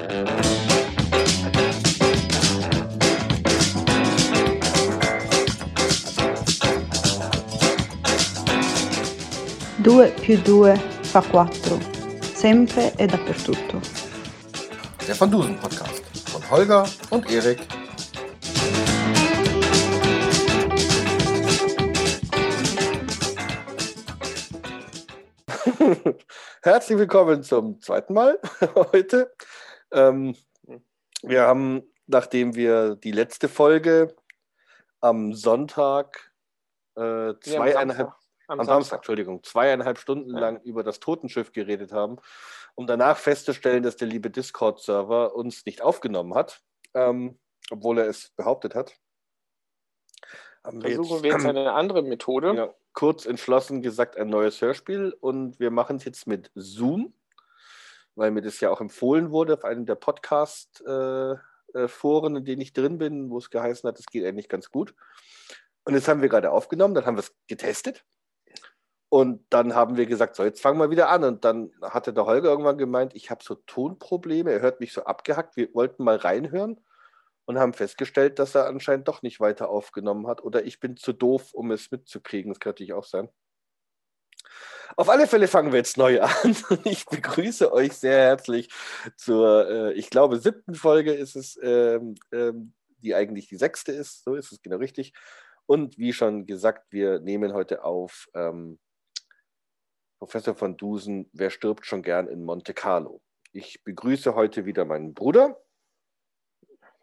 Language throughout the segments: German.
Due più due fa quattro, sempre e dappertutto. Der Van Dusen Podcast von Holger und Erik. Herzlich willkommen zum zweiten Mal heute. Ähm, wir haben, nachdem wir die letzte Folge am Sonntag äh, zweieinhalb, am am Samstag. Samstag, Entschuldigung, zweieinhalb Stunden Ja. lang über das Totenschiff geredet haben, um danach festzustellen, dass der liebe Discord-Server uns nicht aufgenommen hat, ähm, obwohl er es behauptet hat. Haben Versuchen wir jetzt eine andere Methode. ja, kurz entschlossen gesagt ein neues Hörspiel und wir machen es jetzt mit Zoom, weil mir das ja auch empfohlen wurde auf einem der Podcast-Foren, in denen ich drin bin, wo es geheißen hat, es geht eigentlich ganz gut. Und jetzt haben wir gerade aufgenommen, dann haben wir es getestet und dann haben wir gesagt, so, jetzt fangen wir wieder an. Und dann hatte der Holger irgendwann gemeint, ich habe so Tonprobleme, er hört mich so abgehackt, wir wollten mal reinhören und haben festgestellt, dass er anscheinend doch nicht weiter aufgenommen hat oder ich bin zu doof, um es mitzukriegen. Das könnte natürlich auch sein. Auf alle Fälle fangen wir jetzt neu an. Ich begrüße euch sehr herzlich zur, äh, ich glaube, siebten Folge ist es, ähm, ähm, die eigentlich die sechste ist. So ist es genau richtig. Und wie schon gesagt, wir nehmen heute auf ähm, Professor von Dusen, wer stirbt schon gern in Monte Carlo? Ich begrüße heute wieder meinen Bruder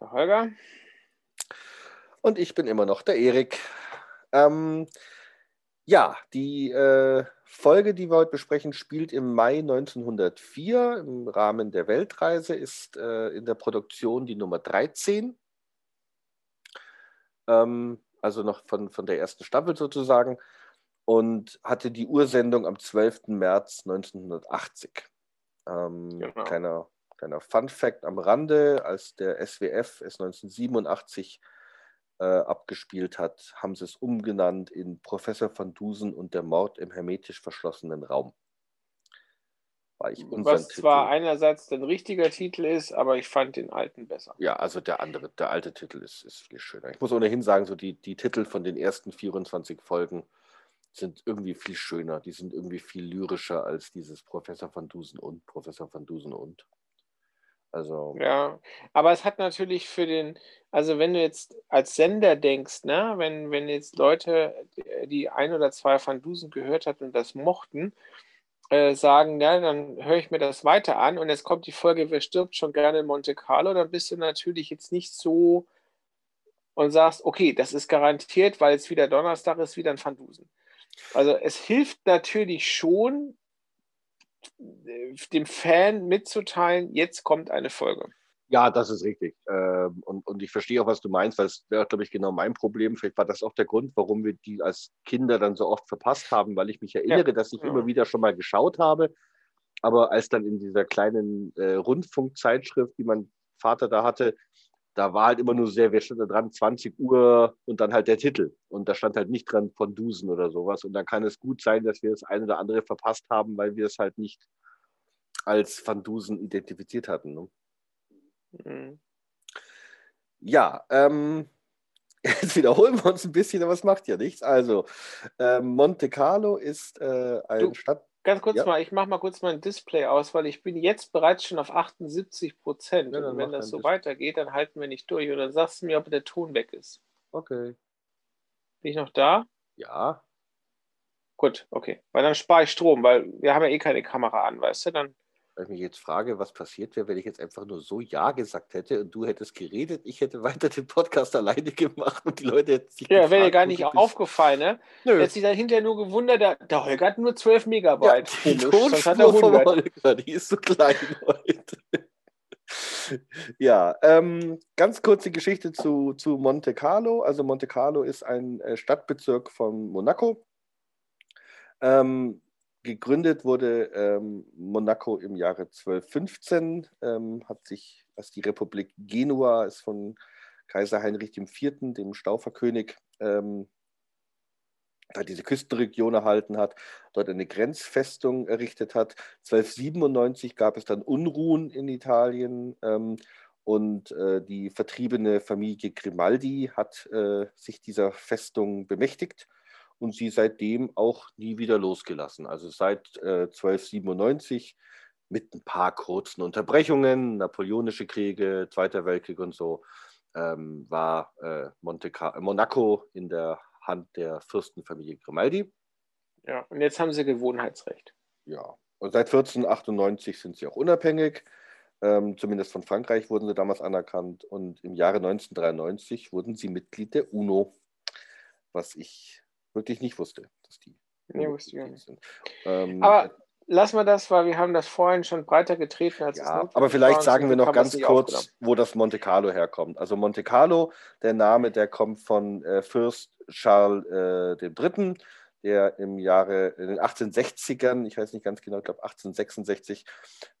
Der Holger, und ich bin immer noch der Erik. Ähm, ja, die äh, Folge, die wir heute besprechen, spielt im Mai 1904 im Rahmen der Weltreise, ist äh, in der Produktion die Nummer 13. Ähm, also noch von, von der ersten Staffel sozusagen. Und hatte die Ursendung am 12. März 1980. Ähm, Genau. kleiner, kleiner Fun Fact am Rande, als der SWF es 1987 äh, abgespielt hat, haben sie es umgenannt in Professor van Dusen und der Mord im hermetisch verschlossenen Raum. War ich was zwar Titel- einerseits ein richtiger Titel ist, aber ich fand den alten besser. Ja, also der andere, der alte Titel ist, ist viel schöner. Ich muss ohnehin sagen, so die, die Titel von den ersten 24 Folgen sind irgendwie viel schöner. Die sind irgendwie viel lyrischer als dieses Professor van Dusen und Professor van Dusen und. Also, Ja, aber es hat natürlich für den, also wenn du jetzt als Sender denkst, ne, wenn, wenn jetzt Leute, die ein oder zwei Van Dusen gehört hatten und das mochten, äh, sagen, ja, dann höre ich mir das weiter an und jetzt kommt die Folge, wer stirbt schon gerne in Monte Carlo, dann bist du natürlich jetzt nicht so und sagst, okay, das ist garantiert, weil es wieder Donnerstag ist, wieder ein Van Dusen. Also es hilft natürlich schon, äh, dem Fan mitzuteilen, jetzt kommt eine Folge. Ja, das ist richtig. Ähm, und, und ich verstehe auch, was du meinst, weil es wäre, glaube ich, genau mein Problem. Vielleicht war das auch der Grund, warum wir die als Kinder dann so oft verpasst haben, weil ich mich erinnere, dass ich Ja. immer wieder schon mal geschaut habe. Aber als dann in dieser kleinen äh, Rundfunkzeitschrift, die mein Vater da hatte, da war halt immer nur sehr, wer stand da dran, 20 Uhr und dann halt der Titel. Und da stand halt nicht dran von Dusen oder sowas. Und dann kann es gut sein, dass wir das eine oder andere verpasst haben, weil wir es halt nicht als Van Dusen identifiziert hatten. Ne? Mhm. Ja, ähm, jetzt wiederholen wir uns ein bisschen, aber es macht ja nichts. Also, ähm, Monte Carlo ist äh, ein Du, Stadt. Ganz kurz Ja. mal, ich mache mal kurz mein Display aus, weil ich bin jetzt bereits schon auf 78 Prozent. Ja, und wenn das so Display. weitergeht, dann halten wir nicht durch. Und dann sagst du mir, ob der Ton weg ist. Okay. Bin ich noch da? Ja, Gut, okay. Weil dann spare ich Strom, weil wir haben ja eh keine Kamera an, weißt du? Dann weil ich mich jetzt frage, was passiert wäre, wenn ich jetzt einfach nur so Ja gesagt hätte und du hättest geredet, ich hätte weiter den Podcast alleine gemacht und die Leute hätten sich. ja, wäre dir gar nicht aufgefallen, ne? Nö. Jetzt sich dann hinterher nur gewundert, der, der Holger hat nur 12 Ja, Megabyte. die Komisch, hat er Tonspur vom 100. Holger, die ist so klein heute. Ja, ähm, ganz kurze Geschichte zu, zu Monte Carlo. Also Monte Carlo ist ein äh, Stadtbezirk von Monaco. Ähm, gegründet wurde ähm, Monaco im Jahre 1215, ähm, hat sich, als die Republik Genua ist von Kaiser Heinrich IV., dem Stauferkönig, ähm, da diese Küstenregion erhalten hat, dort eine Grenzfestung errichtet hat. 1297 gab es dann Unruhen in Italien ähm, und äh, die vertriebene Familie Grimaldi hat äh, sich dieser Festung bemächtigt und sie seitdem auch nie wieder losgelassen. Also seit äh, 1297 mit ein paar kurzen Unterbrechungen, napoleonische Kriege, Zweiter Weltkrieg und so, ähm, war äh, Monaco in der Hand der Fürstenfamilie Grimaldi. Ja, und jetzt haben sie Gewohnheitsrecht. Ja, und seit 1498 sind sie auch unabhängig. Ähm, zumindest von Frankreich wurden sie damals anerkannt. Und im Jahre 1993 wurden sie Mitglied der UNO, was ich wirklich nicht wusste, dass die. Nee, wusste ich nicht. Sind. Ähm, Aber lassen wir das, weil wir haben das vorhin schon breiter getreten als ja, Aber vielleicht sagen wir noch ganz kurz, wo das Monte Carlo herkommt. Also Monte Carlo, der Name, der kommt von äh, Fürst Charles äh, III., der im Jahre, in den 1860ern, ich weiß nicht ganz genau, ich glaube 1866,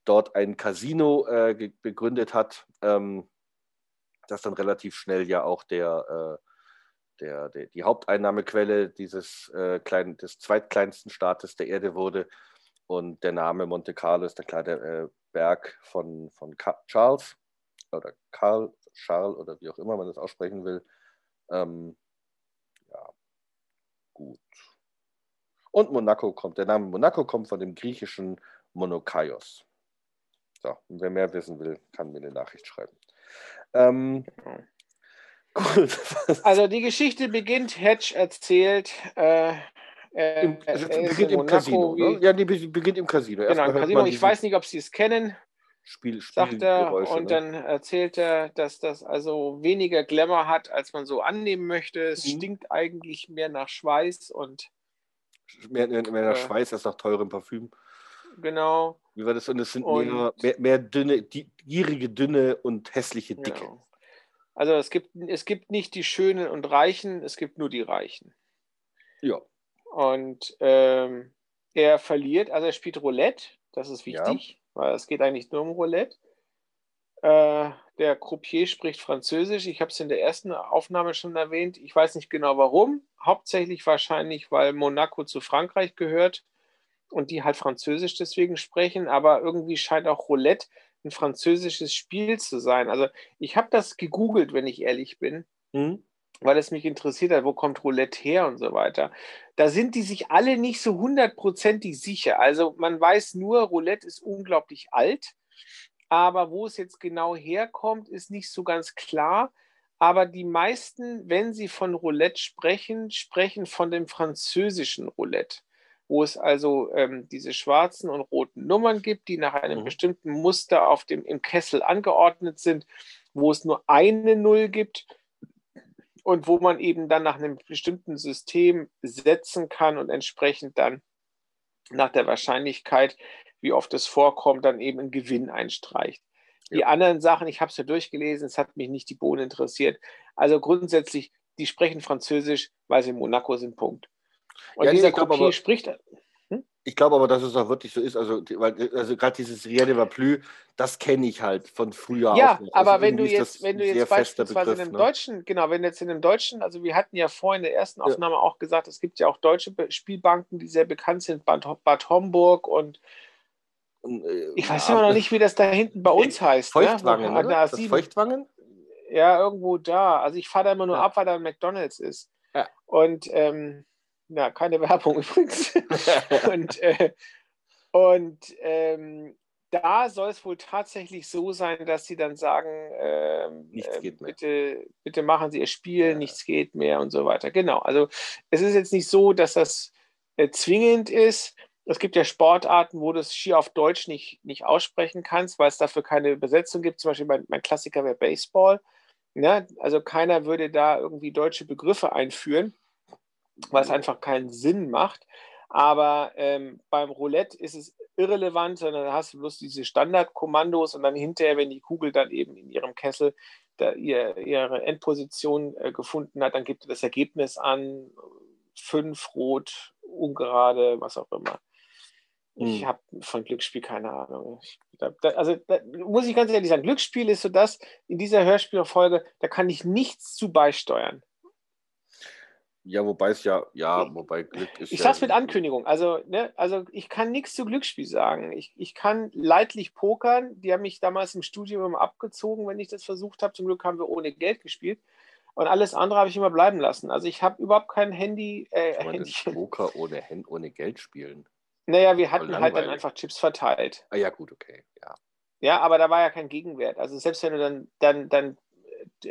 dort ein Casino äh, begründet hat, ähm, das dann relativ schnell ja auch der, äh, der, der, die Haupteinnahmequelle dieses äh, kleinen, des zweitkleinsten Staates der Erde wurde. Und der Name Monte Carlo ist der kleine äh, Berg von, von Charles oder Karl, Charles oder wie auch immer man das aussprechen will. Ähm, ja, gut. Und Monaco kommt, der Name Monaco kommt von dem griechischen Monokaios. So, und wer mehr wissen will, kann mir eine Nachricht schreiben. Ähm, Also die Geschichte beginnt, Hedge erzählt, äh, Im, also beginnt im Casino. Ne? Ja, die beginnt im Casino. Genau, im Casino. Ich weiß nicht, ob Sie es kennen. Spiel, Spiel sagt er. und ne? dann erzählt er, dass das also weniger Glamour hat, als man so annehmen möchte. Es mhm. stinkt eigentlich mehr nach Schweiß und. Mehr, mehr, mehr nach äh, Schweiß als nach teurem Parfüm. Genau. Wie war das? Und es sind und, mehr, mehr, mehr, dünne, die, gierige, dünne und hässliche Dicke. Genau. Also es gibt, es gibt nicht die Schönen und Reichen, es gibt nur die Reichen. Ja. Und ähm, er verliert, also er spielt Roulette, das ist wichtig. Ja weil es geht eigentlich nur um Roulette. Äh, der Croupier spricht Französisch. Ich habe es in der ersten Aufnahme schon erwähnt. Ich weiß nicht genau warum. Hauptsächlich wahrscheinlich, weil Monaco zu Frankreich gehört und die halt Französisch deswegen sprechen. Aber irgendwie scheint auch Roulette ein französisches Spiel zu sein. Also ich habe das gegoogelt, wenn ich ehrlich bin. Mhm weil es mich interessiert hat, wo kommt Roulette her und so weiter. Da sind die sich alle nicht so hundertprozentig sicher. Also man weiß nur, Roulette ist unglaublich alt, aber wo es jetzt genau herkommt, ist nicht so ganz klar. Aber die meisten, wenn sie von Roulette sprechen, sprechen von dem französischen Roulette, wo es also ähm, diese schwarzen und roten Nummern gibt, die nach einem mhm. bestimmten Muster auf dem, im Kessel angeordnet sind, wo es nur eine Null gibt und wo man eben dann nach einem bestimmten System setzen kann und entsprechend dann nach der Wahrscheinlichkeit, wie oft es vorkommt, dann eben einen Gewinn einstreicht. Die ja. anderen Sachen, ich habe es ja durchgelesen, es hat mich nicht die Bohnen interessiert. Also grundsätzlich, die sprechen Französisch, weil sie in Monaco sind, Punkt. Und ja, dieser Kopier spricht, ich glaube aber, dass es auch wirklich so ist. Also, also gerade dieses Rien de plus, das kenne ich halt von früher ja. Ja, aber also wenn du jetzt, wenn du jetzt beispielsweise Begriff, in einem ne? deutschen, genau, wenn jetzt in einem deutschen, also wir hatten ja vorhin in der ersten Aufnahme ja. auch gesagt, es gibt ja auch deutsche Spielbanken, die sehr bekannt sind, Bad, Bad Homburg und äh, ich weiß immer noch nicht, wie das da hinten bei uns heißt. Ne? Feuchtwangen, ne? Das Feuchtwangen? Ja, irgendwo da. Also ich fahre da immer nur ja. ab, weil da ein McDonalds ist. Ja. Und ähm, ja, keine Werbung übrigens. und äh, und ähm, da soll es wohl tatsächlich so sein, dass sie dann sagen, ähm, äh, bitte, bitte machen Sie Ihr Spiel, ja. nichts geht mehr und so weiter. Genau, also es ist jetzt nicht so, dass das äh, zwingend ist. Es gibt ja Sportarten, wo du es schier auf Deutsch nicht, nicht aussprechen kannst, weil es dafür keine Übersetzung gibt. Zum Beispiel mein, mein Klassiker wäre Baseball. Ne? Also keiner würde da irgendwie deutsche Begriffe einführen weil es einfach keinen Sinn macht. Aber ähm, beim Roulette ist es irrelevant, sondern hast du bloß diese Standardkommandos und dann hinterher, wenn die Kugel dann eben in ihrem Kessel da ihr, ihre Endposition äh, gefunden hat, dann gibt er das Ergebnis an, fünf rot, ungerade, was auch immer. Ich hm. habe von Glücksspiel keine Ahnung. Da, da, also da, muss ich ganz ehrlich sagen, Glücksspiel ist so das, in dieser Hörspielfolge, da kann ich nichts zu beisteuern. Ja, wobei es ja, ja, wobei Glück ist. Ich ja, sag's mit Ankündigung. Also, ne, also ich kann nichts zu Glücksspiel sagen. Ich, ich kann leidlich pokern. Die haben mich damals im Studium immer abgezogen, wenn ich das versucht habe. Zum Glück haben wir ohne Geld gespielt. Und alles andere habe ich immer bleiben lassen. Also ich habe überhaupt kein Handy. Äh, Handy. denn Poker ohne, Hand, ohne Geld spielen? Naja, wir hatten halt dann einfach Chips verteilt. Ah ja, gut, okay. Ja. Ja, aber da war ja kein Gegenwert. Also selbst wenn du dann, dann, dann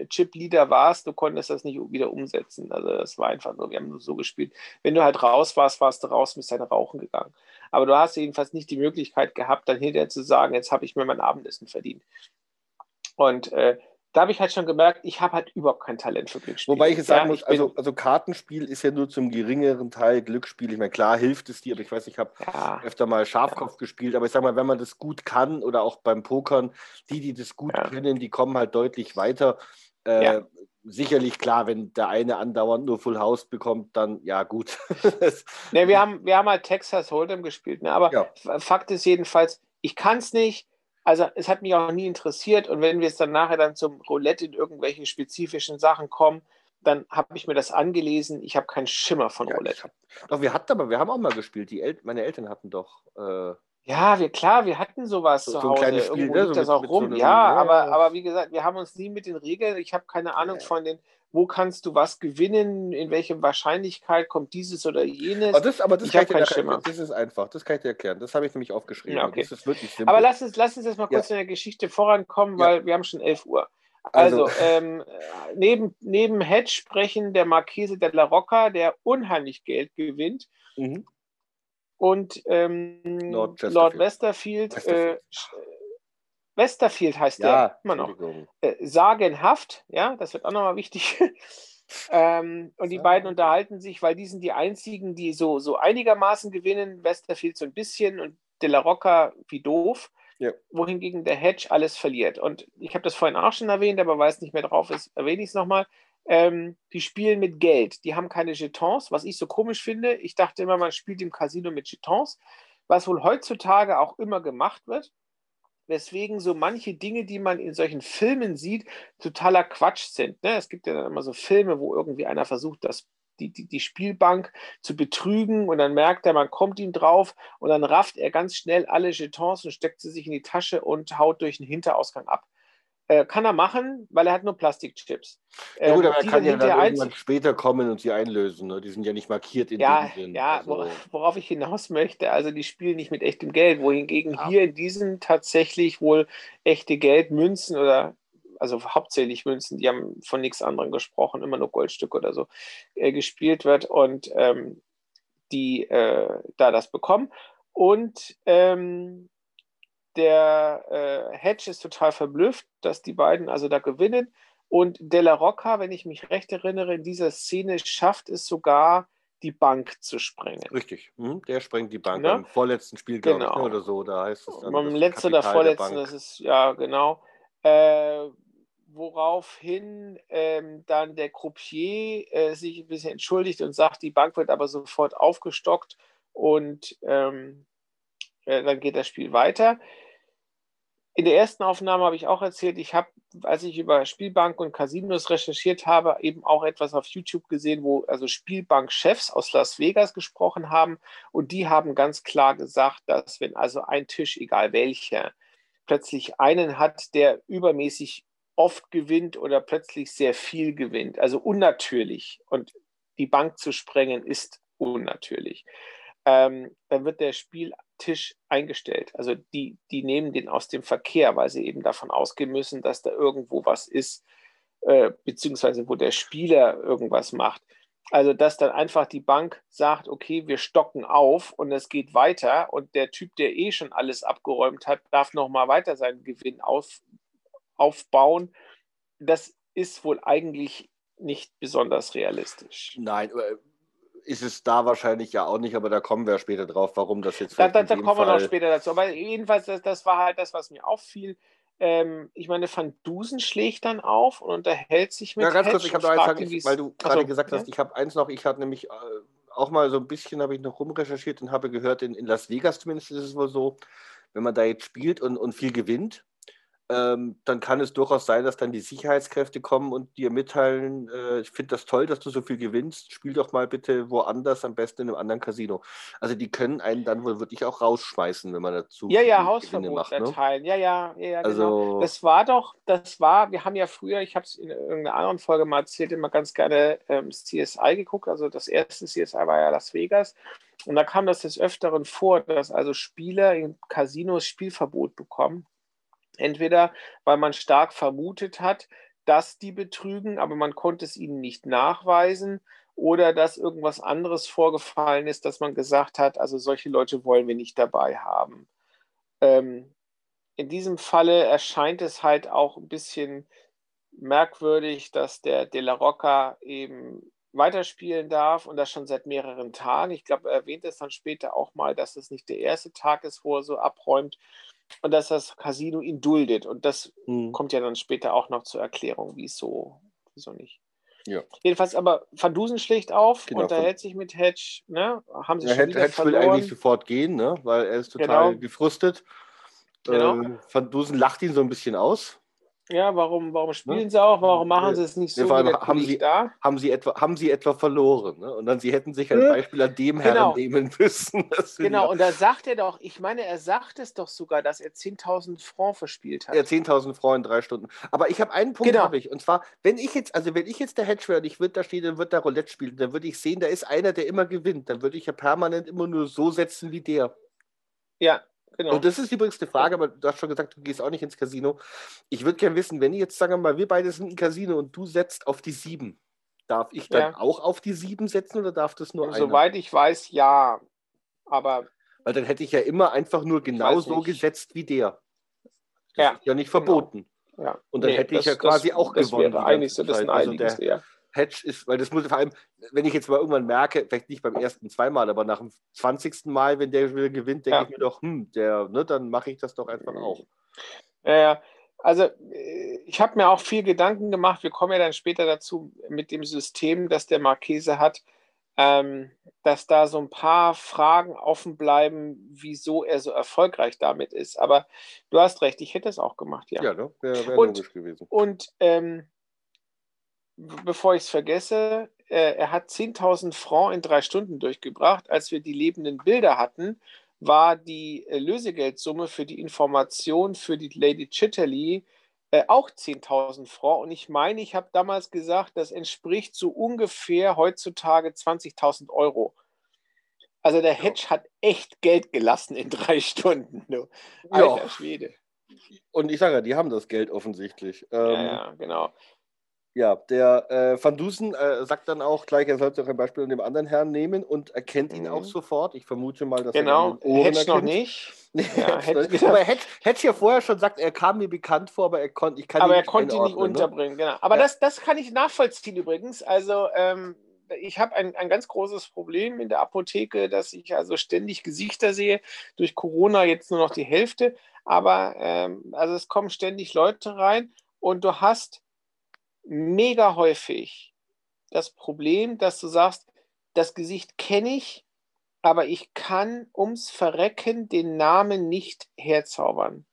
Chip-Leader warst, du konntest das nicht wieder umsetzen. Also das war einfach nur, wir haben nur so gespielt. Wenn du halt raus warst, warst du raus, bist dann rauchen gegangen. Aber du hast jedenfalls nicht die Möglichkeit gehabt, dann hinterher zu sagen, jetzt habe ich mir mein Abendessen verdient. Und äh, da habe ich halt schon gemerkt, ich habe halt überhaupt kein Talent für Glücksspiel. Wobei ich jetzt sagen ja, muss, also, also Kartenspiel ist ja nur zum geringeren Teil Glücksspiel. Ich meine, klar hilft es dir, aber ich weiß, ich habe ja, öfter mal Schafkopf gespielt, aber ich sag mal, wenn man das gut kann oder auch beim Pokern, die, die das gut Ja. können, die kommen halt deutlich weiter. Äh, Ja. Sicherlich klar, wenn der eine andauernd nur Full House bekommt, dann ja gut. Ne, wir haben, wir haben halt Texas Hold'em gespielt, ne? aber Ja. Fakt ist jedenfalls, ich kann es nicht. Also es hat mich auch nie interessiert und wenn wir jetzt dann nachher dann zum Roulette in irgendwelche spezifischen Sachen kommen, dann habe ich mir das angelesen. Ich habe keinen Schimmer von ja, Roulette. hab, doch, wir hatten aber, wir haben auch mal gespielt. Die El meine Eltern hatten doch. Äh, Ja, wir klar, wir hatten sowas So- zu so ein Hause. kleines Spiel, Irgendwo ne? So das mit- auch so rum. ja, ja. aber, aber wie gesagt, wir haben uns nie mit den Regeln. Ich habe keine Ahnung Ja. von den, wo kannst du was gewinnen, in welcher Wahrscheinlichkeit kommt dieses oder jenes. aber das, aber das, Ich kann hab dir erklären. Das ist einfach. Das kann ich dir erklären. Das habe ich nämlich aufgeschrieben. Ja, okay. Das ist wirklich simpel. Aber lass uns, lass uns jetzt mal Ja. kurz in der Geschichte vorankommen, Ja. weil wir haben schon 11 Uhr. Also, Also- ähm, neben, neben Hedge sprechen der Marchese de la Rocca, der unheimlich Geld gewinnt, mhm. und ähm, Lord. Westerfield. Westerfield. Äh, Westerfield heißt Ja, der immer noch. Äh, sagenhaft, ja, das wird auch nochmal wichtig. ähm, und die beiden unterhalten sich, weil die sind die einzigen, die so, so einigermaßen gewinnen. Westerfield so ein bisschen und De La Rocca wie doof. Ja. Wohingegen der Hedge alles verliert. Und ich habe das vorhin auch schon erwähnt, aber weil es nicht mehr drauf ist, erwähne ich es nochmal. Ähm, die spielen mit Geld. Die haben keine Jetons, was ich so komisch finde. Ich dachte immer, man spielt im Casino mit Jetons, was wohl heutzutage auch immer gemacht wird. Weswegen so manche Dinge, die man in solchen Filmen sieht, totaler Quatsch sind. Ne? Es gibt ja dann immer so Filme, wo irgendwie einer versucht, das, die, die, die Spielbank zu betrügen und dann merkt er, man kommt ihm drauf und dann rafft er ganz schnell alle Jetons und steckt sie sich in die Tasche und haut durch den Hinterausgang ab. Äh, kann er machen, weil er hat nur Plastikchips. Ja, gut, Ähm, aber er die kann ja dann irgendwann später kommen und sie einlösen. Ne? Die sind ja nicht markiert in Ja, dem Sinn. ja Also, wor- worauf ich hinaus möchte, also die spielen nicht mit echtem Geld, wohingegen Ja. hier in diesem tatsächlich wohl echte Geldmünzen oder also hauptsächlich Münzen, die haben von nichts anderem gesprochen, immer nur Goldstücke oder so äh, gespielt wird und ähm, die äh, da das bekommen. Und ähm, der äh, Hedge ist total verblüfft, dass die beiden also da gewinnen. Und Della Rocca, wenn ich mich recht erinnere, in dieser Szene schafft es sogar, die Bank zu sprengen. Richtig. Hm? Der sprengt die Bank Ne? beim vorletzten Spiel, glaube ich, Genau. ne? oder so. Da heißt es dann. Das letzten oder vorletzten, das ist, ja, genau. Äh, woraufhin ähm, dann der Croupier äh, sich ein bisschen entschuldigt und sagt, die Bank wird aber sofort aufgestockt und ähm, äh, dann geht das Spiel weiter. In der ersten Aufnahme habe ich auch erzählt, ich habe, als ich über Spielbank und Casinos recherchiert habe, eben auch etwas auf YouTube gesehen, wo also Spielbankchefs aus Las Vegas gesprochen haben. Und die haben ganz klar gesagt, dass wenn also ein Tisch, egal welcher, plötzlich einen hat, der übermäßig oft gewinnt oder plötzlich sehr viel gewinnt, also unnatürlich. Und die Bank zu sprengen ist unnatürlich, ähm, dann wird der Spieltisch eingestellt. Also die, die nehmen den aus dem Verkehr, weil sie eben davon ausgehen müssen, dass da irgendwo was ist, äh, beziehungsweise wo der Spieler irgendwas macht. Also, dass dann einfach die Bank sagt, okay, wir stocken auf und es geht weiter und der Typ, der eh schon alles abgeräumt hat, darf nochmal weiter seinen Gewinn auf, aufbauen. Das ist wohl eigentlich nicht besonders realistisch. Nein, ist es da wahrscheinlich ja auch nicht, aber da kommen wir später drauf, warum das jetzt Da, da, da kommen wir noch Fall- später dazu. Aber jedenfalls, das, das war halt das, was mir auffiel. Ähm, ich meine, Van Dusen schlägt dann auf und unterhält sich mit Ja, ganz kurz, Hedge ich habe noch eins sagen, ich, weil du gerade so, gesagt ja? hast, ich habe eins noch, ich habe nämlich äh, auch mal so ein bisschen, habe ich noch rumrecherchiert und habe gehört, in, in Las Vegas zumindest ist es wohl so, wenn man da jetzt spielt und, und viel gewinnt, ähm, dann kann es durchaus sein, dass dann die Sicherheitskräfte kommen und dir mitteilen, äh, ich finde das toll, dass du so viel gewinnst, spiel doch mal bitte woanders, am besten in einem anderen Casino. Also die können einen dann wohl wirklich auch rausschmeißen, wenn man dazu Ja, ja, Hausverbot macht. Ne? erteilen. Ja, ja, ja, ja, genau. Also, Das war doch, das war, wir haben ja früher, ich habe es in irgendeiner anderen Folge mal erzählt, immer ganz gerne ähm, CSI geguckt. Also das erste CSI war ja Las Vegas. Und da kam das des Öfteren vor, dass also Spieler in Casinos Spielverbot bekommen. Entweder weil man stark vermutet hat, dass die betrügen, aber man konnte es ihnen nicht nachweisen, oder dass irgendwas anderes vorgefallen ist, dass man gesagt hat, also solche Leute wollen wir nicht dabei haben. Ähm, in diesem Falle erscheint es halt auch ein bisschen merkwürdig, dass der De La Rocca eben weiterspielen darf und das schon seit mehreren Tagen. Ich glaube, er erwähnt es dann später auch mal, dass es nicht der erste Tag ist, wo er so abräumt und dass das Casino ihn duldet. Und das hm. kommt ja dann später auch noch zur Erklärung, wieso, wieso nicht. Ja. Jedenfalls aber Van Dusen schlägt auf, Genau, unterhält sich mit Hedge, ne? haben sie Ja, schon Hedge, Hedge will eigentlich sofort gehen, ne? weil er ist total Genau. gefrustet. Genau. Äh, Van Dusen lacht ihn so ein bisschen aus. Ja, warum, warum spielen sie auch? Warum machen sie es nicht Ne, so vor allem haben sie- da? Haben sie etwa, haben sie etwa verloren? Ne? Und dann, sie hätten sich als Hm. Beispiel an dem Genau. Herrn nehmen müssen. Genau, und da sagt er doch, ich meine, er sagt es doch sogar, dass er 10.000 Franc verspielt hat. Ja, 10.000 Frauen in drei Stunden. Aber ich habe einen Punkt, Genau. habe ich. Und zwar, wenn ich jetzt, also wenn ich jetzt der Hedge wäre und ich würde da stehen und würde da Roulette spielen, dann würde ich sehen, da ist einer, der immer gewinnt. Dann würde ich ja permanent immer nur so setzen wie der. Ja, genau. Und das ist übrigens eine Frage, aber du hast schon gesagt, du gehst auch nicht ins Casino. Ich würde gerne wissen, wenn ich jetzt, sagen wir mal, wir beide sind im Casino und du setzt auf die sieben, darf ich dann Ja. auch auf die sieben setzen oder darf das nur Und einer? soweit ich weiß, ja. Aber Weil dann hätte ich ja immer einfach nur genau so gesetzt wie der. Das Ja, ist ja nicht genau. verboten. ja. Und dann hätte ich ja quasi auch das gewonnen Wäre die eigentlich so das Zeit. Also Naheliegendste, ja. Hedge ist, weil das muss vor allem, wenn ich jetzt mal irgendwann merke, vielleicht nicht beim ersten zweimal, aber nach dem 20. Mal, wenn der wieder gewinnt, denke Ja. ich mir doch, hm, der, ne, dann mache ich das doch einfach auch. Ja, ja. Also äh, ich habe mir auch viel Gedanken gemacht. Wir kommen ja dann später dazu mit dem System, das der Marchese hat, ähm, dass da so ein paar Fragen offen bleiben, wieso er so erfolgreich damit ist. Aber du hast recht, ich hätte es auch gemacht, ja. Ja, ne? wäre wär logisch gewesen. Und ähm, bevor ich es vergesse, äh, er hat 10.000 Franc in drei Stunden durchgebracht. Als wir die lebenden Bilder hatten, war die äh, Lösegeldsumme für die Information für die Lady Chitterley äh, auch 10.000 Franc. Und ich meine, ich habe damals gesagt, das entspricht so ungefähr heutzutage 20.000 Euro. Also der Hedge hat echt Geld gelassen in drei Stunden. Du. Alter Ja. Schwede. Und ich sage ja, die haben das Geld offensichtlich. Ähm, Ja, ja, genau. Ja, der äh, Van Dusen äh, sagt dann auch gleich, er sollte auch ein Beispiel an dem anderen Herrn nehmen und erkennt ihn Mhm. auch sofort. Ich vermute mal, dass Genau, er den Ohren Hedge noch nicht. Nee, Ja, Hedge- nicht. aber Hedge, Hedge ja vorher schon sagt, er kam mir bekannt vor, aber er konnte, ich kann aber ihn er konnte ihn nicht ne? unterbringen, genau. Aber Ja. das, das kann ich nachvollziehen übrigens. Also ähm, ich habe ein, ein ganz großes Problem in der Apotheke, dass ich also ständig Gesichter sehe. Durch Corona jetzt nur noch die Hälfte. Aber ähm, also es kommen ständig Leute rein und du hast mega häufig das Problem, dass du sagst, das Gesicht kenne ich, aber ich kann ums Verrecken den Namen nicht herzaubern.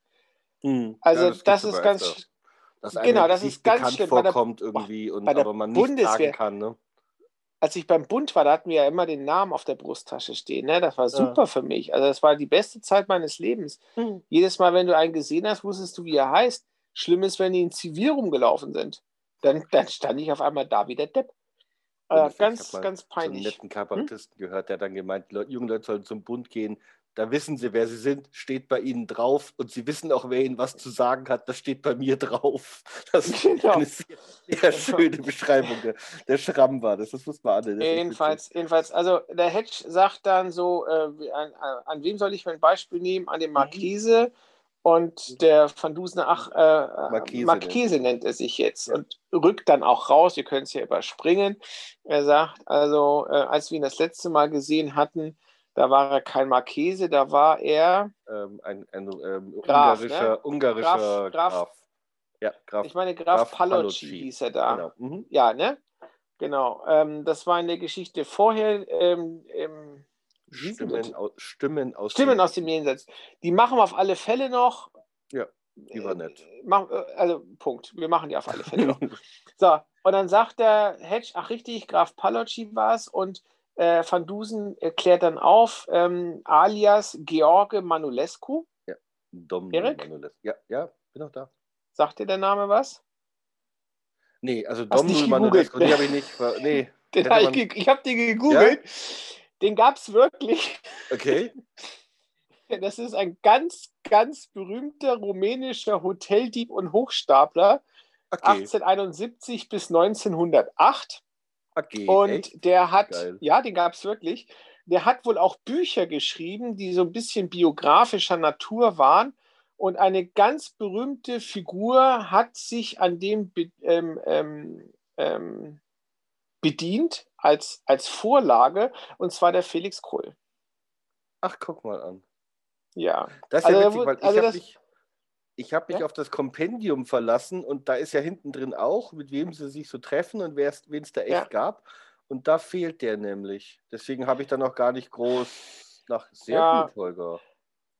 Hm. Also gibt's das, ist aber ganz, öfter. dass genau, das ist ganz schlimm. Bei der- vorkommt irgendwie und bei der aber man nicht sagen Bundeswehr- kann. Ne? als ich beim Bund war, da hatten wir ja immer den Namen auf der Brusttasche stehen. Ne? Das war super für mich. Also das war die beste Zeit meines Lebens. Jedes Mal, wenn du einen gesehen hast, wusstest du, wie er heißt. Schlimm ist, wenn die in Zivil rumgelaufen sind. Dann, dann stand ich auf einmal da wie der Depp. Äh, Ich ganz, ganz So einen peinlich. netten Kabarettisten gehört, der dann gemeint, Leute, junge Leute sollen zum Bund gehen. Da wissen sie, wer sie sind, steht bei ihnen drauf und sie wissen auch, wer ihnen was zu sagen hat. Das steht bei mir drauf. Das ist Genau. eine sehr, sehr schöne Beschreibung der, der Schramm war. Das, das muss man an. Jedenfalls, jedenfalls, also der Hedge sagt dann so, äh, an, an, an wem soll ich mein Beispiel nehmen? An dem Mhm. Marquise und der Van Dusen, ach, äh, Marchese Marquise, nennt er sich jetzt Ja. und rückt dann auch raus, ihr könnt es ja überspringen. Er sagt, also, äh, als wir ihn das letzte Mal gesehen hatten, da war er kein Marchese, da war er, Ähm, ein ein ähm, Graf, ungarischer, ne? ungarischer Graf- Graf, Graf- Ja, Graf. ich meine, Graf, Graf Palocci, Palocci. hieß er da. Genau. Mhm. Ja, ne? Genau. Ähm, das war in der Geschichte vorher. Ähm, im, Stimmen, aus, Stimmen aus Stimmen dem- aus dem Jenseits. Die machen wir auf alle Fälle noch. Ja. Die war nett. Äh, also, Punkt. Wir machen die auf alle Fälle noch. So, und dann sagt der Hedge, ach richtig, Graf Palocci war es und äh, Van Dusen erklärt dann auf, ähm, alias George Manulescu. Ja, Dom Erik? Manolescu. Ja, ja, bin auch da. Sagt dir der Name was? Nee, also Dom gegoogelt? die habe ich nicht. Nee, Den hab ich, ich habe den gegoogelt. Den gab es wirklich. okay. Das ist ein ganz, ganz berühmter rumänischer Hoteldieb und Hochstapler, Okay, 1871 bis 1908. okay. Und echt? der hat, Geil. ja, den gab es wirklich, der hat wohl auch Bücher geschrieben, die so ein bisschen biografischer Natur waren. Und eine ganz berühmte Figur hat sich an dem ähm, ähm, ähm, bedient als, als Vorlage, und zwar der Felix Krull. Ach, guck mal an. Ja, Das ist Also, ja da witzig, weil ich also habe das- mich, ich hab mich Ja? auf das Kompendium verlassen und da ist ja hinten drin auch, mit wem sie sich so treffen und wen es da echt Ja. gab. Und da fehlt der nämlich. Deswegen habe ich dann auch gar nicht groß nach. Sehr Ja. gut, Holger.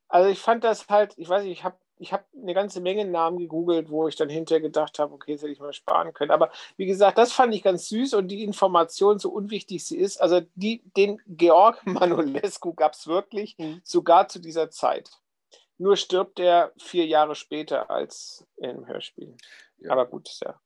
also ich fand das halt, ich weiß nicht, ich habe ich hab eine ganze Menge Namen gegoogelt, wo ich dann hinterher gedacht habe, okay, das hätte ich mal sparen können. Aber wie gesagt, das fand ich ganz süß und die Information, so unwichtig sie ist, also die, den Georg Manolescu gab es wirklich, Mhm. sogar zu dieser Zeit. Nur stirbt er vier Jahre später als im Hörspiel. Ja, Aber gut, ist ja.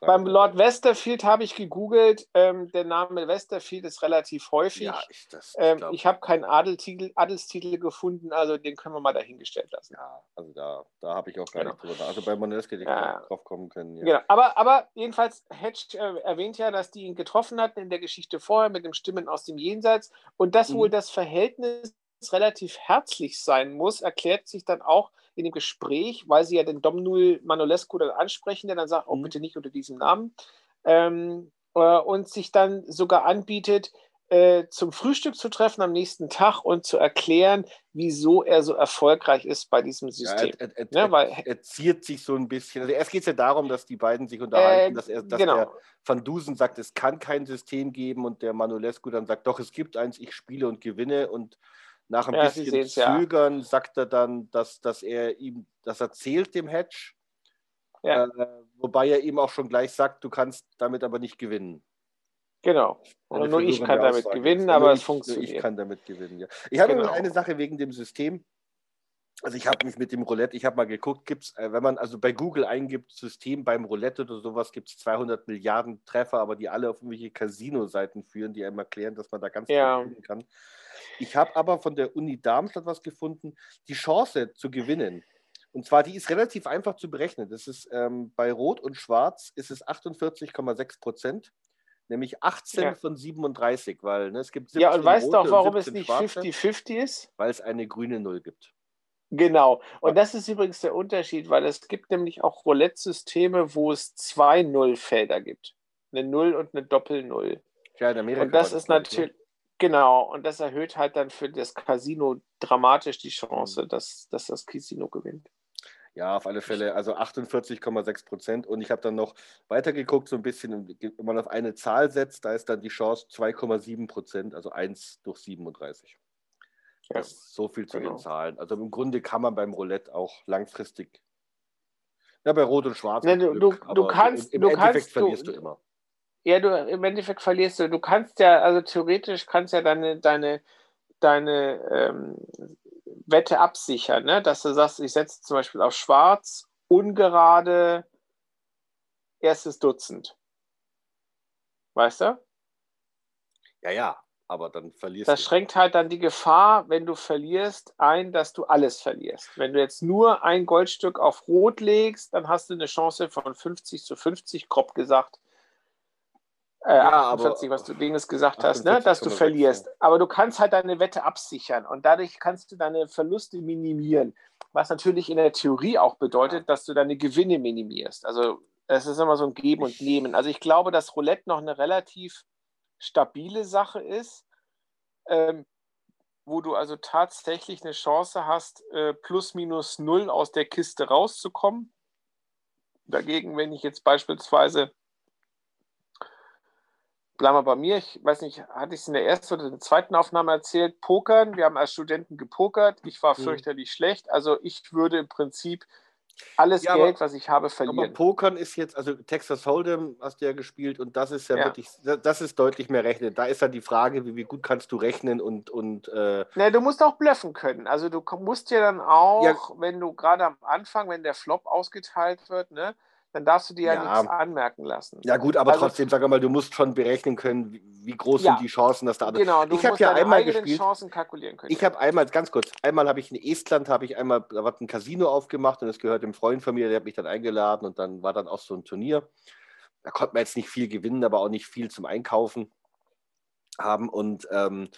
Beim Lord Westerfield habe ich gegoogelt. Ähm, der Name Westerfield ist relativ häufig. Ja, ich, ähm, ich habe keinen Adeltitel, Adelstitel gefunden, also den können wir mal dahingestellt lassen. ja, also da, da habe ich auch gar Genau. nicht drüber. Also bei Moneske hätte ich Ja. drauf- drauf kommen können. Ja. Genau. Aber, aber jedenfalls, Hedge äh, erwähnt ja, dass die ihn getroffen hatten in der Geschichte vorher mit dem Stimmen aus dem Jenseits und dass Mhm. wohl das Verhältnis relativ herzlich sein muss, erklärt sich dann auch in dem Gespräch, weil sie ja den Domnul Manolescu dann ansprechen, der dann sagt, oh Mhm. bitte nicht unter diesem Namen, ähm, äh, und sich dann sogar anbietet, äh, zum Frühstück zu treffen am nächsten Tag und zu erklären, wieso er so erfolgreich ist bei diesem Ja, System. er, er, er, Ne, weil- er, er ziert sich so ein bisschen. Also erst geht es ja darum, dass die beiden sich unterhalten, Äh, dass, er, dass genau. der Van Dusen sagt, es kann kein System geben und der Manolescu dann sagt, doch, es gibt eins, ich spiele und gewinne und nach ein Ja, bisschen sehen's ja. Zögern sagt er dann, dass, dass er ihm das erzählt dem Hedge, Ja. äh, wobei er ihm auch schon gleich sagt, du kannst damit aber nicht gewinnen. Genau. Und nur ich kann damit Aussage. gewinnen, aber es nur Ich funktioniert. kann damit gewinnen, ja. Ich habe Genau. eine Sache wegen dem System. Also ich habe mich mit dem Roulette, ich habe mal geguckt, gibt's, äh, wenn man also bei Google eingibt, System beim Roulette oder sowas, gibt es 200 Milliarden Treffer, aber die alle auf irgendwelche Casino-Seiten führen, die einem erklären, dass man da ganz Ja. viel gewinnen kann. Ich habe aber von der Uni Darmstadt was gefunden, die Chance zu gewinnen. Und zwar, die ist relativ einfach zu berechnen. Das ist ähm, bei Rot und Schwarz ist es 48,6 Prozent, nämlich 18 Ja. von 37, weil ne, es gibt 17 Ja, und weißt du auch, warum es 17 nicht schwarze, 50-50 ist? Weil es eine grüne Null gibt. Genau. Und das ist übrigens der Unterschied, weil es gibt nämlich auch Roulette-Systeme, wo es zwei Nullfelder gibt. Eine Null und eine Doppel-Null. Ja, in Amerika Und das war ist ne? natürlich, genau, und das erhöht halt dann für das Casino dramatisch die Chance, dass, dass das Casino gewinnt. Ja, auf alle Fälle, also 48,6 Prozent. Und ich habe dann noch weitergeguckt, so ein bisschen, wenn man auf eine Zahl setzt, da ist dann die Chance 2,7 Prozent, also 1 durch 37. Ja, Das ist so viel zu genau. den Zahlen. Also im Grunde kann man beim Roulette auch langfristig, ja, bei Rot und Schwarz, Ne, mit du- Glück, du- du kannst- im, im du Endeffekt kannst- du- verlierst du immer. Ja, du im Endeffekt verlierst du. Du kannst ja, also theoretisch kannst ja deine, deine, deine ähm, Wette absichern, ne? dass du sagst, ich setze zum Beispiel auf Schwarz, ungerade erstes Dutzend. Weißt du? Ja, ja, aber dann verlierst Das du. schränkt halt dann die Gefahr, wenn du verlierst, ein, dass du alles verlierst. Wenn du jetzt nur ein Goldstück auf Rot legst, dann hast du eine Chance von 50 zu 50, grob gesagt. Äh, Ja, aber 48, was du Dinges gesagt hast, ne? dass du 48,6, verlierst. Aber du kannst halt deine Wette absichern und dadurch kannst du deine Verluste minimieren. Was natürlich in der Theorie auch bedeutet, Ja. dass du deine Gewinne minimierst. Also es ist immer so ein Geben und Nehmen. Also ich glaube, dass Roulette noch eine relativ stabile Sache ist, ähm, wo du also tatsächlich eine Chance hast, äh, plus minus null aus der Kiste rauszukommen. Dagegen, wenn ich jetzt beispielsweise, bleiben wir bei mir, ich weiß nicht, hatte ich es in der ersten oder der zweiten Aufnahme erzählt, Pokern, wir haben als Studenten gepokert, ich war Mhm. fürchterlich schlecht, also ich würde im Prinzip alles Ja, aber- Geld, was ich habe, Aber verlieren. Pokern ist jetzt, also Texas Hold'em hast du ja gespielt und das ist ja, Ja. wirklich, das ist deutlich mehr Rechnen. Da ist dann die Frage, wie, wie gut kannst du rechnen und, und äh, Ne, du musst auch bluffen können. Also du musst ja dann auch, wenn du gerade am Anfang, wenn der Flop ausgeteilt wird, ne, dann darfst du dir ja, Ja. nichts anmerken lassen. ja gut, aber Also- trotzdem, sag mal, du musst schon berechnen können, wie, groß Ja. sind die Chancen, dass da andere. Genau, du Ich musst ja einmal gespielt. Chancen kalkulieren können. Ich habe einmal, ganz kurz, einmal habe ich in Estland, habe ich einmal, da war ein Casino aufgemacht und es gehört dem Freund von mir, der hat mich dann eingeladen und dann war dann auch so ein Turnier. Da konnte man jetzt nicht viel gewinnen, aber auch nicht viel zum Einkaufen haben. Und ähm,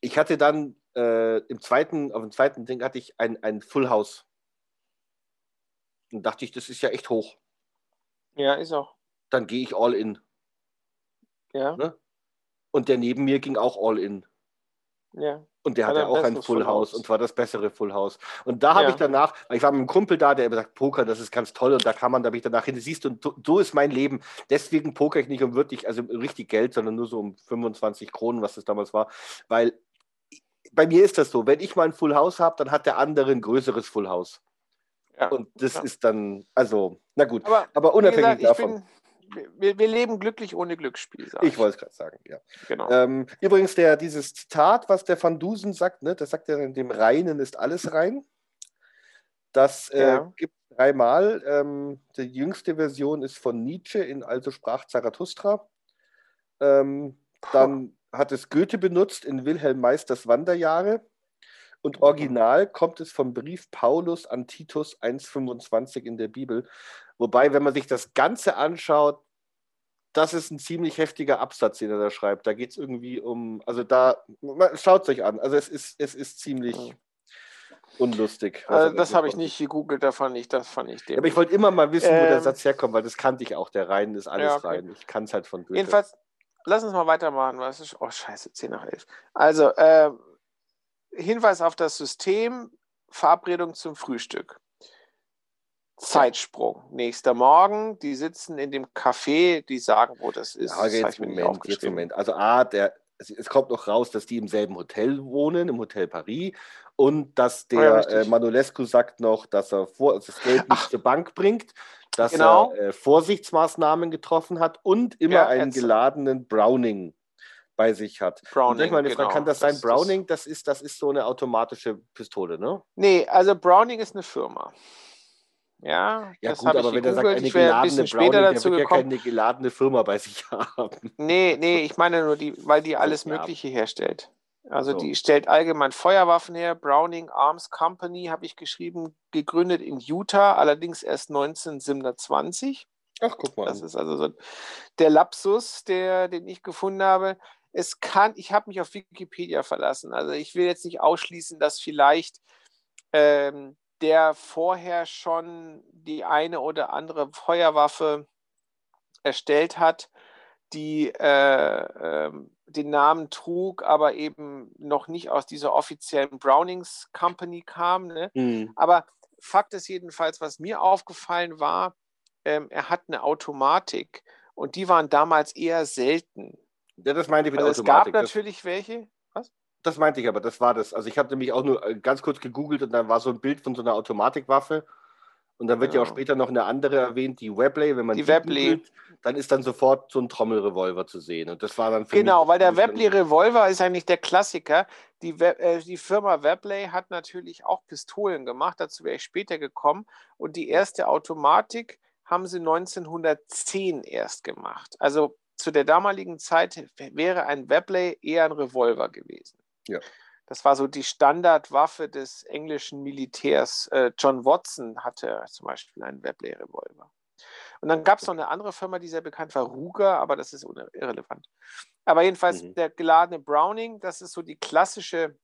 ich hatte dann äh, im zweiten, auf dem zweiten Ding hatte ich ein, ein Full House. Und dachte ich, das ist ja echt hoch. Ja, ist auch. Dann gehe ich all in. Ja, Ne? Und der neben mir ging auch all in. ja. Und der Hat hatte auch ein Full House House. und zwar das bessere Full House. Und da habe Ja. ich danach, weil ich war mit einem Kumpel da, der immer sagt, Poker, das ist ganz toll und da kann man, da habe ich danach hin, siehst du, und so- so ist mein Leben. Deswegen poker ich nicht um wirklich, also richtig Geld, sondern nur so um 25 Kronen, was das damals war. Weil bei mir ist das so, wenn ich mal ein Full House habe, dann hat der andere ein größeres Full House. Ja. Und das Ja. ist dann, also, na gut. Aber, Aber unabhängig gesagt, ich davon, bin, wir, wir leben glücklich ohne Glücksspiel. Sag ich wollte es gerade sagen, ja. Genau. Ähm, übrigens, der, dieses Zitat, was der Van Dusen sagt, ne, das sagt er in dem Reinen ist alles rein. Das äh, Ja. gibt es dreimal. Ähm, die jüngste Version ist von Nietzsche in Also sprach Zarathustra. Ähm, dann hat es Goethe benutzt in Wilhelm Meisters Wanderjahre. Und original kommt es vom Brief Paulus an Titus 1,25 in der Bibel. Wobei, wenn man sich das Ganze anschaut, das ist ein ziemlich heftiger Absatz, den er da schreibt. Da geht es irgendwie um, also da, schaut es euch an. Also es ist, es ist ziemlich unlustig. da das habe ich nicht gegoogelt, da fand ich, das fand ich Ja, aber ich wollte immer mal wissen, wo der Ähm, Satz herkommt, weil das kannte ich auch. Der Rein ist alles Ja, okay. rein. Ich kann es halt von Goethe. Jedenfalls, lass uns mal weitermachen. Was ist, oh, scheiße, 10 nach 11. Also, äh, Hinweis auf das System, Verabredung zum Frühstück. Zeitsprung. Nächster Morgen, die sitzen in dem Café, die sagen, wo das ist. Ja, das jetzt nicht Moment, jetzt. Moment. Also A, der, es, kommt noch raus, dass die im selben Hotel wohnen, im Hotel Paris. Und dass ja, der richtig. äh, Manolescu sagt noch, dass er vor, dass das Geld nicht Ach. zur Bank bringt, dass Genau. er äh, Vorsichtsmaßnahmen getroffen hat und immer Ja, einen geladenen Browning bei sich hat. Browning, mal eine Frage, genau. kann das sein? Das- Browning, das ist, das ist so eine automatische Pistole, ne? Nee, also Browning ist eine Firma. Ja, Ja das gut, habe aber ich wenn er sagt, eine ein geladene bisschen Browning, später der dazu wird ja keine geladene Firma bei sich haben. Nee, nee, ich meine nur die, weil die alles. Mögliche herstellt. Also So. die stellt allgemein Feuerwaffen her. Browning Arms Company habe ich geschrieben, gegründet in Utah, allerdings erst 1927. Ach, guck mal. Das ist also so der Lapsus, der, den ich gefunden habe. Es kann, ich habe mich auf Wikipedia verlassen. Also ich will jetzt nicht ausschließen, dass vielleicht ähm, der vorher schon die eine oder andere Feuerwaffe erstellt hat, die äh, ähm, den Namen trug, aber eben noch nicht aus dieser offiziellen Brownings Company kam. Ne? Hm. Aber Fakt ist jedenfalls, was mir aufgefallen war, ähm, er hat eine Automatik und die waren damals eher selten. Ja, das meinte ich mit Also es Automatik. gab Das- natürlich welche. Was? Das meinte ich aber, das war das. Also ich habe nämlich auch nur äh, ganz kurz gegoogelt und dann war so ein Bild von so einer Automatikwaffe. Und dann wird ja auch Genau. später noch eine andere erwähnt, die Webley. Wenn man Die Webley. googelt, dann ist dann sofort so ein Trommelrevolver zu sehen. Und das war dann Genau, weil der natürlich Webley Revolver ist eigentlich der Klassiker. Die, We äh, die Firma Webley hat natürlich auch Pistolen gemacht, dazu wäre ich später gekommen. Und die erste Automatik haben sie 1910 erst gemacht. Also zu der damaligen Zeit wäre ein Webley eher ein Revolver gewesen. Ja. Das war so die Standardwaffe des englischen Militärs. Äh, John Watson hatte zum Beispiel einen Webley-Revolver. Und dann gab es noch eine andere Firma, die sehr bekannt war, Ruger, aber das ist irrelevant. Aber jedenfalls Mhm. der geladene Browning, das ist so die klassische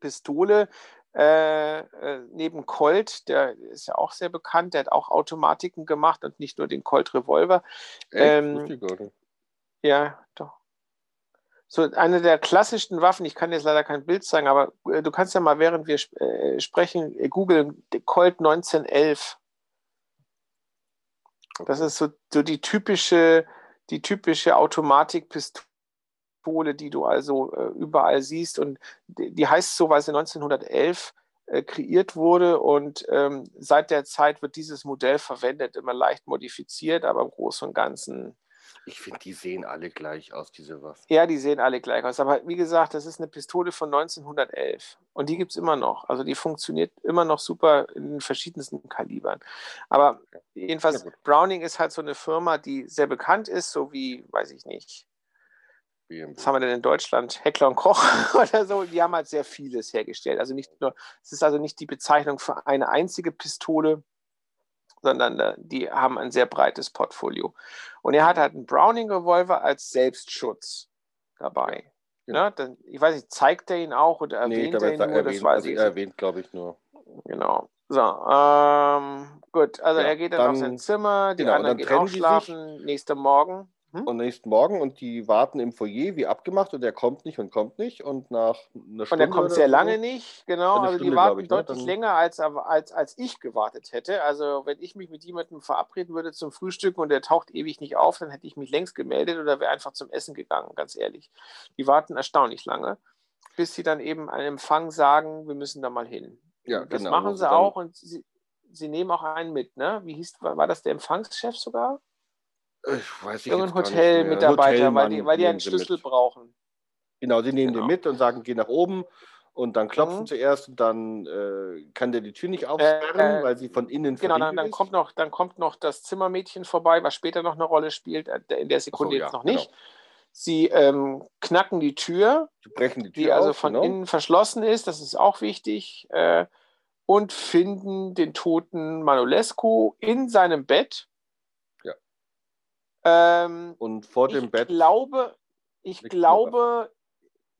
Pistole. Äh, äh, neben Colt, der ist ja auch sehr bekannt, der hat auch Automatiken gemacht und nicht nur den Colt Revolver. Echt? ähm, Wusste ich gar nicht. Ja, doch. So eine der klassischsten Waffen, ich kann jetzt leider kein Bild zeigen, aber äh, du kannst ja mal, während wir äh, sprechen, äh, googeln, Colt 1911. Das ist so, so die typische, die typische Automatikpistole, die du also äh, überall siehst. Und die, die heißt so, weil sie 1911 äh, kreiert wurde. Und ähm, seit der Zeit wird dieses Modell verwendet, immer leicht modifiziert, aber im Großen und Ganzen Ich finde, die sehen alle gleich aus, diese Waffen. Ja, die sehen alle gleich aus. Aber wie gesagt, das ist eine Pistole von 1911. Und die gibt es immer noch. Also die funktioniert immer noch super in den verschiedensten Kalibern. Aber jedenfalls, Ja. Browning ist halt so eine Firma, die sehr bekannt ist, so wie, weiß ich nicht, BMW. was haben wir denn in Deutschland? Heckler und Koch oder so. Die haben halt sehr vieles hergestellt. Also nicht nur, es ist also nicht die Bezeichnung für eine einzige Pistole, sondern äh, die haben ein sehr breites Portfolio. Und er hat halt einen Browning-Revolver als Selbstschutz dabei. Ja. Ne? Dann, ich weiß nicht, zeigt er ihn auch oder Nee, erwähnt dabei er ihn nur? er Das erwähnt, weiß also ich er erwähnt, glaube ich, nur. Genau. So, ähm, gut, also Ja, er geht dann, dann- auf sein Zimmer, die genau, anderen gehen auch die sich. schlafen, nächster Morgen. Hm? Und nächsten Morgen und die warten im Foyer wie abgemacht und er kommt nicht und kommt nicht und nach einer Stunde. Und er kommt sehr so- lange nicht, genau. Also die Stunde, warten glaub ich, ne? deutlich Dann- länger, als, als, als ich gewartet hätte. Also wenn ich mich mit jemandem verabreden würde zum Frühstück und der taucht ewig nicht auf, dann hätte ich mich längst gemeldet oder wäre einfach zum Essen gegangen, ganz ehrlich. Die warten erstaunlich lange, bis sie dann eben einen Empfang sagen, wir müssen da mal hin. Ja, das genau, machen sie sie auch und sie, sie nehmen auch einen mit, ne? Wie hieß, war war das der Empfangschef sogar? Ich weiß ich Irgendein. Hotelmitarbeiter, weil die, weil die einen Schlüssel mit. brauchen. Genau, sie nehmen Genau. den mit und sagen, geh nach oben. Und dann klopfen Mhm. zuerst und dann äh, kann der die Tür nicht aufsperren, Äh, weil sie von innen Genau, dann, dann, ist. kommt noch, dann kommt noch das Zimmermädchen vorbei, was später noch eine Rolle spielt, äh, in der Sekunde ja, jetzt noch genau. nicht. Sie ähm, knacken die Tür, Die die die also auf, von genau. innen verschlossen ist, das ist auch wichtig, äh, und finden den toten Manolescu in seinem Bett. Ähm, Und vor dem ich Bett. glaube, ich glaube,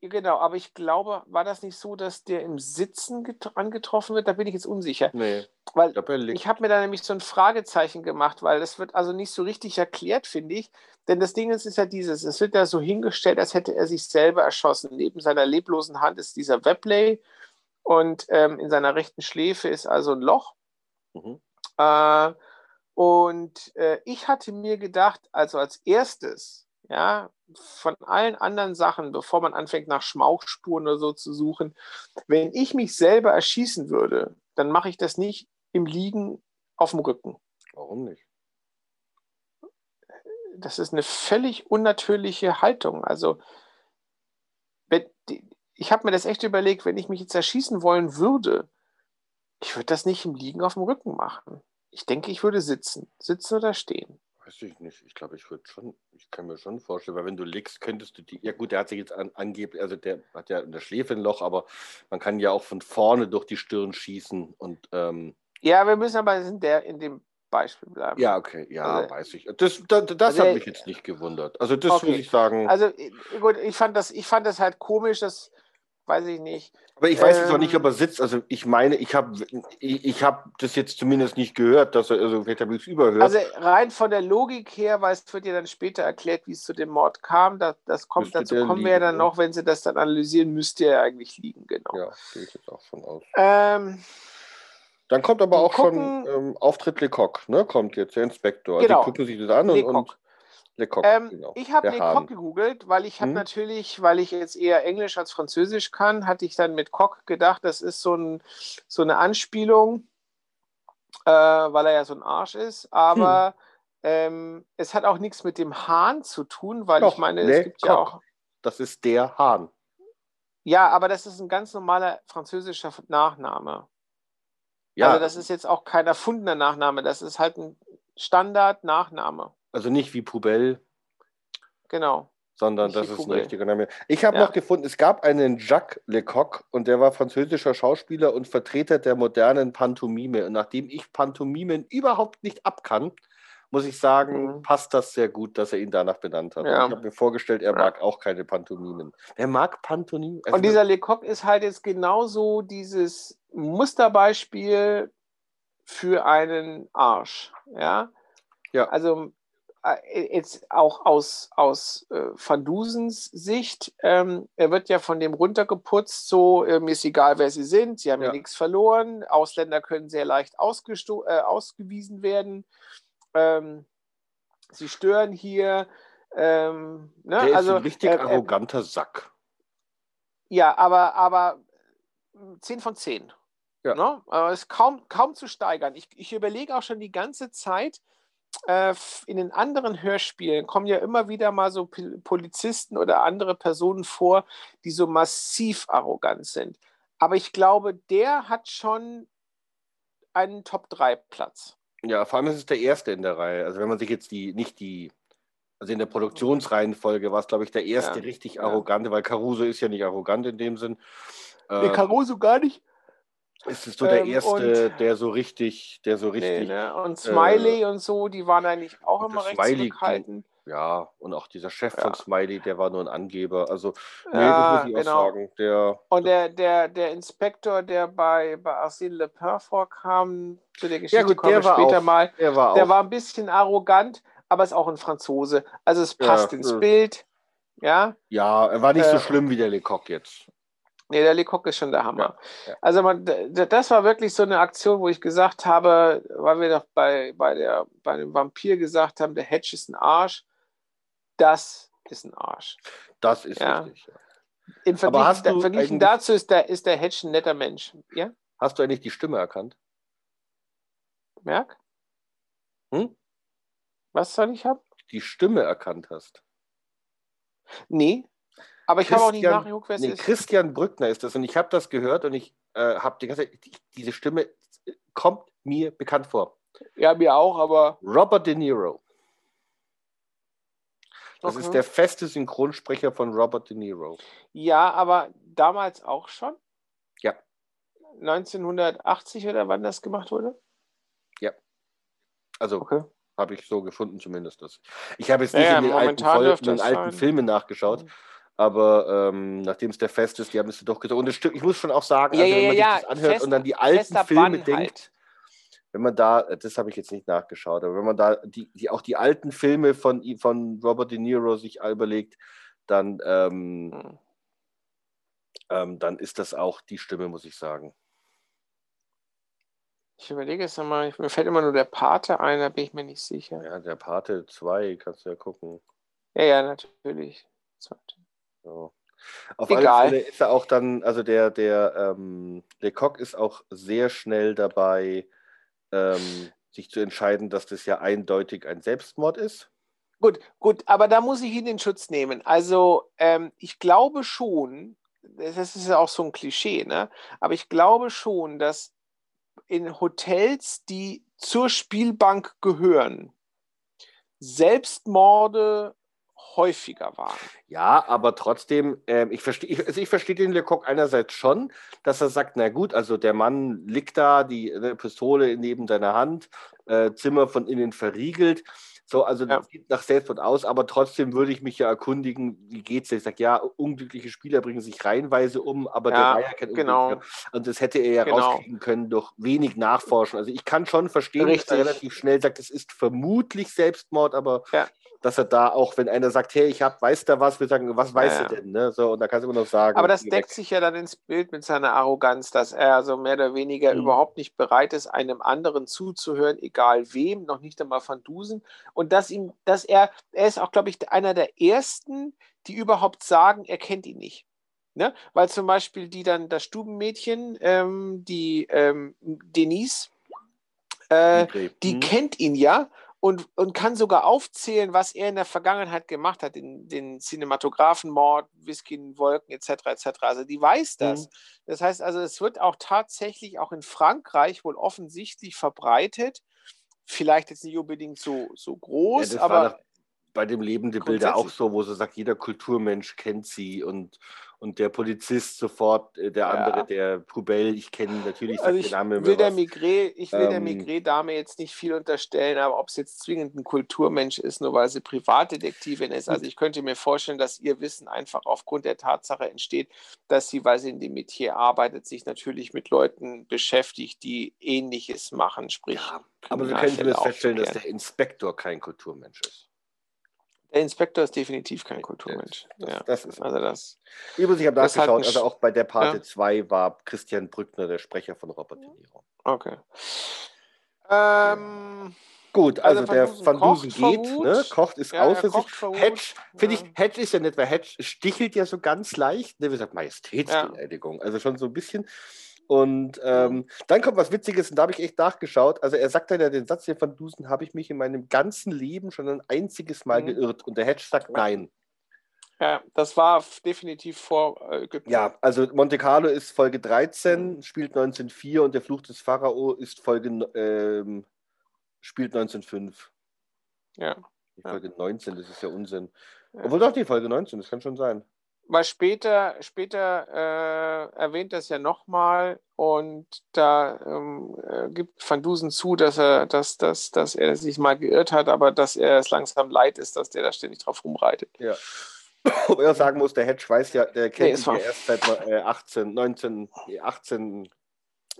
genau, aber ich glaube, war das nicht so, dass der im Sitzen get- angetroffen wird? Da bin ich jetzt unsicher. Nee, Weil ich ich habe mir da nämlich so ein Fragezeichen gemacht, weil das wird also nicht so richtig erklärt, finde ich. Denn das Ding ist, ist ja dieses, es wird ja so hingestellt, als hätte er sich selber erschossen. Neben seiner leblosen Hand ist dieser Webley und ähm, in seiner rechten Schläfe ist also ein Loch. Mhm. Äh, und äh, ich hatte mir gedacht, also als erstes, ja, von allen anderen Sachen, bevor man anfängt nach Schmauchspuren oder so zu suchen, wenn ich mich selber erschießen würde, dann mache ich das nicht im Liegen auf dem Rücken. Warum nicht? Das ist eine völlig unnatürliche Haltung. Also, ich habe mir das echt überlegt, wenn ich mich jetzt erschießen wollen würde, ich würde das nicht im Liegen auf dem Rücken machen. Ich denke, ich würde sitzen. Sitzen oder stehen. Weiß ich nicht. Ich glaube, ich würde schon, ich kann mir schon vorstellen, weil wenn du liegst, könntest du die, ja gut, der hat sich jetzt an, angeblich, also der hat ja in der Schläfe ein Loch, aber man kann ja auch von vorne durch die Stirn schießen und ähm, Ja, wir müssen aber in, der, in dem Beispiel bleiben. ja, okay, ja, Also- weiß ich. Das, das, das Also, hat mich jetzt nicht gewundert. Also das okay. muss ich sagen. Also gut, ich fand das, ich fand das halt komisch, das weiß ich nicht. aber ich weiß jetzt auch nicht, ähm, ob er sitzt. Also ich meine, ich habe ich, ich hab das jetzt zumindest nicht gehört, dass er, also vielleicht habe ich es überhört. Also rein von der Logik her, weil es wird ja dann später erklärt, wie es zu dem Mord kam. Das, das kommt, Müsste dazu kommen wir ja liegen, dann noch, wenn sie das dann analysieren, müsste er eigentlich liegen, genau. ja, gehe ich jetzt auch von aus. Ähm, Dann kommt aber auch gucken- schon ähm, Auftritt Lecoq, ne? Kommt jetzt der Inspektor. Also Genau. die gucken sich das an und, und Lecoq, ähm, genau. ich habe Lecoq Hahn. gegoogelt, weil ich habe Hm? natürlich, weil ich jetzt eher Englisch als Französisch kann, hatte ich dann mit Coq gedacht, das ist so, ein, so eine Anspielung, äh, weil er ja so ein Arsch ist. Aber Hm. ähm, es hat auch nichts mit dem Hahn zu tun, weil Doch, ich meine, Le es gibt ja auch. Das ist der Hahn. Ja, aber das ist ein ganz normaler französischer Nachname. Ja, Also das ist jetzt auch kein erfundener Nachname, das ist halt ein Standard-Nachname. Also nicht wie Poubelle, Genau. sondern Nicht das ist ein Poubelle. richtiger Name. Ich habe Ja. noch gefunden, es gab einen Jacques Lecoq und der war französischer Schauspieler und Vertreter der modernen Pantomime. Und nachdem ich Pantomimen überhaupt nicht abkann, muss ich sagen, Mhm. passt das sehr gut, dass er ihn danach benannt hat. Ja. Ich habe mir vorgestellt, er Ja. mag auch keine Pantomimen. Wer mag Pantomimen? Also Und dieser Lecoq ist halt jetzt genauso dieses Musterbeispiel für einen Arsch. Ja. Ja. Also jetzt auch aus, aus äh, Van Dusens Sicht, ähm, er wird ja von dem runtergeputzt, so, äh, mir ist egal, wer sie sind, sie haben ja, Ja. nichts verloren, Ausländer können sehr leicht äh, ausgewiesen werden, ähm, sie stören hier. Ähm, ne? der ist also, ein richtig äh, äh, arroganter Sack. Ja, aber, aber 10 von 10. Ja. Ne? Aber es ist kaum, kaum zu steigern. Ich, ich überlege auch schon die ganze Zeit, in den anderen Hörspielen kommen ja immer wieder mal so Polizisten oder andere Personen vor, die so massiv arrogant sind. Aber ich glaube, der hat schon einen Top-3-Platz. Ja, vor allem ist es der erste in der Reihe. Also wenn man sich jetzt die, nicht die, also in der Produktionsreihenfolge war es, glaube ich, der erste ja, richtig ja. arrogante, weil Caruso ist ja nicht arrogant in dem Sinn. Nee, ähm, Caruso gar nicht. Ist es so der ähm, erste, der so richtig, der so richtig. Nee, ne? Und Smiley äh, und so, die waren eigentlich auch immer recht Smiley, zurückhaltend. Ja, und auch dieser Chef ja. von Smiley, der war nur ein Angeber. Also, nee, ja, das muss ich genau. auch sagen. Der, und der, der, der Inspektor, der bei, bei Arsène Lepin vorkam, zu der Geschichte ja, gut, komme später auch, mal, der, war, der war ein bisschen arrogant, aber ist auch ein Franzose. Also es passt ja, ins Bild. Ja, ja er war nicht äh, so schlimm wie der Lecoq jetzt. Nee, der Lecoq ist schon der Hammer. Ja, ja. Also man, das war wirklich so eine Aktion, wo ich gesagt habe, weil wir doch bei, bei, der, bei dem Vampir gesagt haben, der Hedge ist ein Arsch. Das ist ein Arsch. Das ist ja. richtig. Ja. Im Vergleich, da, verglichen dazu ist der, ist der Hedge ein netter Mensch. Ja? Hast du eigentlich die Stimme erkannt? Merk? Hm? Was soll ich haben? Die Stimme erkannt hast. Nee, aber ich habe auch nicht nachgeguckt, wer es nee, ist. Christian Brückner ist das und ich habe das gehört und ich äh, habe die ganze Zeit, diese Stimme kommt mir bekannt vor. Ja, mir auch, aber. Robert De Niro. Das okay. ist der feste Synchronsprecher von Robert De Niro. Ja, aber damals auch schon? Ja. 1980 oder wann das gemacht wurde? Ja. Also okay. habe ich so gefunden zumindest. Das. Ich habe jetzt nicht ja, in den, alten, Voll, in alten Filmen nachgeschaut. Mhm aber ähm, nachdem es der Fest ist, die haben es doch gesagt. Und das ich muss schon auch sagen, ja, also, wenn man ja, sich das anhört fest, und dann die alten Filme denkt, halt. wenn man da, das habe ich jetzt nicht nachgeschaut, aber wenn man da die, die, auch die alten Filme von, von Robert De Niro sich überlegt, dann, ähm, hm. ähm, dann ist das auch die Stimme, muss ich sagen. Ich überlege es nochmal, mir fällt immer nur der Pate ein, da bin ich mir nicht sicher. Ja, der Pate 2, kannst du ja gucken. Ja, ja, natürlich. Zweite. So. Auf Egal. alle Fälle ist er auch dann, also der, der ähm, Lecoq ist auch sehr schnell dabei, ähm, sich zu entscheiden, dass das ja eindeutig ein Selbstmord ist. Gut, gut, aber da muss ich ihn in Schutz nehmen. Also ähm, ich glaube schon, das ist ja auch so ein Klischee, ne? aber ich glaube schon, dass in Hotels, die zur Spielbank gehören, Selbstmorde häufiger waren. Ja, aber trotzdem, äh, ich verstehe also ich versteh den Lecoq einerseits schon, dass er sagt, na gut, also der Mann liegt da, die eine Pistole neben seiner Hand, äh, Zimmer von innen verriegelt. So, also ja. das sieht nach Selbstmord aus, aber trotzdem würde ich mich ja erkundigen, wie geht's? Ich sage, ja, unglückliche Spieler bringen sich reihenweise um, aber ja, der war ja kein genau. Und das hätte er ja genau. rauskriegen können durch wenig Nachforschen. Also ich kann schon verstehen, Richtig. dass er relativ schnell sagt, es ist vermutlich Selbstmord, aber ja dass er da auch, wenn einer sagt, hey, ich hab, weiß da was, wir sagen, was weiß ja, er denn? Ne? So, und da kannst du immer noch sagen. Aber das deckt weg. sich ja dann ins Bild mit seiner Arroganz, dass er so mehr oder weniger mhm. überhaupt nicht bereit ist, einem anderen zuzuhören, egal wem, noch nicht einmal von Dusen. Und dass ihm, dass er, er ist auch, glaube ich, einer der ersten, die überhaupt sagen, er kennt ihn nicht. Ne? Weil zum Beispiel die dann, das Stubenmädchen, ähm, die ähm, Denise, äh, die, mhm. kennt ihn ja und, und kann sogar aufzählen, was er in der Vergangenheit gemacht hat, den, den Cinematographenmord, Whisky in Wolken etc. etc. Also die weiß das. Mhm. Das heißt also, es wird auch tatsächlich auch in Frankreich wohl offensichtlich verbreitet. Vielleicht jetzt nicht unbedingt so, so groß, ja, aber bei dem lebende Bilder auch so, wo sie sagt, jeder Kulturmensch kennt sie und, und der Polizist sofort, äh, der andere, ja. der Poubelle, ich kenne natürlich also ich will der Migré, Ich will ähm, der Migré-Dame jetzt nicht viel unterstellen, aber ob es jetzt zwingend ein Kulturmensch ist, nur weil sie Privatdetektivin ist. Also ich könnte mir vorstellen, dass ihr Wissen einfach aufgrund der Tatsache entsteht, dass sie, weil sie in dem Metier arbeitet, sich natürlich mit Leuten beschäftigt, die Ähnliches machen, sprich. Ja, aber wir können zumindest feststellen, dass der Inspektor kein Kulturmensch ist. Der Inspektor ist definitiv kein Kulturmensch. Das, ja. das ist also das. Übrigens, ich habe nachgeschaut, halt also auch bei der Parte ja. 2 war Christian Brückner der Sprecher von Robert De Niro. Okay. Ähm, Gut, also, also der Van Dusen geht, ne? kocht ist ja, außer sich. Hedge, finde ich, Hedge ist ja nicht, weil Hedge stichelt ja so ganz leicht. Ne, wie gesagt, Majestätsbeleidigung. Also schon so ein bisschen. Und ähm, dann kommt was Witziges und da habe ich echt nachgeschaut. Also er sagt dann ja den Satz, den Van Dusen habe ich mich in meinem ganzen Leben schon ein einziges Mal Mhm. geirrt. Und der Hedge sagt nein. Ja, das war definitiv vor äh, Ägypten. Ja, also Monte Carlo ist Folge 13, spielt 1904 und der Fluch des Pharao ist Folge, ähm, spielt 1905. ja. Die Ja. Folge 19, das ist ja Unsinn. Ja. Obwohl doch die Folge 19, das kann schon sein. Weil später, später äh, erwähnt das ja nochmal und da ähm, äh, gibt Van Dusen zu, dass er, dass, dass, dass er sich mal geirrt hat, aber dass er es langsam leid ist, dass der da ständig drauf rumreitet. Ja. Wobei er sagen muss, der Hedge weiß ja, der kennt Nee, ja erst seit äh, 18, 19, nee, 18,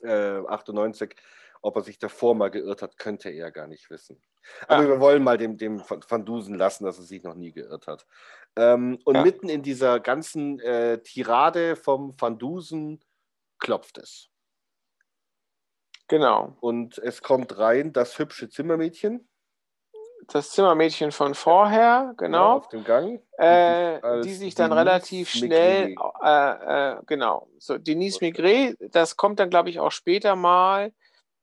äh, 98. Ob er sich davor mal geirrt hat, könnte er ja gar nicht wissen. Aber Ja. wir wollen mal dem, dem Van Dusen lassen, dass er sich noch nie geirrt hat. Ähm, und Ja. mitten in dieser ganzen äh, Tirade vom Van Dusen klopft es. Genau. Und es kommt rein das hübsche Zimmermädchen Das Zimmermädchen von vorher, ja, genau. auf dem Gang. äh, die sich dann Denise relativ schnell, äh, äh, genau, so Denise Migré, das kommt dann, glaube ich, auch später mal.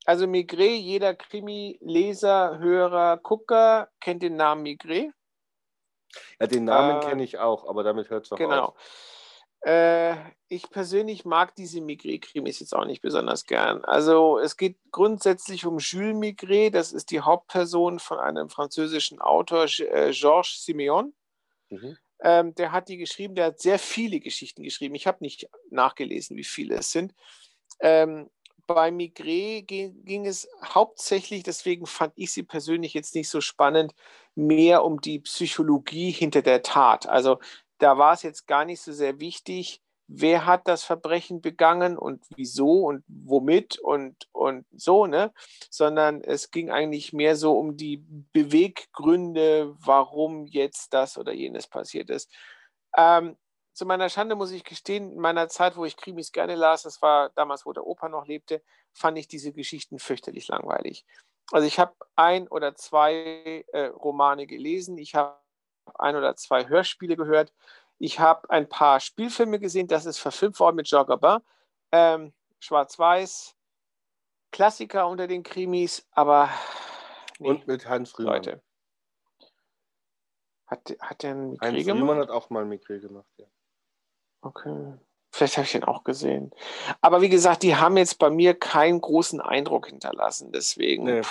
Also Migré, jeder Krimi-Leser, Hörer, Gucker kennt den Namen Migré. Ja, den Namen Äh, kenne ich auch, aber damit hört es auch Genau. auf. Äh, ich persönlich mag diese Migré-Krimis jetzt auch nicht besonders gern. Also es geht grundsätzlich um Jules Migré, das ist die Hauptperson von einem französischen Autor, äh, Georges Simeon. Mhm. Ähm, der hat die geschrieben, der hat sehr viele Geschichten geschrieben. Ich habe nicht nachgelesen, wie viele es sind. Ähm, bei Migré ging, ging es hauptsächlich, deswegen fand ich sie persönlich jetzt nicht so spannend, mehr um die Psychologie hinter der Tat. Also da war es jetzt gar nicht so sehr wichtig, wer hat das Verbrechen begangen und wieso und womit und, und so, ne? Sondern es ging eigentlich mehr so um die Beweggründe, warum jetzt das oder jenes passiert ist. Ähm, zu meiner Schande muss ich gestehen, in meiner Zeit, wo ich Krimis gerne las, das war damals, wo der Opa noch lebte, fand ich diese Geschichten fürchterlich langweilig. Also ich habe ein oder zwei äh, Romane gelesen, ich habe ein oder zwei Hörspiele gehört, ich habe ein paar Spielfilme gesehen, das ist verfilmt worden mit Jean Gabin, ähm, Schwarz-Weiß, Klassiker unter den Krimis, aber nee, Und mit Hans Rühmann. Leute. Hat, hat der einen Heinz Krieg Rühmann gemacht? hat auch mal Migré gemacht. Ja. Okay. Vielleicht habe ich den auch gesehen. Aber wie gesagt, die haben jetzt bei mir keinen großen Eindruck hinterlassen. Deswegen. Nee.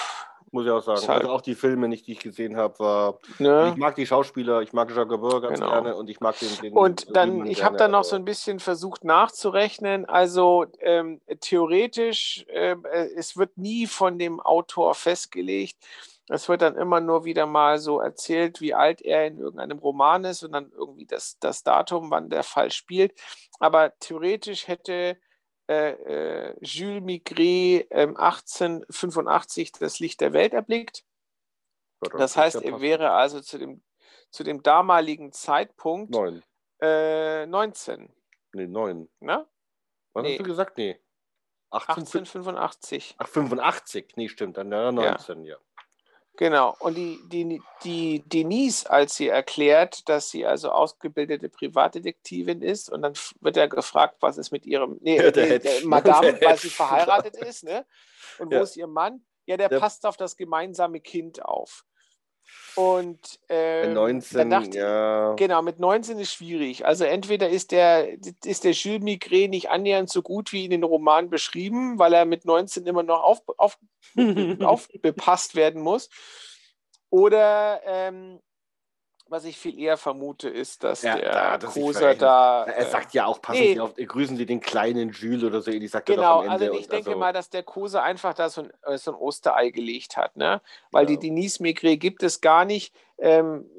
Muss ich auch sagen. Halt- Also auch die Filme nicht, die ich gesehen habe, war. Ich ne? mag die Schauspieler, ich mag Jacques Gabor ganz Genau. gerne und ich mag den. den Und dann, ich habe dann noch so ein bisschen versucht nachzurechnen. Also ähm, theoretisch, ähm, äh, es wird nie von dem Autor festgelegt. Es wird dann immer nur wieder mal so erzählt, wie alt er in irgendeinem Roman ist und dann irgendwie das, das Datum, wann der Fall spielt. Aber theoretisch hätte äh, äh, Jules Migré ähm, 1885 das Licht der Welt erblickt. Ja, Das heißt, ja er wäre also zu dem, zu dem damaligen Zeitpunkt Neun. äh, 19. Nee, neun. Ne? Was Nee. hast du gesagt? Nee. 18, 1885. Ach, 85. Nee, stimmt. Dann wäre er 19, ja. Genau. Und die, die, die Denise, als sie erklärt, dass sie also ausgebildete Privatdetektivin ist, und dann wird er gefragt, was ist mit ihrem, nee, Ja, der der Madame, Der weil sie verheiratet ist, ne? Und wo Ja. ist ihr Mann? Ja, der Der- passt auf das gemeinsame Kind auf. Und ähm, 19, dann dachte ja. Genau, mit 19 ist schwierig. Also entweder ist der, ist der Jules Migré nicht annähernd so gut wie in den Roman beschrieben, weil er mit 19 immer noch auf, auf, aufbepasst werden muss. Oder ähm, was ich viel eher vermute, ist, dass Ja, der da sich Koser da. Er äh, sagt ja auch, passen nee. Sie auf, grüßen Sie den kleinen Jules oder so, ich sagt er Genau, doch am Ende. also ich und denke also, mal, dass der Kose einfach da so ein, äh, so ein Osterei gelegt hat, ne? Weil Ja. die Denise Migré gibt es gar nicht. Ähm,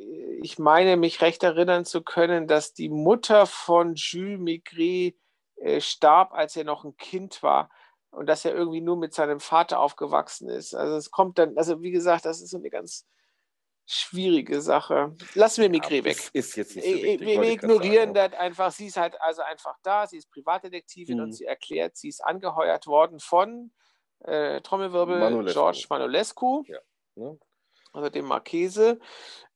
ich meine, mich recht erinnern zu können, dass die Mutter von Jules Migré äh, starb, als er noch ein Kind war und dass er irgendwie nur mit seinem Vater aufgewachsen ist. Also es kommt dann, also wie gesagt, das ist so eine ganz schwierige Sache. Lassen wir Migré ja, weg. Ist, ist jetzt nicht so wichtig. Wir, wir ignorieren das einfach. Sie ist halt also einfach da. Sie ist Privatdetektivin Mhm. und sie erklärt, sie ist angeheuert worden von äh, Trommelwirbel Manolescu. George Manolescu, Ne? also dem Marchese.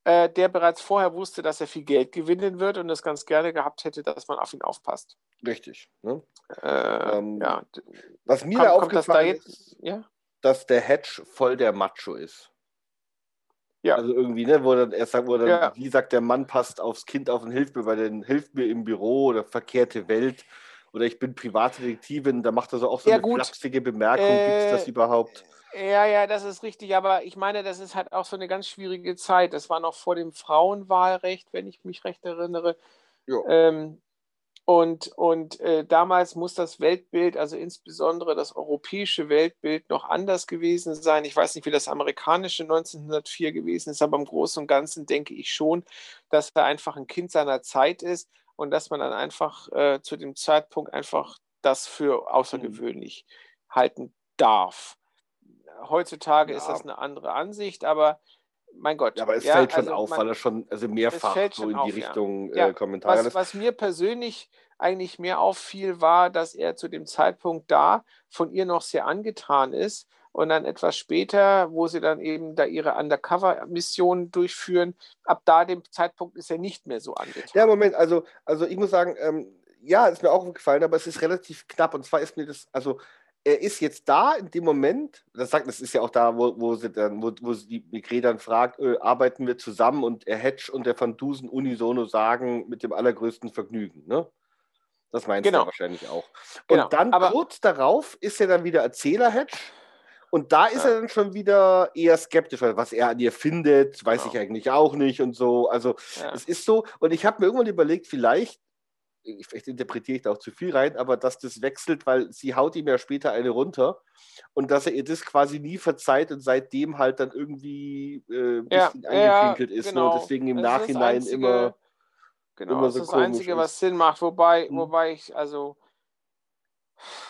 äh, der bereits vorher wusste, dass er viel Geld gewinnen wird und es ganz gerne gehabt hätte, dass man auf ihn aufpasst. Richtig. Ne? Äh, ähm, ja. Was mir kommt, da aufgefallen das da jetzt, ist, ja? dass der Hedge voll der Macho ist. Ja. Also irgendwie, ne, wo dann er sagt, wo dann, ja. wie sagt der Mann, passt aufs Kind auf und hilft mir, weil dann hilft mir im Büro oder verkehrte Welt oder ich bin Privatdetektivin, da macht er so auch so ja, eine gut. flapsige Bemerkung, äh, gibt es das überhaupt? Ja, ja, das ist richtig, aber ich meine, das ist halt auch so eine ganz schwierige Zeit. Das war noch vor dem Frauenwahlrecht, wenn ich mich recht erinnere. Ähm, und und äh, damals muss das Weltbild, also insbesondere das europäische Weltbild, noch anders gewesen sein. Ich weiß nicht, wie das amerikanische 1904 gewesen ist, aber im Großen und Ganzen denke ich schon, dass er einfach ein Kind seiner Zeit ist und dass man dann einfach äh, zu dem Zeitpunkt einfach das für außergewöhnlich mhm. halten darf. Heutzutage ja. ist das eine andere Ansicht, aber mein Gott. Ja, aber es ja, fällt schon also auf, man, weil er schon also mehrfach so in die auf, Richtung ja. äh, Kommentare. Was, was, mir persönlich eigentlich mehr auffiel, war, dass er zu dem Zeitpunkt da von ihr noch sehr angetan ist und dann etwas später, wo sie dann eben da ihre Undercover-Mission durchführen, ab da dem Zeitpunkt ist er nicht mehr so angetan. Ja, Moment, also, also ich muss sagen, ähm, ja, ist mir auch gefallen, aber es ist relativ knapp und zwar ist mir das, also er ist jetzt da in dem Moment, das sagt, das ist ja auch da, wo, wo sie dann, wo, wo sie die Migré dann fragt, äh, arbeiten wir zusammen und er Hedge und der Van Dusen unisono sagen mit dem allergrößten Vergnügen, ne? Das meinst genau. du wahrscheinlich auch. Und genau. dann Aber kurz darauf ist er dann wieder Erzähler-Hedge. Und da ist ja. er dann schon wieder eher skeptisch, weil was er an ihr findet, weiß genau. ich eigentlich auch nicht und so. Also ja. es ist so, und ich habe mir irgendwann überlegt, vielleicht vielleicht interpretiere ich da auch zu viel rein, aber dass das wechselt, weil sie haut ihm ja später eine runter und dass er ihr das quasi nie verzeiht und seitdem halt dann irgendwie äh, ein bisschen ja, angepinkelt ja, ist genau. ne? und genau. deswegen im das Nachhinein einzige, immer. Genau, immer so das ist das Einzige, ist. was Sinn macht, wobei, hm. wobei ich also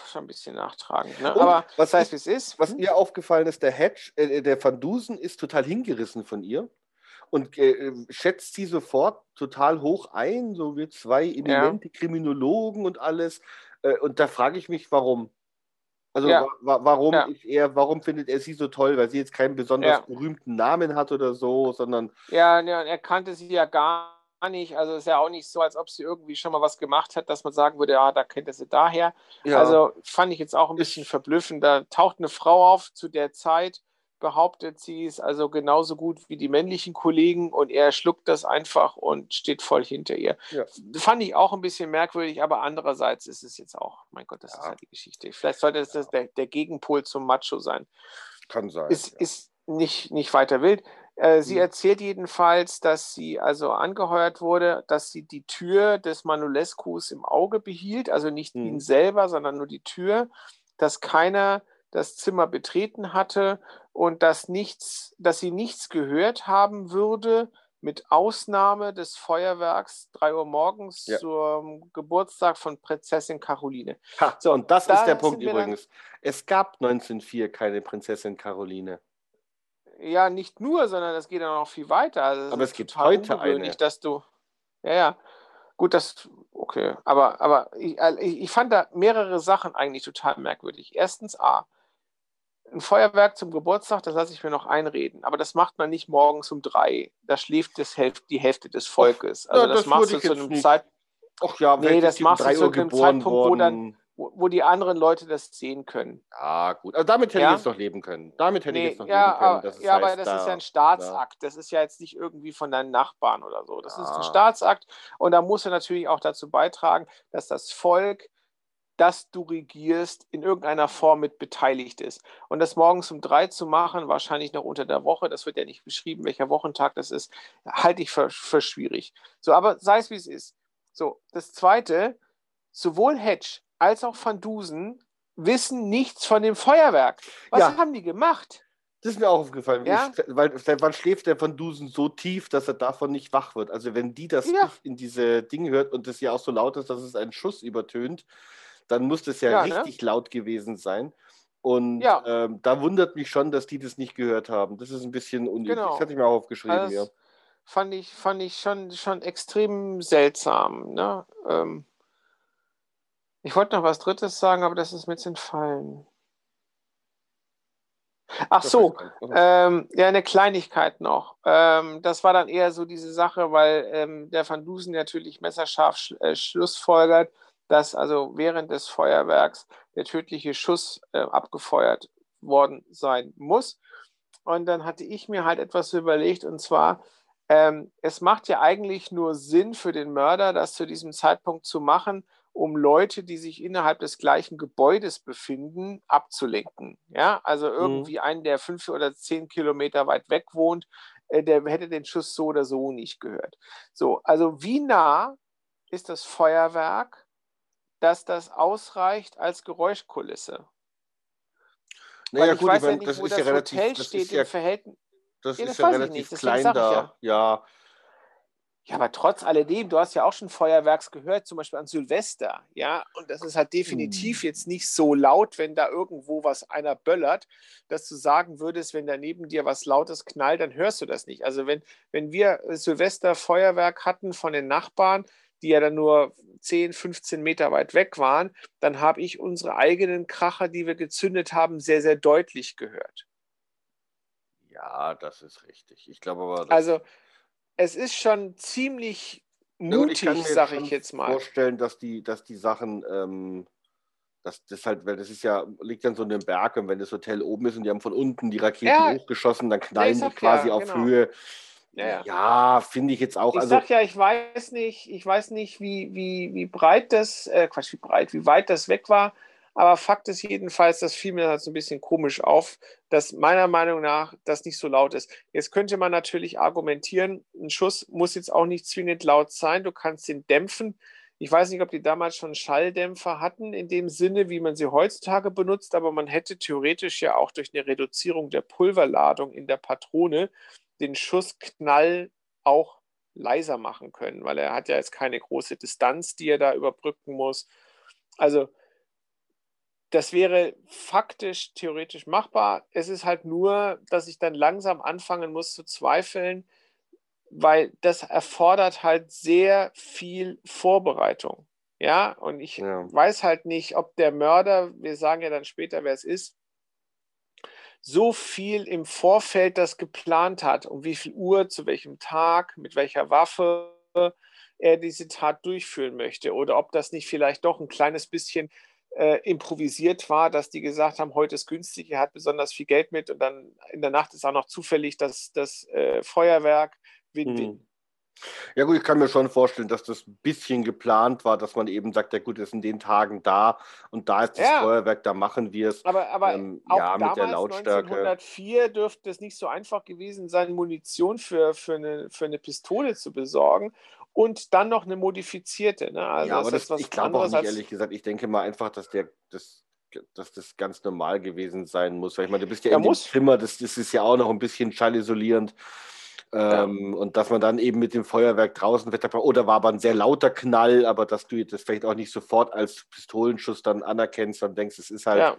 schon ein bisschen nachtragend. Ne? Aber was heißt, wie es ist? Was hm? mir aufgefallen ist, der Hedge, äh, der Van Dusen ist total hingerissen von ihr und äh, schätzt sie sofort total hoch ein, so wie zwei eminente ja. Kriminologen und alles. Äh, und da frage ich mich, warum? Also ja. wa warum ja. er, warum findet er sie so toll? Weil sie jetzt keinen besonders berühmten Namen hat oder so, sondern. Ja, ja, er kannte sie ja gar nicht. Also ist ja auch nicht so, als ob sie irgendwie schon mal was gemacht hat, dass man sagen würde, ja, da kennt er sie daher. Also fand ich jetzt auch ein bisschen verblüffend. Da taucht eine Frau auf zu der Zeit behauptet, sie ist also genauso gut wie die männlichen Kollegen und er schluckt das einfach und steht voll hinter ihr. Ja. Fand ich auch ein bisschen merkwürdig, aber andererseits ist es jetzt auch, mein Gott, das ja. ist halt die Geschichte. Vielleicht sollte es ja. der, der, Gegenpol zum Macho sein. Kann sein. Ist, ist nicht, nicht weiter wild. Äh, sie mhm. erzählt jedenfalls, dass sie also angeheuert wurde, dass sie die Tür des Manulescus im Auge behielt, also nicht mhm. ihn selber, sondern nur die Tür, dass keiner das Zimmer betreten hatte und dass nichts, dass sie nichts gehört haben würde, mit Ausnahme des Feuerwerks 3 Uhr morgens ja. zum Geburtstag von Prinzessin Caroline. Ha, so, und das da ist der Punkt übrigens. Es gab 1904 keine Prinzessin Caroline. Ja, nicht nur, sondern es geht dann noch viel weiter. Also aber es gibt heute eine. Dass du, ja, ja. Gut, das, okay. Aber, aber ich, ich fand da mehrere Sachen eigentlich total merkwürdig. Erstens, A, ein Feuerwerk zum Geburtstag, das lasse ich mir noch einreden. Aber das macht man nicht morgens um drei. Da schläft das Hälfte, die Hälfte des Volkes. Also ja, das, das machst du zu einem Zeitpunkt. Ach ja, nee, das machst du zu einem Zeitpunkt, wo dann, wo, die anderen Leute das sehen können. Ja, gut. Also damit hätte ja? ich jetzt noch leben können. Damit hätte nee, ich jetzt noch ja, leben können. Ja, heißt, aber das da, ist ja ein Staatsakt. Das ist ja jetzt nicht irgendwie von deinen Nachbarn oder so. Das ist ein Staatsakt. Und da muss er natürlich auch dazu beitragen, dass das Volk dass du regierst, in irgendeiner Form mit beteiligt ist. Und das morgens um drei zu machen, wahrscheinlich noch unter der Woche, das wird ja nicht beschrieben, welcher Wochentag das ist, halte ich für, für schwierig. So, aber sei es wie es ist. So, das zweite, sowohl Hedge als auch Van Dusen wissen nichts von dem Feuerwerk. Was ja. haben die gemacht? Das ist mir auch aufgefallen, ja? ich, weil wann schläft der Van Dusen so tief, dass er davon nicht wach wird. Also wenn die das ja. in diese Dinge hört und das ja auch so laut ist, dass es einen Schuss übertönt, dann muss das ja, ja ne? richtig ne? laut gewesen sein. Und ja. ähm, da wundert mich schon, dass die das nicht gehört haben. Das ist ein bisschen unüblich. Genau. Das hatte ich mir auch aufgeschrieben. Also ja. Fand ich, fand ich schon, schon extrem seltsam. Ne? Ähm, ich wollte noch was Drittes sagen, aber das ist mir jetzt entfallen. Ach so, ähm, ja, eine Kleinigkeit noch. Ähm, das war dann eher so diese Sache, weil ähm, der Van Dusen natürlich messerscharf sch äh, schlussfolgert, dass also während des Feuerwerks der tödliche Schuss äh, abgefeuert worden sein muss. Und dann hatte ich mir halt etwas überlegt, und zwar, ähm, es macht ja eigentlich nur Sinn für den Mörder, das zu diesem Zeitpunkt zu machen, um Leute, die sich innerhalb des gleichen Gebäudes befinden, abzulenken. Ja, also mhm. irgendwie mhm. einen, der fünf oder zehn Kilometer weit weg wohnt, äh, der hätte den Schuss so oder so nicht gehört. So, also wie nah ist das Feuerwerk, dass das ausreicht als Geräuschkulisse? Naja, ich gut, weiß ich mein, ja nicht, das wo das, ja relativ, Hotel das steht ja, im Verhältnis. Das ja, ist ja relativ klein da. Ja. Ja, aber trotz alledem, du hast ja auch schon Feuerwerks gehört, zum Beispiel an Silvester, ja, und das ist halt definitiv hm. jetzt nicht so laut, wenn da irgendwo was einer böllert, dass du sagen würdest, wenn da neben dir was Lautes knallt, dann hörst du das nicht. Also wenn, wenn wir Silvester Feuerwerk hatten von den Nachbarn, die ja dann nur 10, 15 Meter weit weg waren, dann habe ich unsere eigenen Kracher, die wir gezündet haben, sehr, sehr deutlich gehört. Ja, das ist richtig. Ich glaube aber. Also, es ist schon ziemlich mutig, ja, sage ich jetzt mal. Ich kann mir vorstellen, dass die, dass die Sachen. Ähm, das, das halt, weil das ist ja, liegt dann so in den Berg und wenn das Hotel oben ist und die haben von unten die Raketen ja, hochgeschossen, dann knallen die quasi ja, auf genau. Höhe. Ja, ja. finde ich jetzt auch. Ich also, sag ja, ich weiß nicht, ich weiß nicht, wie, wie, wie breit das, äh, Quatsch, wie breit, wie weit das weg war. Aber Fakt ist jedenfalls, das fiel mir halt so ein bisschen komisch auf, dass meiner Meinung nach das nicht so laut ist. Jetzt könnte man natürlich argumentieren, ein Schuss muss jetzt auch nicht zwingend laut sein, du kannst ihn dämpfen. Ich weiß nicht, ob die damals schon Schalldämpfer hatten, in dem Sinne, wie man sie heutzutage benutzt, aber man hätte theoretisch ja auch durch eine Reduzierung der Pulverladung in der Patrone den Schussknall auch leiser machen können, weil er hat ja jetzt keine große Distanz, die er da überbrücken muss. Also das wäre faktisch, theoretisch machbar. Es ist halt nur, dass ich dann langsam anfangen muss zu zweifeln, weil das erfordert halt sehr viel Vorbereitung. Ja, und ich ja. weiß halt nicht, ob der Mörder, wir sagen ja dann später, wer es ist, so viel im Vorfeld das geplant hat, um wie viel Uhr, zu welchem Tag, mit welcher Waffe er diese Tat durchführen möchte. Oder ob das nicht vielleicht doch ein kleines bisschen äh, improvisiert war, dass die gesagt haben, heute ist günstig, er hat besonders viel Geld mit und dann in der Nacht ist auch noch zufällig das, das äh, Feuerwerk Win-Win. Hm. Ja gut, ich kann mir schon vorstellen, dass das ein bisschen geplant war, dass man eben sagt, ja gut, ist in den Tagen da und da ist das ja. Feuerwerk, da machen wir es. Aber, aber ähm, auch ja, damals, mit der Lautstärke. 1904 dürfte es nicht so einfach gewesen sein, Munition für, für, eine, für eine Pistole zu besorgen und dann noch eine modifizierte. Ne? Also ja, aber das, das ich glaube auch nicht, ehrlich gesagt. Ich denke mal einfach, dass der das, dass das ganz normal gewesen sein muss. Weil ich meine, du bist ja, ja dem Zimmer, das, das ist ja auch noch ein bisschen schallisolierend. Ähm, ja. Und dass man dann eben mit dem Feuerwerk draußen oder war aber ein sehr lauter Knall, aber dass du das vielleicht auch nicht sofort als Pistolenschuss dann anerkennst und denkst, es ist halt. Ja.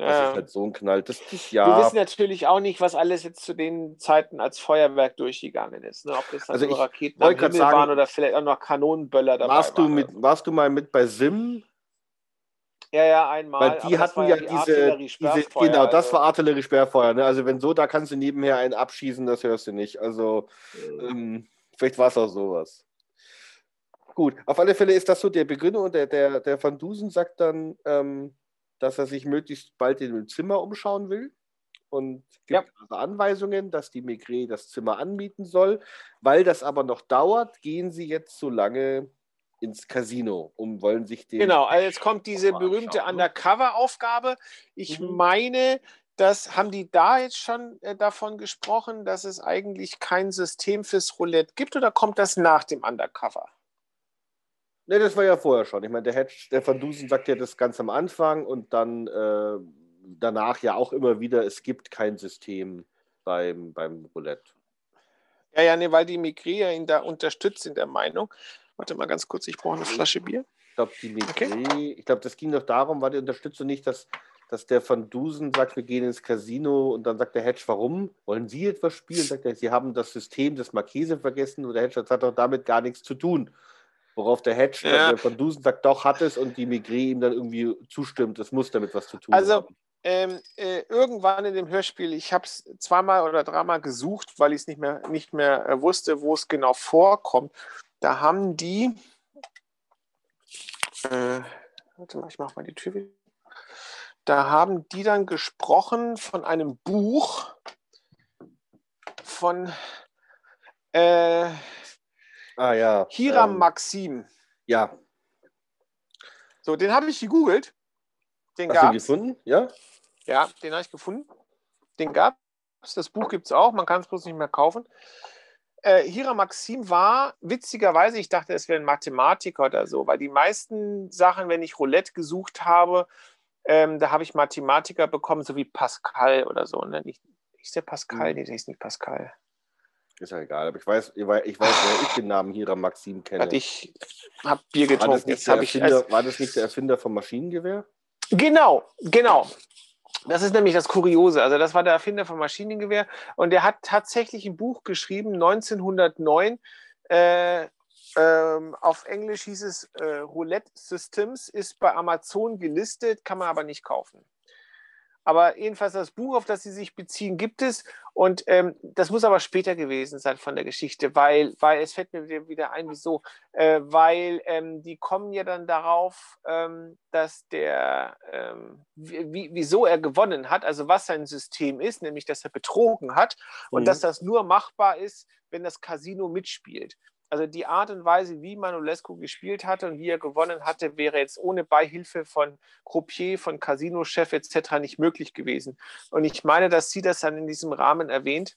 Das ja. ist halt so ein Knall. Das, das, ja. Wir wissen natürlich auch nicht, was alles jetzt zu den Zeiten als Feuerwerk durchgegangen ist. Ne? Ob das dann also Raketen am Himmel sagen, waren oder vielleicht auch noch Kanonenböller dabei warst waren. Du mit, warst du mal mit bei Sim? Ja, ja, einmal. Weil die hatten ja, die diese, diese, genau, das also. war Artilleriesperrfeuer. Ne? Also wenn so, da kannst du nebenher einen abschießen, das hörst du nicht. Also ähm, vielleicht war es auch sowas. Gut, auf alle Fälle ist das so der Begründer und der, der, der Van Dusen sagt dann, ähm, dass er sich möglichst bald in dem Zimmer umschauen will und gibt ja. also Anweisungen, dass die Maigret das Zimmer anmieten soll. Weil das aber noch dauert, gehen sie jetzt so lange ins Casino und wollen sich den. Genau, also jetzt kommt diese berühmte ne? Undercover-Aufgabe. Ich mhm. meine, das haben die da jetzt schon äh, davon gesprochen, dass es eigentlich kein System fürs Roulette gibt oder kommt das nach dem Undercover? Ne, das war ja vorher schon. Ich meine, der, Hedge, der Van Dusen sagt ja das ganz am Anfang und dann äh, danach ja auch immer wieder, es gibt kein System beim, beim Roulette. Ja, ja, nee, weil die Migrier ihn da unterstützt in der Meinung. Warte mal ganz kurz, ich brauche eine Flasche Bier. Ich glaube, die okay. ich glaube, das ging doch darum, war die Unterstützung nicht, dass, dass der Van Dusen sagt, wir gehen ins Casino und dann sagt der Hedge, warum? Wollen Sie etwas spielen? Sagt er, Sie haben das System des Marquese vergessen und der Hedge hat doch damit gar nichts zu tun. Worauf der Hedge ja. von Dusen sagt, doch hat es und die Migré ihm dann irgendwie zustimmt, es muss damit was zu tun also, haben. ähm, äh, irgendwann in dem Hörspiel, ich habe es zweimal oder dreimal gesucht, weil ich es nicht mehr, nicht mehr äh, wusste, wo es genau vorkommt. Da haben die, äh, warte mal, ich mache mal die Tür wieder. Da haben die dann gesprochen von einem Buch von äh, Ah ja. Hiram ähm, Maxim. Ja. So, den habe ich gegoogelt. Den Hast du gefunden? Ja? Ja, den habe ich gefunden. Den gab es. Das Buch gibt es auch. Man kann es bloß nicht mehr kaufen. Äh, Hiram Maxim war witzigerweise, ich dachte, es wäre ein Mathematiker oder so, weil die meisten Sachen, wenn ich Roulette gesucht habe, ähm, da habe ich Mathematiker bekommen, so wie Pascal oder so. Ne? Nicht, ist der Pascal? Mhm. Nee, der ist nicht Pascal. Ist ja egal, aber ich weiß, ich weiß, ich weiß ich den Namen Hiram Maxim kenne. Warte, Ich habe Bier war, das getrunken. nicht der habe ich Erfinder, war das nicht der Erfinder vom Maschinengewehr? Genau, genau. Das ist nämlich das Kuriose. Also das war der Erfinder vom Maschinengewehr und der hat tatsächlich ein Buch geschrieben, 1909. Äh, ähm, auf Englisch hieß es äh, Roulette Systems, ist bei Amazon gelistet, kann man aber nicht kaufen. Aber jedenfalls das Buch, auf das sie sich beziehen, gibt es. Und ähm, das muss aber später gewesen sein von der Geschichte, weil, weil es fällt mir wieder- ein, wieso. Äh, weil ähm, die kommen ja dann darauf, ähm, dass der, ähm, wie, wie- wieso er gewonnen hat, also was sein System ist, nämlich dass er betrogen hat und Mhm. dass das nur machbar ist, wenn das Casino mitspielt. Also die Art und Weise, wie Manolescu gespielt hatte und wie er gewonnen hatte, wäre jetzt ohne Beihilfe von Croupier, von Casino-Chef etc. nicht möglich gewesen. Und ich meine, dass sie das dann in diesem Rahmen erwähnt,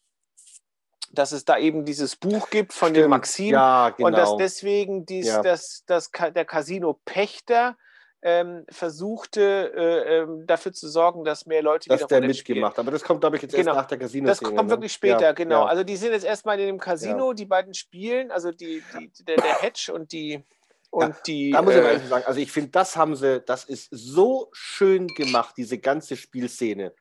dass es da eben dieses Buch gibt von dem Stimmt. Maxim Ja, genau. und dass deswegen dies, Ja. das, das, der Casino-Pächter ähm, versuchte, äh, ähm, dafür zu sorgen, dass mehr Leute dass wieder der Roulette spielen. mitgemacht. Aber das kommt, glaube ich, jetzt Genau. erst nach der casino Das kommt wirklich später, genau. Also die sind jetzt erstmal in dem Casino, die beiden spielen, also die, die, der, der Hedge und die und die. Da muss ich aber äh, ehrlich sagen, also ich finde, das haben sie, das ist so schön gemacht, diese ganze Spielszene.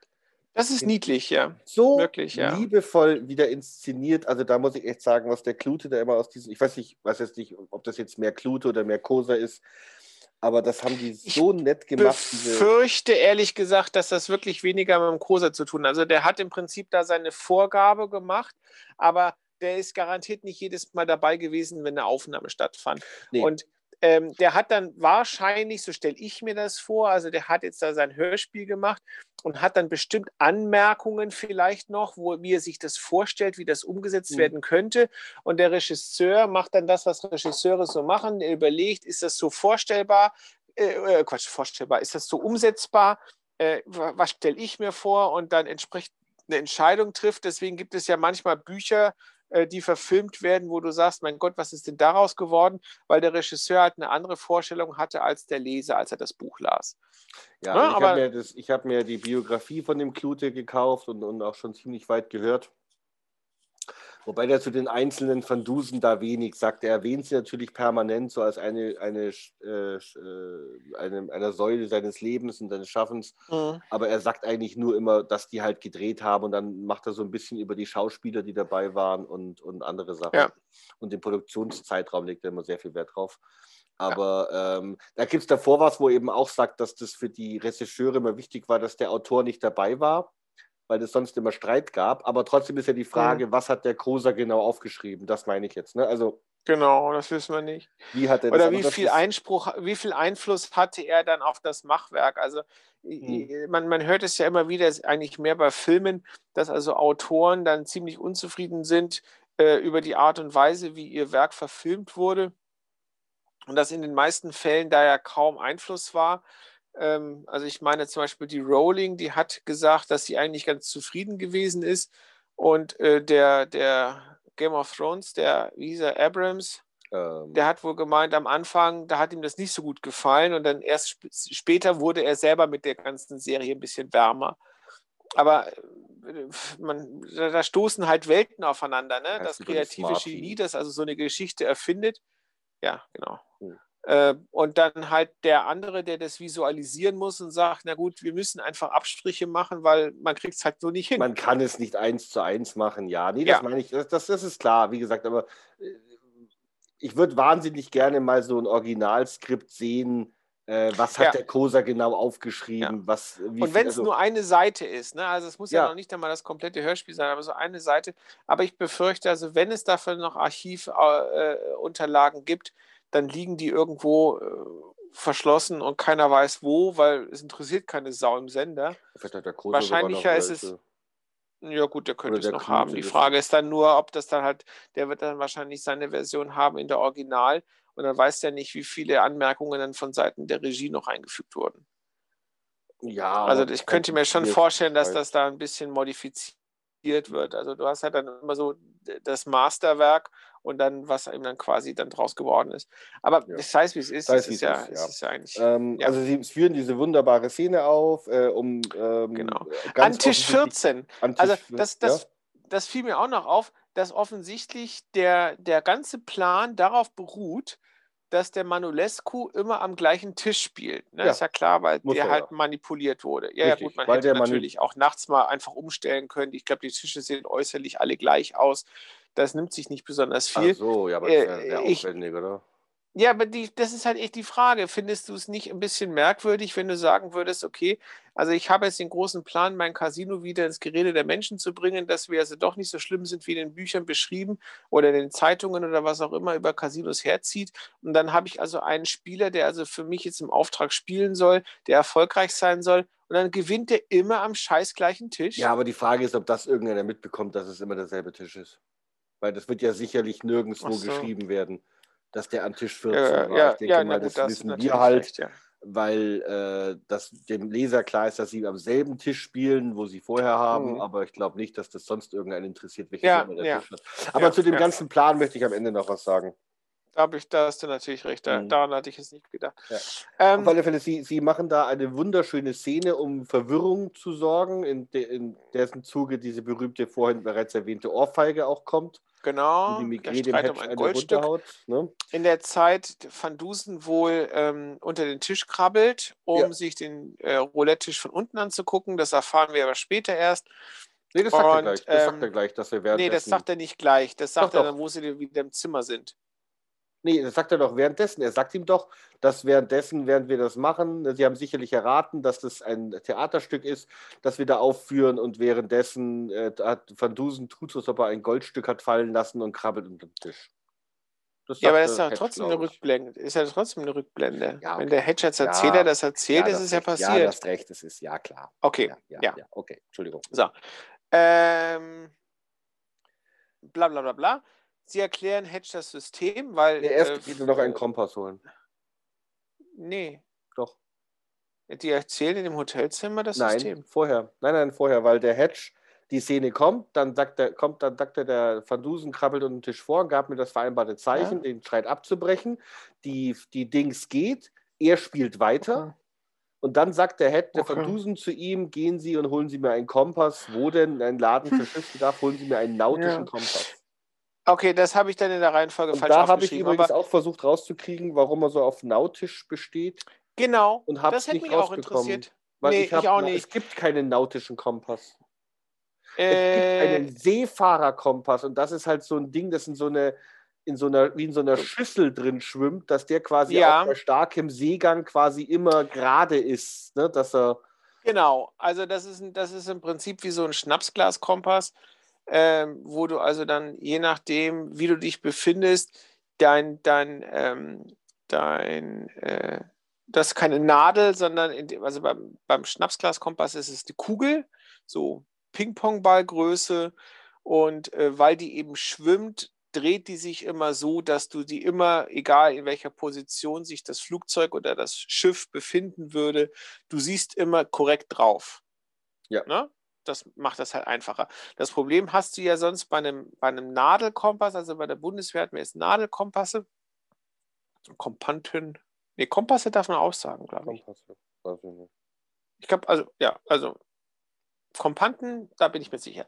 das ist niedlich, ja. So Wirklich, ja. liebevoll wieder inszeniert. Also da muss ich echt sagen, was der Klute da immer aus diesem, ich weiß nicht, weiß jetzt nicht, ob das jetzt mehr Klute oder mehr Kosa ist, aber das haben die so nett gemacht. Diese, befürchte ehrlich gesagt, dass das wirklich weniger mit dem Kosa zu tun hat. Also der hat im Prinzip da seine Vorgabe gemacht, aber der ist garantiert nicht jedes Mal dabei gewesen, wenn eine Aufnahme stattfand. Nee. Und ähm, der hat dann wahrscheinlich, so stelle ich mir das vor, also der hat jetzt da sein Hörspiel gemacht und hat dann bestimmt Anmerkungen vielleicht noch, wo, wie er sich das vorstellt, wie das umgesetzt Mhm. werden könnte. Und der Regisseur macht dann das, was Regisseure so machen. Er überlegt, ist das so vorstellbar? Äh, äh, Quatsch, vorstellbar, ist das so umsetzbar? Äh, wa- was stelle ich mir vor? Und dann entsprechend eine Entscheidung trifft. Deswegen gibt es ja manchmal Bücher, die verfilmt werden, wo du sagst, mein Gott, was ist denn daraus geworden? Weil der Regisseur halt eine andere Vorstellung hatte als der Leser, als er das Buch las. ja, ne, ich habe mir, das- ich hab mir die Biografie von dem Klute gekauft und, und auch schon ziemlich weit gehört. Wobei der zu den einzelnen Van Dusen da wenig sagt. Er erwähnt sie natürlich permanent so als eine, eine, äh, äh, eine, eine Säule seines Lebens und seines Schaffens. Aber er sagt eigentlich nur immer, dass die halt gedreht haben und dann macht er so ein bisschen über die Schauspieler, die dabei waren und, und andere Sachen. Ja. Und den Produktionszeitraum legt er immer sehr viel Wert drauf. Aber ähm, da gibt es davor was, wo er eben auch sagt, dass das für die Regisseure immer wichtig war, dass der Autor nicht dabei war, weil es sonst immer Streit gab. Aber trotzdem ist ja die Frage, was hat der Koser genau aufgeschrieben? Das meine ich jetzt. Ne? Also, Genau, das wissen wir nicht. wie hat er Oder wie viel Einspruch, wie viel Einfluss hatte er dann auf das Machwerk? Also Hm. man, man hört es ja immer wieder, eigentlich mehr bei Filmen, dass also Autoren dann ziemlich unzufrieden sind äh, über die Art und Weise, wie ihr Werk verfilmt wurde. Und dass in den meisten Fällen da ja kaum Einfluss war. Ähm, also ich meine zum Beispiel die Rowling, die hat gesagt, dass sie eigentlich ganz zufrieden gewesen ist. Und äh, der, der Game of Thrones, der, wie hieß er, Abrams, Ähm, der hat wohl gemeint, am Anfang, da hat ihm das nicht so gut gefallen und dann erst sp später wurde er selber mit der ganzen Serie ein bisschen wärmer. Aber äh, man, da, stoßen halt Welten aufeinander, ne? Das die kreative. Genie, das also so eine Geschichte erfindet. Ja, genau. Hm. Äh, und dann halt der andere, der das visualisieren muss und sagt, na gut, wir müssen einfach Abstriche machen, weil man kriegt es halt so nicht hin. Man kann es nicht eins zu eins machen, ja. Nee, Ja. das meine ich, das, das, das ist klar, wie gesagt, aber äh, ich würde wahnsinnig gerne mal so ein Originalskript sehen, Äh, was hat Ja. der Kosa genau aufgeschrieben? Ja. Was, Und wenn es also- nur eine Seite ist, ne? also es muss ja, Ja. noch nicht einmal das komplette Hörspiel sein, aber so eine Seite. Aber ich befürchte, also wenn es dafür noch Archivunterlagen äh, gibt, dann liegen die irgendwo äh, verschlossen und keiner weiß wo, weil es interessiert keine Sau im Sender. Wahrscheinlicher ist es-. Ja gut, der könnte Oder es der noch Knute, haben. Die Frage ist dann nur, ob das dann halt, der wird dann wahrscheinlich seine Version haben in der Original und dann weiß der nicht, wie viele Anmerkungen dann von Seiten der Regie noch eingefügt wurden. Ja, Also ich könnte mir schon vorstellen, dass das da ein bisschen modifiziert wird. Also du hast halt dann immer so das Masterwerk und dann, was eben dann quasi dann draus geworden ist. Aber Ja. ich weiß, wie es ist. Sei Es es, wie ist es ja, ist, es ja. ist ja eigentlich. Ähm, Ja. Also sie führen diese wunderbare Szene auf, äh, um ähm, Genau. ganz An Tisch offensichtlich- 14. An Tisch Also 14, das, das, das fiel mir auch noch auf, dass offensichtlich der, der ganze Plan darauf beruht, dass der Manolescu immer am gleichen Tisch spielt. Ne? Ja. Ist ja klar, weil Muss der er halt ja. manipuliert wurde. Ja, ja Richtig, gut, man hätte natürlich auch nachts mal einfach umstellen können. Ich glaube, die Tische sehen äußerlich alle gleich aus. Das nimmt sich nicht besonders viel. Ach so, ja, aber das ist ja Äh, ich- aufwendig, oder? Ja, aber die, das ist halt echt die Frage. Findest du es nicht ein bisschen merkwürdig, wenn du sagen würdest, okay, also ich habe jetzt den großen Plan, mein Casino wieder ins Gerede der Menschen zu bringen, dass wir also doch nicht so schlimm sind, wie in den Büchern beschrieben oder in den Zeitungen oder was auch immer über Casinos herzieht. Und dann habe ich also einen Spieler, der also für mich jetzt im Auftrag spielen soll, der erfolgreich sein soll. Und dann gewinnt er immer am scheiß gleichen Tisch. Ja, aber die Frage ist, ob das irgendeiner mitbekommt, dass es immer derselbe Tisch ist. Weil das wird ja sicherlich nirgendwo so. geschrieben werden, dass der an Tisch 14 ja, war. ja, ich denke ja, mal, gut, das wissen wir halt, recht, ja. weil äh, das dem Leser klar ist, dass sie am selben Tisch spielen, wo sie vorher haben, Mhm. aber ich glaube nicht, dass das sonst irgendeinen interessiert, welche Ja, Nummer der ja. Tisch hat. Aber zu dem ganzen Plan möchte ich am Ende noch was sagen. Da, ich, da hast du natürlich recht. Da, Mhm. Daran hatte ich jetzt nicht gedacht. Ähm, Auf alle Fälle, sie, sie machen da eine wunderschöne Szene, um Verwirrung zu sorgen, in, de, in dessen Zuge diese berühmte, vorhin bereits erwähnte Ohrfeige auch kommt, genau. Migrä dem Hedge um ein Goldstück. Ne? in der Zeit Van Dusen wohl ähm, unter den Tisch krabbelt, um Ja. sich den äh, Roulette-Tisch von unten anzugucken. Das erfahren wir aber später erst. Nee, das sagt er Und, gleich. Das sagt ähm, er gleich, dass wir währenddessen... Nee, das sagt er nicht gleich. Das sagt Doch, er doch. dann, wo sie wieder im Zimmer sind. Nee, das sagt er doch währenddessen. Er sagt ihm doch, dass währenddessen, während wir das machen, Sie haben sicherlich erraten, dass das ein Theaterstück ist, das wir da aufführen und währenddessen äh, hat Van Dusen tut so, als ob er ein Goldstück hat fallen lassen und krabbelt unter den Tisch. Ja, aber das ist ja trotzdem eine. Rückblende. Ist ja trotzdem eine Rückblende. Ja, Wenn okay. der Hedge als Ja. Erzähler das erzählt, ist das es ja recht. Ja, passiert. du hast recht, es ist, ja klar. okay. Ja, ja, ja. ja, okay, Entschuldigung. Ähm, bla bla bla bla. Sie erklären Hedge das System, weil. Nee, erst äh, er noch einen Kompass holen. Nee. Doch. Die erzählen in dem Hotelzimmer das Nein, System. vorher. Nein, nein, vorher, weil der Hedge, die Szene kommt, dann sagt der, kommt, dann sagt er, der Van Dusen krabbelt unter den Tisch vor, gab mir das vereinbarte Zeichen, Ja. den Streit abzubrechen. Die, die Dings geht, er spielt weiter. Okay. Und dann sagt der Head, der Okay. Van Dusen zu ihm, gehen Sie und holen Sie mir einen Kompass. Wo denn ein Laden für Schiffsbedarf? Holen Sie mir einen nautischen Ja. Kompass. Okay, das habe ich dann in der Reihenfolge Und falsch da habe ich übrigens auch versucht rauszukriegen, warum er so auf nautisch besteht. genau, und hätte nicht mich auch rausbekommen. interessiert. Weil Nee, ich, hab, ich auch na, nicht. Es gibt keinen nautischen Kompass. Es Äh, gibt einen Seefahrerkompass und das ist halt so ein Ding, das in so eine in so einer, wie in so einer Schüssel drin schwimmt, dass der quasi Ja. auch bei starkem Seegang quasi immer gerade ist. Ne? Dass er, Genau, also das ist, das ist im Prinzip wie so ein Schnapsglaskompass, ähm, wo du also dann, je nachdem, wie du dich befindest, dein, dein, ähm, dein, äh, das ist keine Nadel, sondern in also beim, beim Schnapsglaskompass ist es die Kugel, so Ping-Pong-Ballgröße und äh, weil die eben schwimmt, dreht die sich immer so, dass du die immer, egal in welcher Position sich das Flugzeug oder das Schiff befinden würde, du siehst immer korrekt drauf. Ja. Ne? Das macht das halt einfacher. Das Problem hast du ja sonst bei einem, bei einem Nadelkompass, also bei der Bundeswehr hatten wir jetzt Nadelkompasse. Kompanten. Nee, Kompasse darf man auch sagen, glaube ich. Kompass, weiß ich nicht. Ich glaube, also, ja, also Kompanten, da bin ich mir sicher.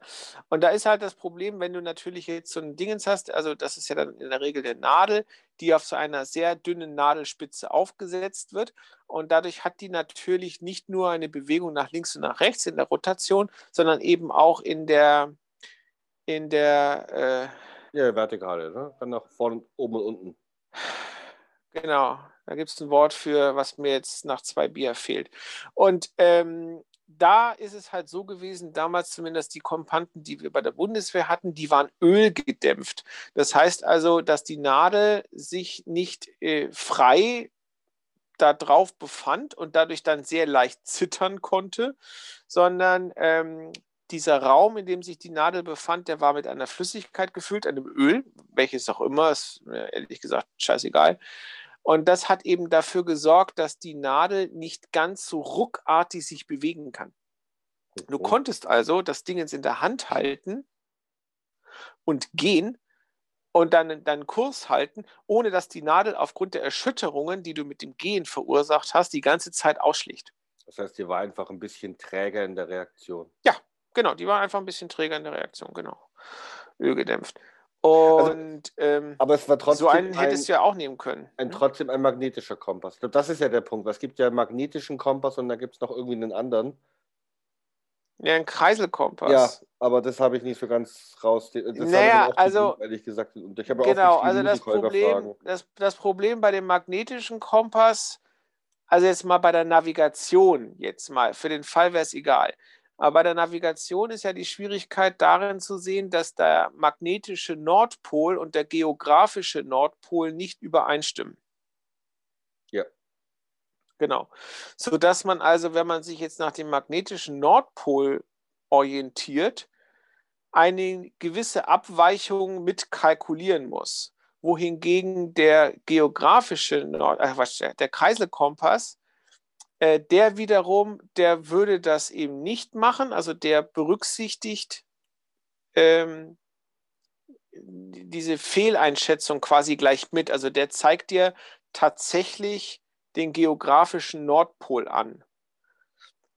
Und da ist halt das Problem, wenn du natürlich jetzt so ein Dingens hast, also das ist ja dann in der Regel eine Nadel, die auf so einer sehr dünnen Nadelspitze aufgesetzt wird. Und dadurch hat die natürlich nicht nur eine Bewegung nach links und nach rechts in der Rotation, sondern eben auch in der, in der, Ja, vertikale, ne? Dann nach vorne, oben und unten. äh, genau, Da gibt es ein Wort für, was mir jetzt nach zwei Bier fehlt. Und ähm, da ist es halt so gewesen, damals zumindest die Kompanten, die wir bei der Bundeswehr hatten, die waren ölgedämpft. Das heißt also, dass die Nadel sich nicht äh, frei da drauf befand und dadurch dann sehr leicht zittern konnte, sondern ähm, dieser Raum, in dem sich die Nadel befand, der war mit einer Flüssigkeit gefüllt, einem Öl, welches auch immer, ist mir ehrlich gesagt scheißegal. Und das hat eben dafür gesorgt, dass die Nadel nicht ganz so ruckartig sich bewegen kann. Du mhm. konntest also das Ding jetzt in der Hand halten und gehen und dann deinen Kurs halten, ohne dass die Nadel aufgrund der Erschütterungen, die du mit dem Gehen verursacht hast, die ganze Zeit ausschlägt. Das heißt, die war einfach ein bisschen träger in der Reaktion. Ja, genau, die war einfach ein bisschen träger in der Reaktion, genau. Ölgedämpft. Also, und also, ähm, aber es war trotzdem so einen hättest du ja auch nehmen können. Ein, ne? Trotzdem ein magnetischer Kompass. Das ist ja der Punkt. Es gibt ja einen magnetischen Kompass und da gibt es noch irgendwie einen anderen. Ja, ein Kreiselkompass. Ja, aber das habe ich nicht so ganz raus. Das naja, also, gesucht, ehrlich gesagt. Und ich habe genau, auch also das Problem, das, das Problem bei dem magnetischen Kompass, also jetzt mal bei der Navigation, jetzt mal, für den Fall wäre es egal. Aber bei der Navigation ist ja die Schwierigkeit darin zu sehen, dass der magnetische Nordpol und der geografische Nordpol nicht übereinstimmen. Ja. Genau. Sodass man also, wenn man sich jetzt nach dem magnetischen Nordpol orientiert, eine gewisse Abweichung mit kalkulieren muss. Wohingegen der geografische Nord, äh, der Kreiselkompass äh, der wiederum, der würde das eben nicht machen, also der berücksichtigt ähm, diese Fehleinschätzung quasi gleich mit. Also der zeigt dir tatsächlich den geografischen Nordpol an.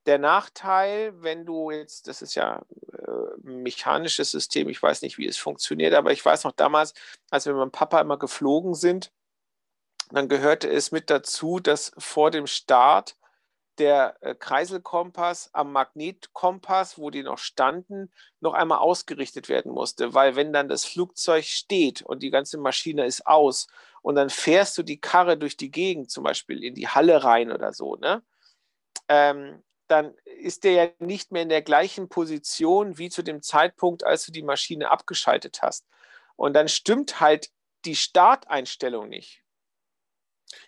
Der Nachteil, wenn du jetzt, das ist ja äh, mechanisches System, ich weiß nicht, wie es funktioniert, aber ich weiß noch damals, als wir mit meinem Papa immer geflogen sind, dann gehörte es mit dazu, dass vor dem Start der äh, Kreiselkompass am Magnetkompass, wo die noch standen, noch einmal ausgerichtet werden musste. Weil wenn dann das Flugzeug steht und die ganze Maschine ist aus und dann fährst du die Karre durch die Gegend, zum Beispiel in die Halle rein oder so, ne? Ähm, dann ist der ja nicht mehr in der gleichen Position wie zu dem Zeitpunkt, als du die Maschine abgeschaltet hast. Und dann stimmt halt die Starteinstellung nicht.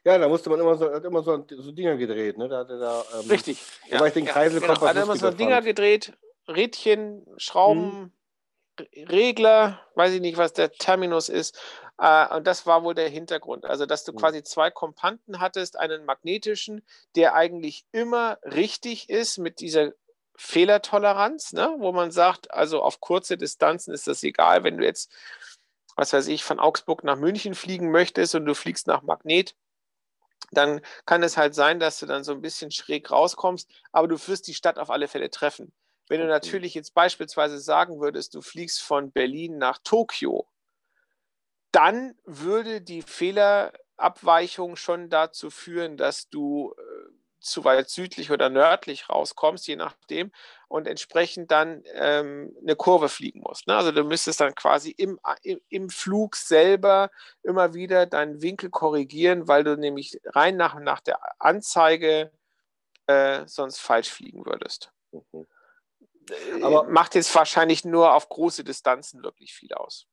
Ja, da musste man immer so, hat immer so, so Dinger gedreht, ne? Da da, ähm, Richtig. Ja, ich den Kreisel ja, genau. Hat immer so Dinger gedreht, Rädchen, Schrauben, hm. Regler, weiß ich nicht, was der Terminus ist. Äh, und das war wohl der Hintergrund. Also, dass du hm. quasi zwei Kompanten hattest, einen magnetischen, der eigentlich immer richtig ist mit dieser Fehlertoleranz, ne? wo man sagt, also auf kurze Distanzen ist das egal, wenn du jetzt, was weiß ich, von Augsburg nach München fliegen möchtest und du fliegst nach Magnet, dann kann es halt sein, dass du dann so ein bisschen schräg rauskommst, aber du wirst die Stadt auf alle Fälle treffen. Wenn du natürlich jetzt beispielsweise sagen würdest, du fliegst von Berlin nach Tokio, dann würde die Fehlerabweichung schon dazu führen, dass du zu weit südlich oder nördlich rauskommst, je nachdem, und entsprechend dann ähm, eine Kurve fliegen musst. Ne? Also du müsstest dann quasi im, im Flug selber immer wieder deinen Winkel korrigieren, weil du nämlich rein nach, nach der Anzeige äh, sonst falsch fliegen würdest. Mhm. Aber macht jetzt wahrscheinlich nur auf große Distanzen wirklich viel aus.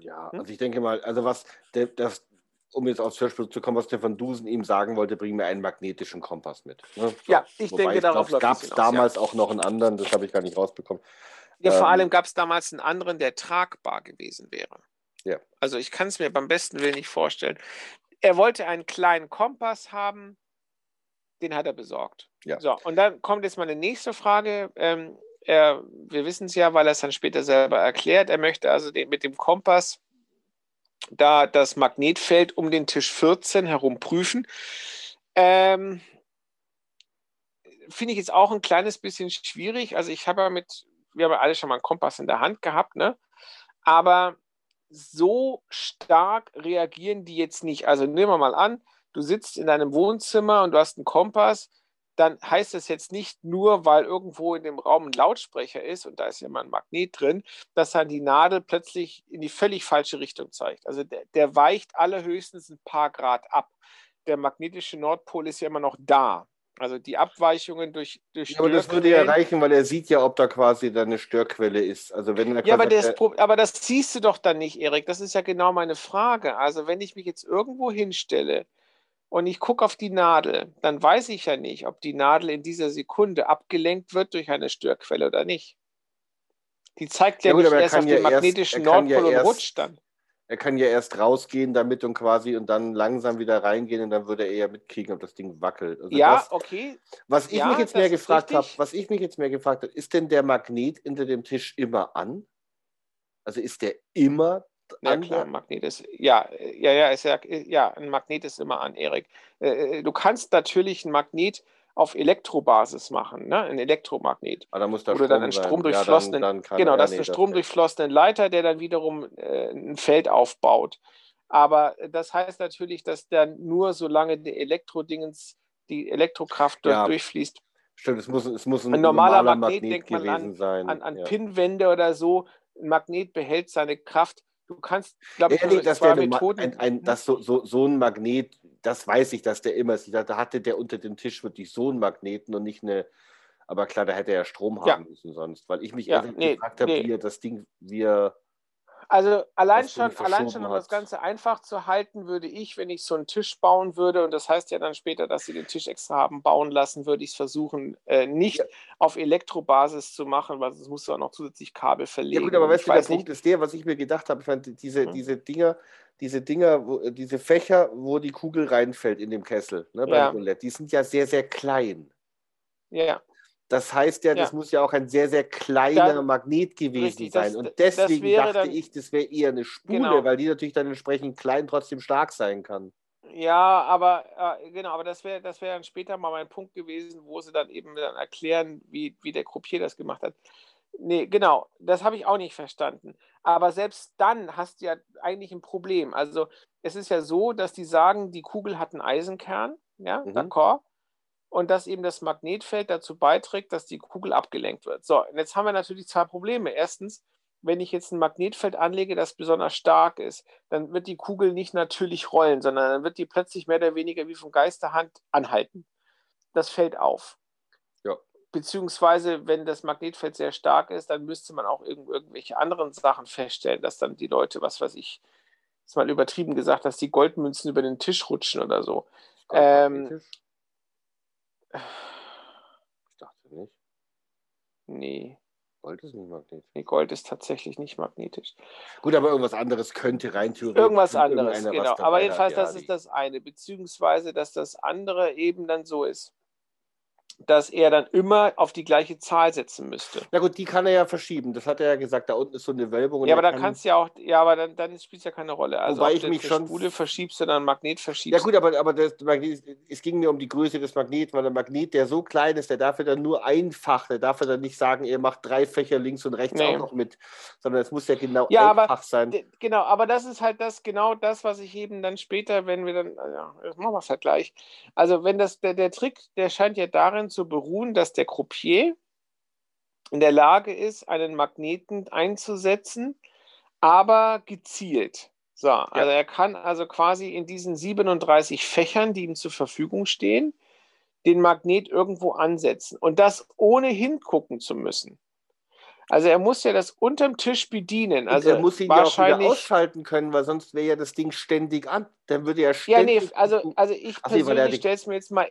Ja, hm? also ich denke mal, also was der, das, um jetzt aufs Hörspiel zu kommen, was der Van Dusen ihm sagen wollte, bring mir einen magnetischen Kompass mit. Ne? Ja, ich Wobei denke, ich darauf glaub, Es gab damals ja. auch noch einen anderen, das habe ich gar nicht rausbekommen. Ja, vor ähm, allem gab es damals einen anderen, der tragbar gewesen wäre. Ja. Also ich kann es mir beim besten Willen nicht vorstellen. Er wollte einen kleinen Kompass haben, den hat er besorgt. Ja. So, und dann kommt jetzt meine nächste Frage. Ähm, er, wir wissen es ja, weil er es dann später selber erklärt. Er möchte also den, mit dem Kompass da das Magnetfeld um den Tisch 14 herum prüfen. Ähm, Finde ich jetzt auch ein kleines bisschen schwierig. Also ich habe ja mit, wir haben ja alle schon mal einen Kompass in der Hand gehabt, ne? Aber so stark reagieren die jetzt nicht. Also nehmen wir mal an, du sitzt in deinem Wohnzimmer und du hast einen Kompass dann heißt das jetzt nicht nur, weil irgendwo in dem Raum ein Lautsprecher ist und da ist ja mal ein Magnet drin, dass dann die Nadel plötzlich in die völlig falsche Richtung zeigt. Also der, der weicht allerhöchstens ein paar Grad ab. der magnetische Nordpol ist ja immer noch da. Also die Abweichungen durch, durch Ja, aber das würde ja reichen, weil er sieht ja, ob da quasi da eine Störquelle ist. Also wenn er Ja, aber das, aber das siehst du doch dann nicht, Erik. Das ist ja genau meine Frage. Also wenn ich mich jetzt irgendwo hinstelle und ich gucke auf die Nadel, dann weiß ich ja nicht, ob die Nadel in dieser Sekunde abgelenkt wird durch eine Störquelle oder nicht. Die zeigt ja, Ja gut, nicht er erst auf den ja erst- magnetischen er kann ja Nordpol und erst- rutscht dann. er kann ja erst rausgehen damit und quasi und dann langsam wieder reingehen und dann würde er ja mitkriegen, ob das Ding wackelt. Also Ja, das, okay. was ich mich jetzt mehr gefragt habe, was ich mich jetzt mehr gefragt habe, ist denn der Magnet hinter dem Tisch immer an? Also ist der immer Ja, an? klar, ein Magnet ist, ja, äh, ja, ja, ist ja, ja, ein Magnet ist immer an, Erik. Äh, Du kannst natürlich einen Magnet auf Elektrobasis machen, ne? ein Elektromagnet. Ah, da muss da Oder Strom dann einen stromdurchflossenen- ja, dann, dann Genau, das ist ein stromdurchflossenen Leiter, der dann wiederum äh, ein Feld aufbaut. Aber äh, das heißt natürlich, dass dann nur solange die Elektrodingens, die Elektrokraft dort Ja. durchfließt, Stimmt, es muss, es muss ein, Ein normaler normaler Magnet, Magnet, denkt man gewesen sein. an, an ja. Pinwände oder so, ein Magnet behält seine Kraft. Du kannst, glaube ich, Ja, nee, nur dass zwei der Methoden. ein, ein, dass so, so, so ein Magnet, das weiß ich, dass der immer ist. Da hatte der unter dem Tisch wirklich so einen Magneten und nicht eine. Aber klar, da hätte er ja Strom Ja. haben müssen sonst, weil ich mich Ja, einfach nee, gefragt habe, nee. wie er das Ding, wie er. Also allein schon, allein schon, um das hat. Ganze einfach zu halten, würde ich, wenn ich so einen Tisch bauen würde, und das heißt ja dann später, dass sie den Tisch extra haben bauen lassen, würde ich es versuchen, äh, nicht Ja. auf Elektrobasis zu machen, weil es muss ja auch noch zusätzlich Kabel Ja verlegen. gut, aber weißt du, der weiß Punkt nicht, ist der, was ich mir gedacht habe, ich fand diese, Hm. diese Dinger, diese Dinger, wo, äh, diese Fächer, wo die Kugel reinfällt in dem Kessel, ne, beim Ja. Roulette, die sind ja sehr, sehr klein. ja, Das heißt ja, das Ja. muss ja auch ein sehr, sehr kleiner Dann- Magnet gewesen richtig, das- sein. Und das deswegen wäre dachte dann- ich, das wäre eher eine Spule, Genau. weil die natürlich dann entsprechend klein trotzdem stark sein kann. ja, aber äh, genau, aber das wäre das wäre dann später mal mein Punkt gewesen, wo sie dann eben dann erklären, wie, wie der Croupier das gemacht hat. Nee, genau, das habe ich auch nicht verstanden. Aber selbst dann hast du ja eigentlich ein Problem. Also es ist ja so, dass die sagen, die Kugel hat einen Eisenkern, ja, Mhm. d'accord, und dass eben das Magnetfeld dazu beiträgt, dass die Kugel abgelenkt wird. So, und jetzt haben wir natürlich zwei Probleme. Erstens, wenn ich jetzt ein Magnetfeld anlege, das besonders stark ist, dann wird die Kugel nicht natürlich rollen, sondern dann wird die plötzlich mehr oder weniger wie von Geisterhand anhalten. Das fällt auf. Ja. Beziehungsweise, wenn das Magnetfeld sehr stark ist, dann müsste man auch irgend, irgendwelche anderen Sachen feststellen, dass dann die Leute, was weiß ich, ist mal übertrieben gesagt, dass die Goldmünzen über den Tisch rutschen oder so. Ähm? Ich dachte nicht. Nee, Gold ist nicht magnetisch. nee, Gold ist tatsächlich nicht magnetisch. Gut, aber irgendwas anderes könnte rein theoretisch. Irgendwas anderes, genau. Aber jedenfalls, das ist das eine. Beziehungsweise, dass das andere eben dann so ist, dass er dann immer auf die gleiche Zahl setzen müsste. Na gut, die kann er ja verschieben. Das hat er ja gesagt. Da unten ist so eine Wölbung. Ja, aber er dann kann- kannst du ja auch, ja, aber dann, dann spielt es ja keine Rolle. Also Wobei ob ich du mich schon- Spule verschiebst oder ein Magnet Ja verschiebst. gut, aber, aber das Magnet, es ging mir um die Größe des Magnets, weil der Magnet, der so klein ist, der darf ja dann nur einfach, der darf ja dann nicht sagen, er macht drei Fächer links und rechts Nee. auch noch mit, sondern es muss ja genau Ja, aber einfach sein. D- Genau, aber das ist halt das, genau das, was ich eben dann später, wenn wir dann, ja, machen wir es halt gleich. Also, wenn das, der, der Trick, der scheint ja darin zu beruhen, dass der Croupier in der Lage ist, einen Magneten einzusetzen, aber gezielt. So, also er kann also quasi in diesen 37 Fächern, die ihm zur Verfügung stehen, den Magnet irgendwo ansetzen und das ohne hingucken zu müssen. Also er muss ja das unterm Tisch bedienen. Und Also er muss ihn ja auch wieder wahrscheinlich. ausschalten können, weil sonst wäre ja das Ding ständig an. Dann würde er ja, ständig. nee, also, also ich Ach er persönlich stelle es mir jetzt mal,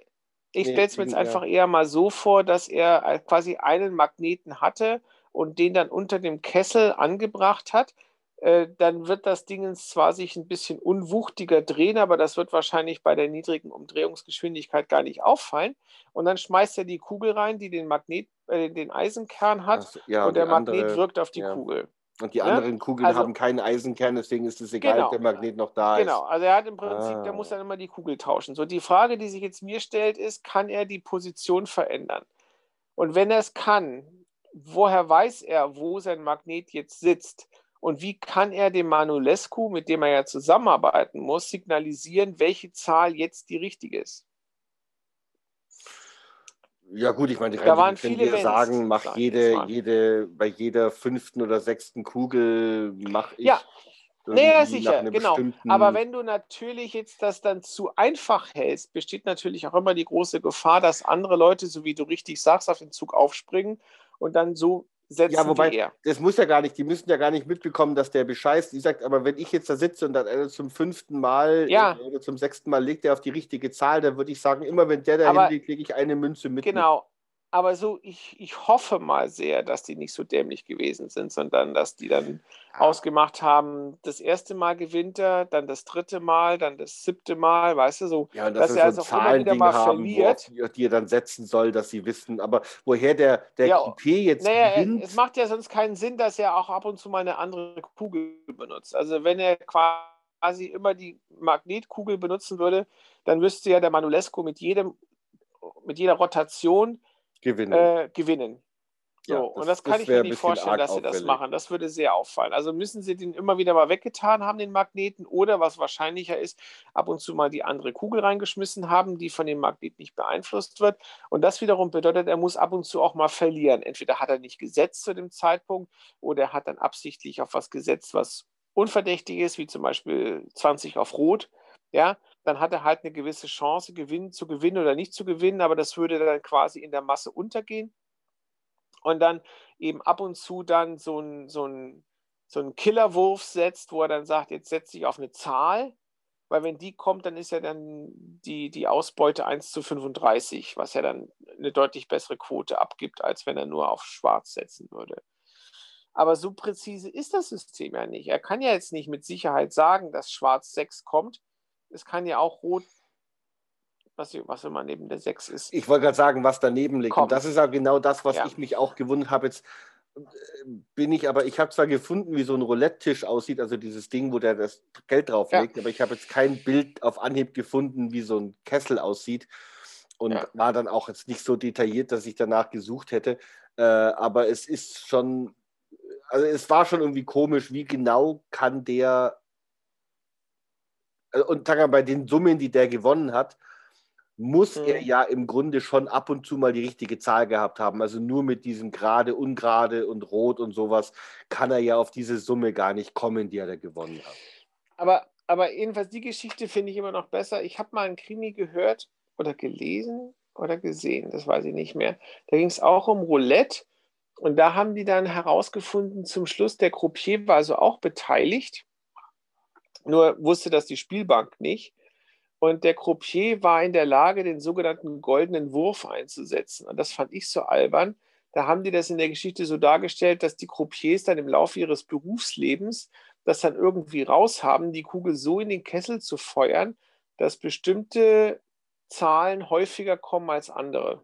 ich Nee, stelle es mir jetzt einfach eher mal so vor, dass er quasi einen Magneten hatte und den dann unter dem Kessel angebracht hat. Äh, dann wird das Ding zwar sich ein bisschen unwuchtiger drehen, aber das wird wahrscheinlich bei der niedrigen Umdrehungsgeschwindigkeit gar nicht auffallen. Und dann schmeißt er die Kugel rein, die den Magnet, äh, den Eisenkern hat, so, ja, und der Magnet andere- wirkt auf die ja. Kugel. Und die ne? anderen Kugeln Also- haben keinen Eisenkern, deswegen ist es egal, Genau. ob der Magnet noch da Genau, ist. also er hat im Prinzip, der Ah. muss dann immer die Kugel tauschen. So, die Frage, die sich jetzt mir stellt, ist, kann er die Position verändern? Und wenn er es kann, woher weiß er, wo sein Magnet jetzt sitzt? Und wie kann er dem Manulescu, mit dem er ja zusammenarbeiten muss, signalisieren, welche Zahl jetzt die richtige ist? Ja gut, ich meine, Da waren viele sagen, mach jede, jede, bei jeder fünften oder sechsten Kugel mache ich. Ja, Naja, sicher, genau. Aber wenn du natürlich jetzt das dann zu einfach hältst, besteht natürlich auch immer die große Gefahr, dass andere Leute, so wie du richtig sagst, auf den Zug aufspringen und dann so setzen ja, wobei, das muss ja gar nicht, die müssen ja gar nicht mitbekommen, dass der bescheißt. Die sagt, aber wenn ich jetzt da sitze und dann einer zum fünften Mal ja. oder zum sechsten Mal legt er auf die richtige Zahl, dann würde ich sagen, immer wenn der da hinlegt, lege ich eine Münze mit. Genau, aber so, ich, ich hoffe mal sehr, dass die nicht so dämlich gewesen sind, sondern dass die dann ja. ausgemacht haben, das erste Mal gewinnt er, dann das dritte Mal, dann das siebte Mal, weißt du, so, ja, dass, dass er so also immer wieder mal haben, verliert. Wo, die er dann setzen soll, dass sie wissen, aber woher der, der ja, Coupé jetzt naja, gewinnt. Es macht ja sonst keinen Sinn, dass er auch ab und zu mal eine andere Kugel benutzt. Also wenn er quasi immer die Magnetkugel benutzen würde, dann müsste ja der Manulesco mit jedem mit jeder Rotation gewinnen. Äh, gewinnen. So, ja, das, und das kann das ich mir nicht vorstellen, dass sie das machen. Das würde sehr auffallen. Also müssen sie den immer wieder mal weggetan haben, den Magneten, oder was wahrscheinlicher ist, ab und zu mal die andere Kugel reingeschmissen haben, die von dem Magnet nicht beeinflusst wird. Und das wiederum bedeutet, er muss ab und zu auch mal verlieren. Entweder hat er nicht gesetzt zu dem Zeitpunkt oder er hat dann absichtlich auf was gesetzt, was unverdächtig ist, wie zum Beispiel 20 auf Rot. Ja, dann hat er halt eine gewisse Chance, gewinnen, zu gewinnen oder nicht zu gewinnen, aber das würde dann quasi in der Masse untergehen. Und dann eben ab und zu dann so ein, so ein, so ein Killerwurf setzt, wo er dann sagt, jetzt setze ich auf eine Zahl, weil wenn die kommt, dann ist ja dann die, die Ausbeute 1 zu 35, was ja dann eine deutlich bessere Quote abgibt, als wenn er nur auf Schwarz setzen würde. Aber so präzise ist das System ja nicht. Er kann ja jetzt nicht mit Sicherheit sagen, dass Schwarz 6 kommt, es kann ja auch rot, was, was immer neben der 6 ist. Ich wollte gerade sagen, was daneben liegt. Kommt. Und das ist ja genau das, was ja. ich mich auch gewundert habe. Jetzt äh, bin ich aber, ich habe zwar gefunden, wie so ein Roulette-Tisch aussieht, also dieses Ding, wo der das Geld drauflegt, ja. aber ich habe jetzt kein Bild auf Anhieb gefunden, wie so ein Kessel aussieht. Und ja. war dann auch jetzt nicht so detailliert, dass ich danach gesucht hätte. Äh, aber es ist schon, also es war schon irgendwie komisch, wie genau kann der und sagen wir, bei den Summen, die der gewonnen hat, muss mhm. er ja im Grunde schon ab und zu mal die richtige Zahl gehabt haben. Also nur mit diesem gerade, ungerade und rot und sowas kann er ja auf diese Summe gar nicht kommen, die er da gewonnen hat. Aber, aber jedenfalls die Geschichte finde ich immer noch besser. Ich habe mal einen Krimi gehört oder gelesen oder gesehen, das weiß ich nicht mehr. Da ging es auch um Roulette. Und da haben die dann herausgefunden, zum Schluss, der Croupier war also auch beteiligt nur wusste das die Spielbank nicht. Und der Croupier war in der Lage, den sogenannten goldenen Wurf einzusetzen. Und das fand ich so albern. Da haben die das in der Geschichte so dargestellt, dass die Croupiers dann im Laufe ihres Berufslebens das dann irgendwie raushaben, die Kugel so in den Kessel zu feuern, dass bestimmte Zahlen häufiger kommen als andere.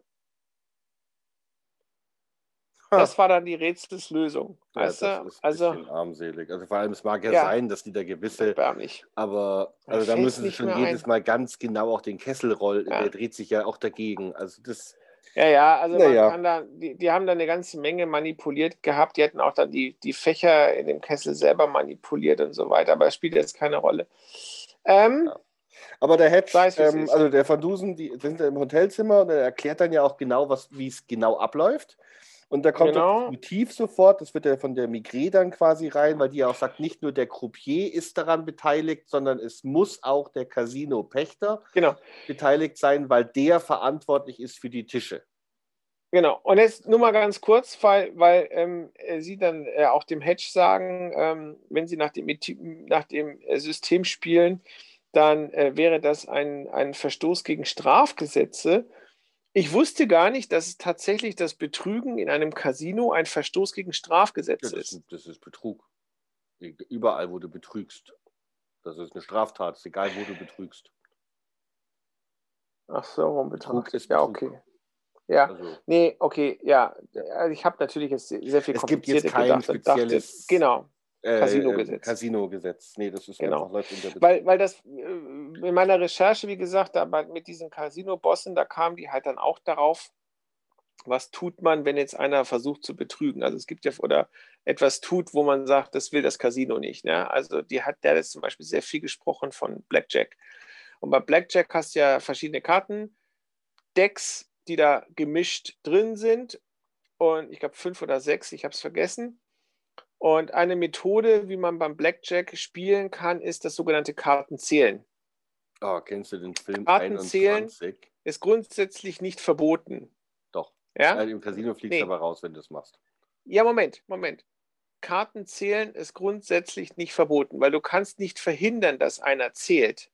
Das war dann die Rätselslösung. Ja, weißt das ist also, armselig. Also vor allem, es mag ja, ja sein, dass die da gewisse. Erbärmlich. Aber also da müssen sie schon jedes ein. Mal ganz genau auch den Kessel rollen. Ja. Der dreht sich ja auch dagegen. Also das. Ja, ja, also ja. da, die, die haben da eine ganze Menge manipuliert gehabt. Die hätten auch dann die, die Fächer in dem Kessel selber manipuliert und so weiter, aber es spielt jetzt keine Rolle. Ähm, ja. Aber der Hedge, ähm, also der Van Dusen, die sind im Hotelzimmer und er erklärt dann ja auch genau, wie es genau abläuft. Und da kommt genau. das Motiv sofort, das wird ja von der Migré dann quasi rein, weil die ja auch sagt, nicht nur der Croupier ist daran beteiligt, sondern es muss auch der Casino-Pächter genau. beteiligt sein, weil der verantwortlich ist für die Tische. Genau. Und jetzt nur mal ganz kurz, weil, weil ähm, äh, Sie dann äh, auch dem Hedge sagen, ähm, wenn Sie nach dem, nach dem äh, System spielen, dann äh, wäre das ein, ein Verstoß gegen Strafgesetze. Ich wusste gar nicht, dass tatsächlich das Betrügen in einem Casino ein Verstoß gegen Strafgesetz ja, das, ist. Das ist Betrug. Überall, wo du betrügst. Das ist eine Straftat, ist egal, wo du betrügst. Ach so, warum Betrug ist Betrug. Ja, okay. Ja, also, nee, okay, ja. Also ich habe natürlich jetzt sehr viel Es gibt jetzt kein gedacht, spezielles. Dachte, genau. Äh, Casino-Gesetz. Casino-Gesetz. Nee, das ist genau. einfach läuft unter weil, weil das äh, in meiner Recherche, wie gesagt, da mit diesen Casino-Bossen, da kamen die halt dann auch darauf, was tut man, wenn jetzt einer versucht zu betrügen? Also es gibt ja oder etwas tut, wo man sagt, das will das Casino nicht. Ne? Also die hat der ist zum Beispiel sehr viel gesprochen von Blackjack. Und bei Blackjack hast du ja verschiedene Karten, Decks, die da gemischt drin sind. Und ich glaube fünf oder sechs, ich habe es vergessen. Und eine Methode, wie man beim Blackjack spielen kann, ist das sogenannte Kartenzählen. Oh, kennst du den Film Kartenzählen 21? ist grundsätzlich nicht verboten. Doch. Ja? Äh, Im Casino fliegst Nee. du aber raus, wenn du es machst. Ja, Moment, Moment. Kartenzählen ist grundsätzlich nicht verboten, weil du kannst nicht verhindern, dass einer zählt.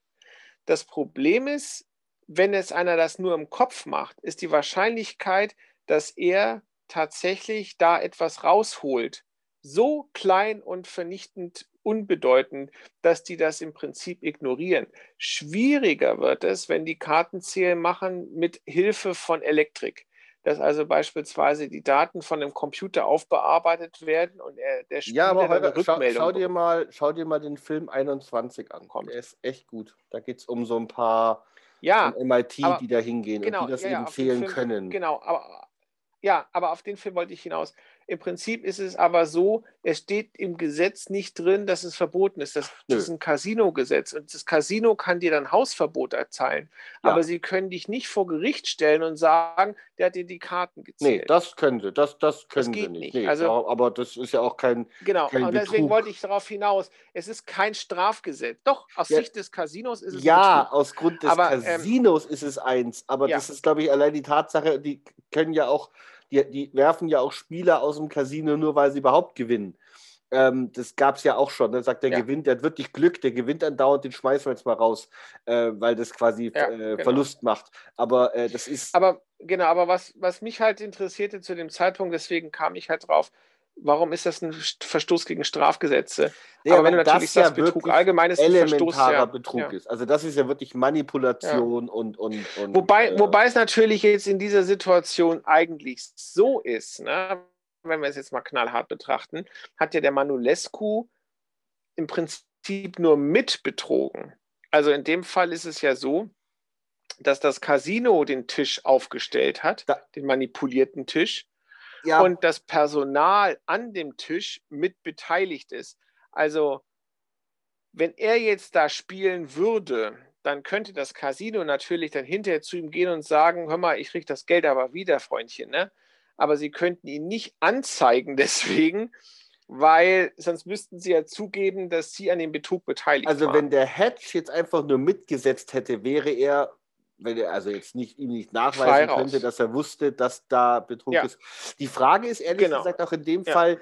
Das Problem ist, wenn es einer das nur im Kopf macht, ist die Wahrscheinlichkeit, dass er tatsächlich da etwas rausholt, so klein und vernichtend unbedeutend, dass die das im Prinzip ignorieren. Schwieriger wird es, wenn die Kartenzählen machen mit Hilfe von Elektrik. Dass also beispielsweise die Daten von dem Computer aufbearbeitet werden und er, der Spieler Ja, aber Holger, schau, schau, dir mal, schau dir mal den Film 21 an. Kommt. Der ist echt gut. Da geht es um so ein paar Ja, MIT, aber- die da hingehen genau, und die das ja, ja, eben auf den zählen Film- können. Genau, aber ja, aber auf den Film wollte ich hinaus. Im Prinzip ist es aber so, es steht im Gesetz nicht drin, dass es verboten ist. Das, das ist ein Casino-Gesetz und das Casino kann dir dann Hausverbot erteilen. Ja. Aber sie können dich nicht vor Gericht stellen und sagen, der hat dir die Karten Nee, gezählt. das können sie. Das, das können sie geht nicht. nicht. Nee, Also- aber- das ist ja auch kein. genau, kein und deswegen Betrug. wollte ich darauf hinaus. Es ist kein Strafgesetz. Doch, aus Ja. Sicht des Casinos ist es Ja, Betrug. aus Grund des Aber, ähm, Casinos ist es eins. Aber ja. das ist, glaube ich, allein die Tatsache, die können ja auch, die, die werfen ja auch Spieler aus dem Casino nur, weil sie überhaupt gewinnen. Ähm, das gab es ja auch schon. Da sagt der Ja. gewinnt, der hat wirklich Glück, der gewinnt andauernd, den schmeißen wir jetzt mal raus, äh, weil das quasi Ja, äh, genau. Verlust macht. Aber äh, das ist. Aber genau, aber was, was mich halt interessierte zu dem Zeitpunkt, deswegen kam ich halt drauf, warum ist das ein St- Verstoß gegen Strafgesetze? Ja, aber wenn du natürlich das ja sagst, Betrug wirklich allgemein ist ein Verstoß, ja, Betrug ja. ist. Also das ist ja wirklich Manipulation und, und, und Wobei, äh, wobei es natürlich jetzt in dieser Situation eigentlich so ist, ne? wenn wir es jetzt mal knallhart betrachten, hat ja der Manulescu im Prinzip nur mit betrogen. Also in dem Fall ist es ja so, dass das Casino den Tisch aufgestellt hat, Da- den manipulierten Tisch, ja, und das Personal an dem Tisch mit beteiligt ist. Also, wenn er jetzt da spielen würde, dann könnte das Casino natürlich dann hinterher zu ihm gehen und sagen: Hör mal, ich kriege das Geld aber wieder, Freundchen. Ne? Aber sie könnten ihn nicht anzeigen deswegen, weil sonst müssten sie ja zugeben, dass sie an dem Betrug beteiligt Also waren. wenn der Hedge jetzt einfach nur mitgesetzt hätte, wäre er, wenn er also jetzt nicht ihm nicht nachweisen könnte, dass er wusste, dass da Betrug Ja. ist. Die Frage ist ehrlich Genau. gesagt auch in dem Ja. Fall,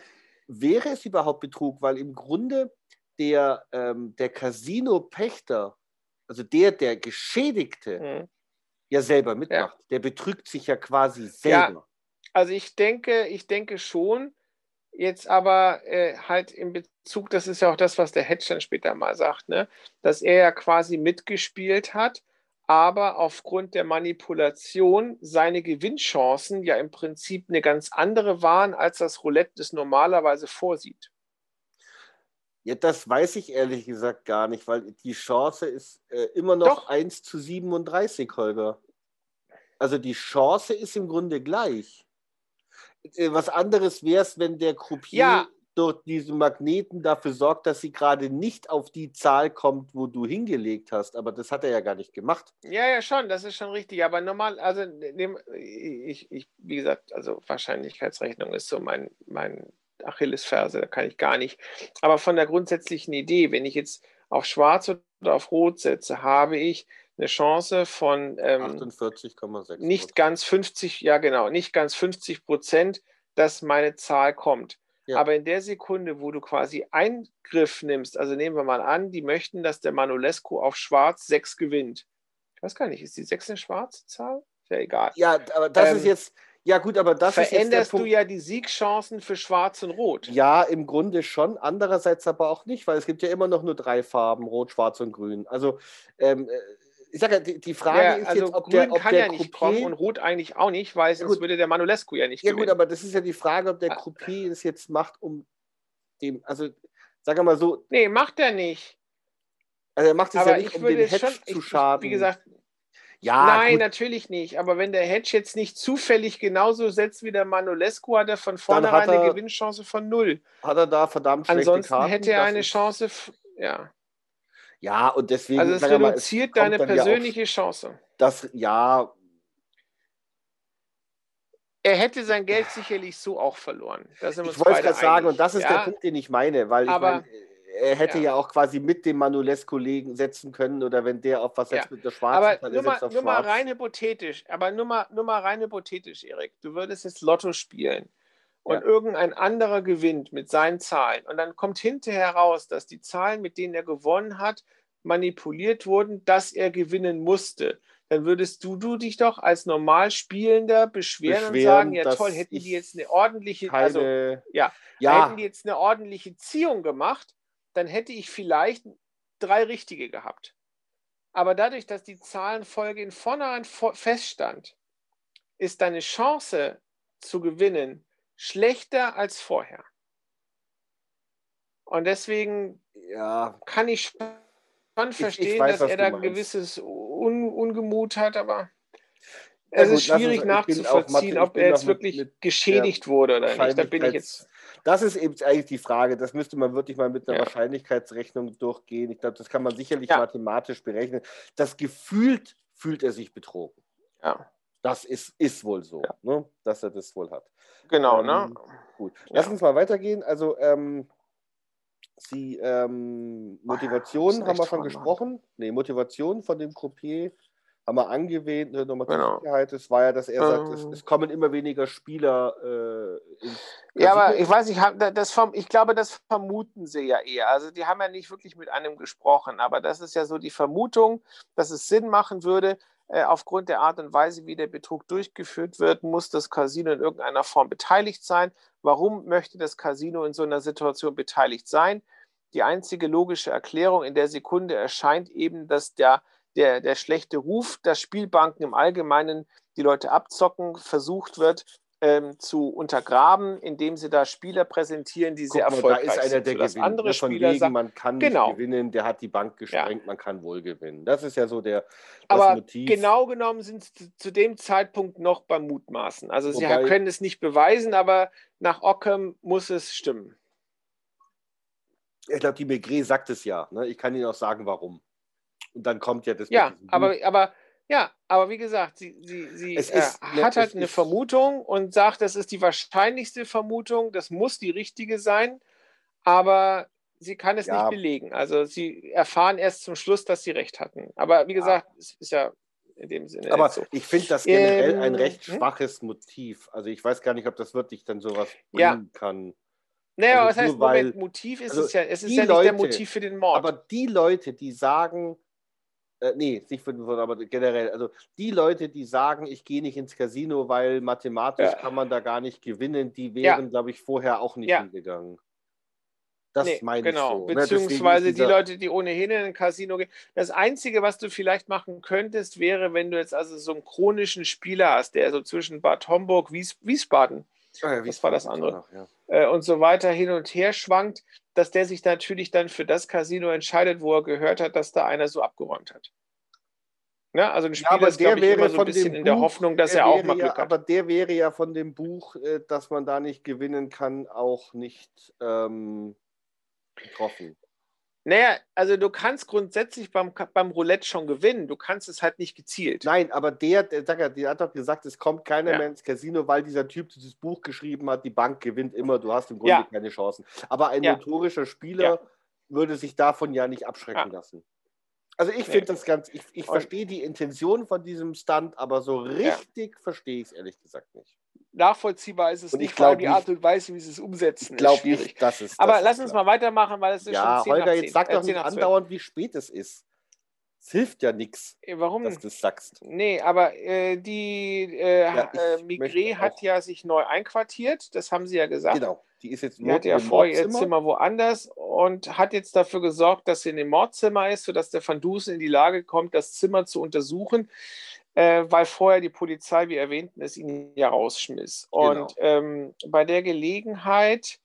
wäre es überhaupt Betrug? Weil im Grunde der, ähm, der Casino-Pächter, also der, der Geschädigte, Mhm. ja selber mitmacht. Der betrügt sich ja quasi Ja. selber. Also ich denke, ich denke schon, jetzt aber äh, halt in Bezug, das ist ja auch das, was der Hedge dann später mal sagt, ne? dass er ja quasi mitgespielt hat, aber aufgrund der Manipulation seine Gewinnchancen ja im Prinzip eine ganz andere waren, als das Roulette es normalerweise vorsieht. Ja, das weiß ich ehrlich gesagt gar nicht, weil die Chance ist äh, immer noch Doch. 1 zu 37, Holger. Also die Chance ist im Grunde gleich. Äh, was anderes wäre es, wenn der Croupier Ja. Durch diesen Magneten dafür sorgt, dass sie gerade nicht auf die Zahl kommt, wo du hingelegt hast. Aber das hat er ja gar nicht gemacht. Ja, ja, schon, das ist schon richtig. Aber normal, also ich, ich, wie gesagt, also Wahrscheinlichkeitsrechnung ist so mein, mein Achillesferse, da kann ich gar nicht. Aber von der grundsätzlichen Idee, wenn ich jetzt auf Schwarz oder auf Rot setze, habe ich eine Chance von ähm, 48,6. nicht ganz 50, ja genau, nicht ganz 50 Prozent, dass meine Zahl kommt. Ja. Aber in der Sekunde, wo du quasi Eingriff nimmst, also nehmen wir mal an, die möchten, dass der Manolescu auf Schwarz 6 gewinnt. Ich weiß gar nicht, ist die 6 eine schwarze Zahl? Ist ja egal. Ja, aber das Ähm, ist jetzt, ja gut, aber das ist jetzt der Veränderst du ja die Siegchancen für Schwarz und Rot. Ja, im Grunde schon, andererseits aber auch nicht, weil es gibt ja immer noch nur drei Farben, Rot, Schwarz und Grün. Also, ähm, äh, ich sage ja, die, die Frage Ja, ist also jetzt, ob Grün der, ob kann der ja nicht kommen Croupier- und Rot eigentlich auch nicht, weil sonst würde der Manolescu ja nicht Ja gewinnen. gut, aber das ist ja die Frage, ob der Ah. Croupier es jetzt macht, um dem, also wir mal so, nee, macht er nicht. also er macht es ja nicht, ich um es Hedge schon, zu ich, schaden. wie gesagt, ja, Nein, gut, natürlich nicht. Aber wenn der Hedge jetzt nicht zufällig genauso setzt wie der Manolescu, hat er von vornherein er- eine Gewinnchance von null. hat er da verdammt schlechte Ansonsten Karten. hätte er das eine Chance. Ja. Ja, und deswegen, Also es wir mal, reduziert kommt deine dann ja persönliche Chance. Das, ja, er hätte sein Geld sicherlich so auch verloren. ich wollte es gerade sagen, und das ist ja, der Punkt, den ich meine, weil aber, ich meine, er hätte ja. ja. auch quasi mit dem Manulesco setzen können oder wenn der auf was setzt ja. mit der schwarzen, aber dann nur, mal, nur mal rein hypothetisch, aber nur mal, nur mal rein hypothetisch, Erik. Du würdest jetzt Lotto spielen und ja. irgendein anderer gewinnt mit seinen Zahlen und dann kommt hinterher raus, dass die Zahlen, mit denen er gewonnen hat, manipuliert wurden, dass er gewinnen musste. Dann würdest du, du dich doch als normal Spielender beschweren, beschweren und sagen, ja toll, hätten die jetzt eine ordentliche, keine, also ja, ja, hätten die jetzt eine ordentliche Ziehung gemacht, dann hätte ich vielleicht drei richtige gehabt. Aber dadurch, dass die Zahlenfolge in vornherein feststand, ist deine Chance zu gewinnen schlechter als vorher. Und deswegen ja. kann ich schon verstehen, ich, ich weiß, dass er da ein gewisses Un Ungemut hat, aber es gut, ist schwierig nachzuvollziehen, ob er jetzt wirklich mit, geschädigt wurde oder nicht. Da bin ich jetzt das ist eben eigentlich die Frage. Das müsste man wirklich mal mit einer ja. Wahrscheinlichkeitsrechnung durchgehen. Ich glaube, das kann man sicherlich ja. mathematisch berechnen. Das gefühlt fühlt er sich betrogen. Ja. Das ist, ist wohl so, ne? dass er das wohl hat. Genau, ne? ähm, ne? Gut. Lass uns mal weitergehen. Also, ähm, Sie, ähm, Motivation haben wir schon gesprochen. Nee, Motivation von dem Croupier haben wir angewählt, ne, nochmal zur genau. Sicherheit. Es war ja, dass er sagt, es, ähm. es, kommen immer weniger Spieler äh, ins Ja, aber ich weiß nicht, das, ich glaube, das vermuten sie ja eher. Also die haben ja nicht wirklich mit einem gesprochen, aber das ist ja so die Vermutung, dass es Sinn machen würde, aufgrund der Art und Weise, wie der Betrug durchgeführt wird, muss das Casino in irgendeiner Form beteiligt sein. Warum möchte das Casino in so einer Situation beteiligt sein? Die einzige logische Erklärung in der Sekunde erscheint eben, dass der der, der schlechte Ruf, dass Spielbanken im Allgemeinen die Leute abzocken, versucht wird ähm, zu untergraben, indem sie da Spieler präsentieren, die Guck sehr erfolgreich sind. Da ist einer, der gewinnt. Andere Von Spieler wegen, sagen, man kann genau. nicht gewinnen, der hat die Bank gesprengt, ja. man kann wohl gewinnen. Das ist ja so der Aber Motiv. genau genommen sind sie zu dem Zeitpunkt noch beim Mutmaßen. Also Wobei, sie können es nicht beweisen, aber nach Ockham muss es stimmen. Ich glaube, die Maigret sagt es ja. Ne? Ich kann Ihnen auch sagen, warum. Und dann kommt ja das. Ja, aber, aber, ja, aber wie gesagt, sie, sie, sie äh, ne, hat halt eine Vermutung und sagt, das ist die wahrscheinlichste Vermutung, das muss die richtige sein, aber sie kann es ja. nicht belegen. Also sie erfahren erst zum Schluss, dass sie recht hatten. Aber wie gesagt, ja. es ist ja in dem Sinne. Aber so. ich finde das generell ähm, ein recht hm? schwaches Motiv. Also ich weiß gar nicht, ob das wirklich dann sowas bringen ja. kann. Naja, also was heißt weil, Moment, Motiv ist also es ja, es ist ja nicht Leute, der Motiv für den Mord. Aber die Leute, die sagen, äh, nee, nicht für den aber generell. Also die Leute, die sagen, ich gehe nicht ins Casino, weil mathematisch ja. kann man da gar nicht gewinnen, die wären, ja. glaube ich, vorher auch nicht ja. hingegangen. Das nee, meine genau. ich so. Ne? Beziehungsweise die Leute, die ohnehin in ein Casino gehen. Das Einzige, was du vielleicht machen könntest, wäre, wenn du jetzt also so einen chronischen Spieler hast, der so zwischen Bad Homburg, Wies Wiesbaden, oh ja, das war das andere, auch, ja. äh, und so weiter hin und her schwankt, dass der sich natürlich dann für das Casino entscheidet, wo er gehört hat, dass da einer so abgeräumt hat. Ja, also ein Spieler ja, ist, der wäre immer so ein bisschen in der Hoffnung, dass er auch mal Glück ja, hat. Aber der wäre ja von dem Buch, äh, dass man da nicht gewinnen kann, auch nicht ähm, getroffen. Naja, also du kannst grundsätzlich beim, beim Roulette schon gewinnen, du kannst es halt nicht gezielt. Nein, aber der, der, der hat doch gesagt, es kommt keiner ja. mehr ins Casino, weil dieser Typ dieses Buch geschrieben hat, die Bank gewinnt immer, du hast im Grunde ja. keine Chancen. Aber ein ja. notorischer Spieler würde sich davon ja nicht abschrecken lassen. Also ich finde das ganz, ich, ich verstehe die Intention von diesem Stunt, aber so richtig verstehe ich es ehrlich gesagt nicht nachvollziehbar ist es und nicht, vor allem die Art und Weise, wie sie es umsetzen. Ich glaube nicht, dass es. Aber das lass uns mal weitermachen, weil es ist ja, schon 10 Holger, jetzt sag doch nicht andauernd, wie spät es ist. Es hilft ja nichts, äh, Warum? dass du es sagst. Nee, aber äh, die äh, ja, äh, Migré hat ja sich neu einquartiert, das haben sie ja gesagt. Genau, die ist jetzt nur hat ja vorher ihr Zimmer woanders und hat jetzt dafür gesorgt, dass sie in dem Mordzimmer ist, sodass der Van Dusen in die Lage kommt, das Zimmer zu untersuchen äh, weil vorher die Polizei, wie erwähnt, es ihn ja rausschmiss. Genau. Und ähm, bei der Gelegenheit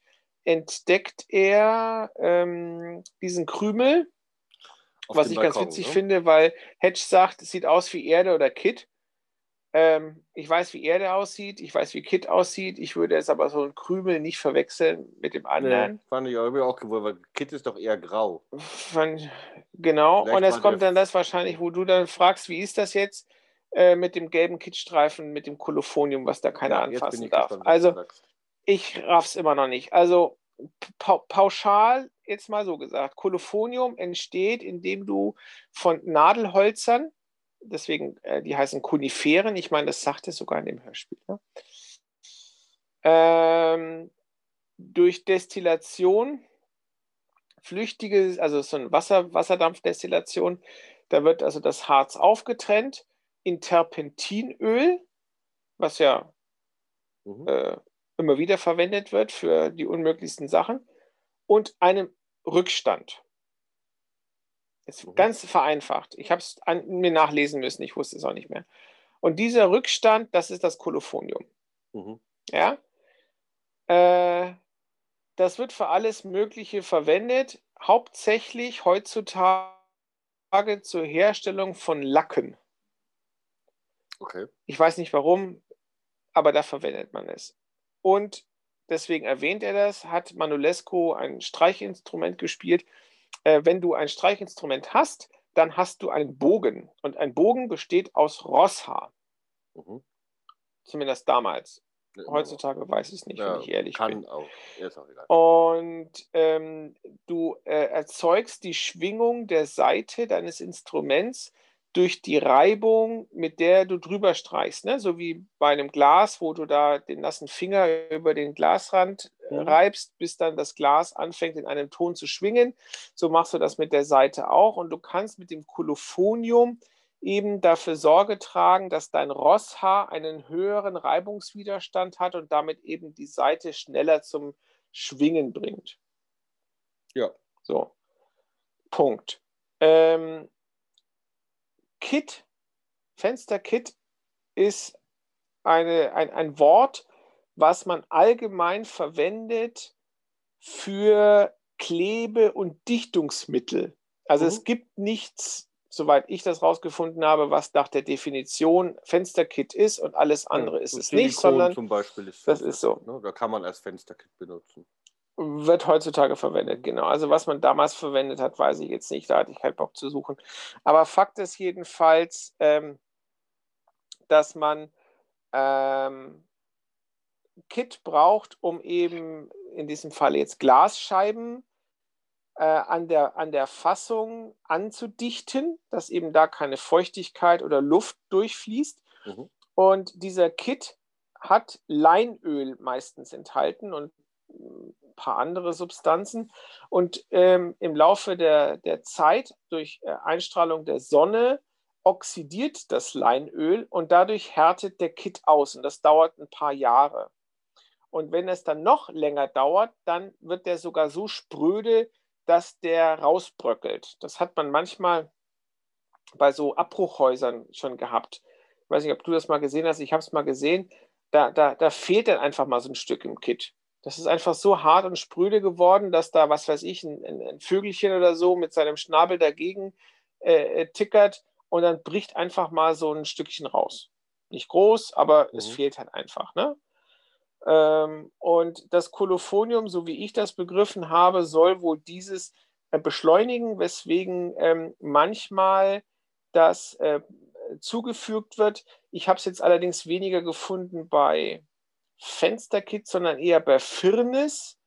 entdeckt er ähm, diesen Krümel, Auf was ich Balkon, ganz witzig ne? finde, weil Hedge sagt, es sieht aus wie Erde oder Kit. Ähm, ich weiß, wie Erde aussieht, ich weiß, wie Kit aussieht. Ich würde jetzt aber so einen Krümel nicht verwechseln mit dem anderen. Nee, fand ich auch gewollt, weil Kit ist doch eher grau. Fand, genau, Vielleicht und es kommt dann das wahrscheinlich, wo du dann fragst, wie ist das jetzt? Äh, mit dem gelben Kittstreifen, mit dem Kolophonium, was da keiner Ja, anfassen darf. gespannt, Also ich raff's immer noch nicht. Also pa pauschal jetzt mal so gesagt, Kolophonium entsteht, indem du von Nadelholzern, deswegen äh, die heißen Koniferen, ich meine, das sagt es sogar in dem Hörspiel, ne? ähm, durch Destillation flüchtige, also so ein Wasser, Wasserdampfdestillation, da wird also das Harz aufgetrennt in Terpentinöl, was ja Mhm. äh, immer wieder verwendet wird für die unmöglichsten Sachen, und einem Rückstand. Ist Mhm. ganz vereinfacht. Ich habe es mir nachlesen müssen, ich wusste es auch nicht mehr. Und dieser Rückstand, das ist das Kolophonium. Mhm. Ja? Äh, das wird für alles Mögliche verwendet, hauptsächlich heutzutage zur Herstellung von Lacken. Okay. Ich weiß nicht warum, aber da verwendet man es. Und deswegen erwähnt er das, hat Manolesco ein Streichinstrument gespielt. Äh, wenn du ein Streichinstrument hast, dann hast du einen Bogen. Und ein Bogen besteht aus Rosshaar. Mhm. Zumindest damals. Heutzutage weiß ich es nicht. Ja, wenn ich ehrlich kann bin. auch. Ist auch egal. Und ähm, du äh, erzeugst die Schwingung der Saite deines Instruments durch die Reibung, mit der du drüber streichst. Ne? So wie bei einem Glas, wo du da den nassen Finger über den Glasrand äh, Mhm. reibst, bis dann das Glas anfängt in einem Ton zu schwingen. So machst du das mit der Saite auch. Und du kannst mit dem Kolophonium eben dafür Sorge tragen, dass dein Rosshaar einen höheren Reibungswiderstand hat und damit eben die Saite schneller zum Schwingen bringt. Ja. So. Punkt. Ähm, Kit, Fensterkit ist eine, ein, ein Wort, was man allgemein verwendet für Klebe- und Dichtungsmittel. Also Mhm. es gibt nichts, soweit ich das rausgefunden habe, was nach der Definition Fensterkit ist und alles andere Ja, ist es nicht, sondern zum Beispiel ist das ist so. Ne? Da kann man als Fensterkit benutzen. Wird heutzutage verwendet, genau. Also was man damals verwendet hat, weiß ich jetzt nicht, da hatte ich keinen Bock zu suchen. Aber Fakt ist jedenfalls, ähm, dass man ähm, Kit braucht, um eben in diesem Fall jetzt Glasscheiben äh, an, der, an der Fassung anzudichten, dass eben da keine Feuchtigkeit oder Luft durchfließt. Mhm. Und dieser Kit hat Leinöl meistens enthalten und ein paar andere Substanzen. Und ähm, im Laufe der, der Zeit durch äh, Einstrahlung der Sonne oxidiert das Leinöl und dadurch härtet der Kit aus. Und das dauert ein paar Jahre. Und wenn es dann noch länger dauert, dann wird der sogar so spröde, dass der rausbröckelt. Das hat man manchmal bei so Abbruchhäusern schon gehabt. Ich weiß nicht, ob du das mal gesehen hast. Ich habe es mal gesehen. Da, da, da fehlt dann einfach mal so ein Stück im Kit. Das ist einfach so hart und spröde geworden, dass da, was weiß ich, ein, ein, Vögelchen oder so mit seinem Schnabel dagegen äh, tickert und dann bricht einfach mal so ein Stückchen raus. Nicht groß, aber mhm. es fehlt halt einfach. Ne? Ähm, und das Kolophonium, so wie ich das begriffen habe, soll wohl dieses äh, beschleunigen, weswegen ähm, manchmal das äh, zugefügt wird. Ich habe es jetzt allerdings weniger gefunden bei Fensterkit, sondern eher bei Firnis.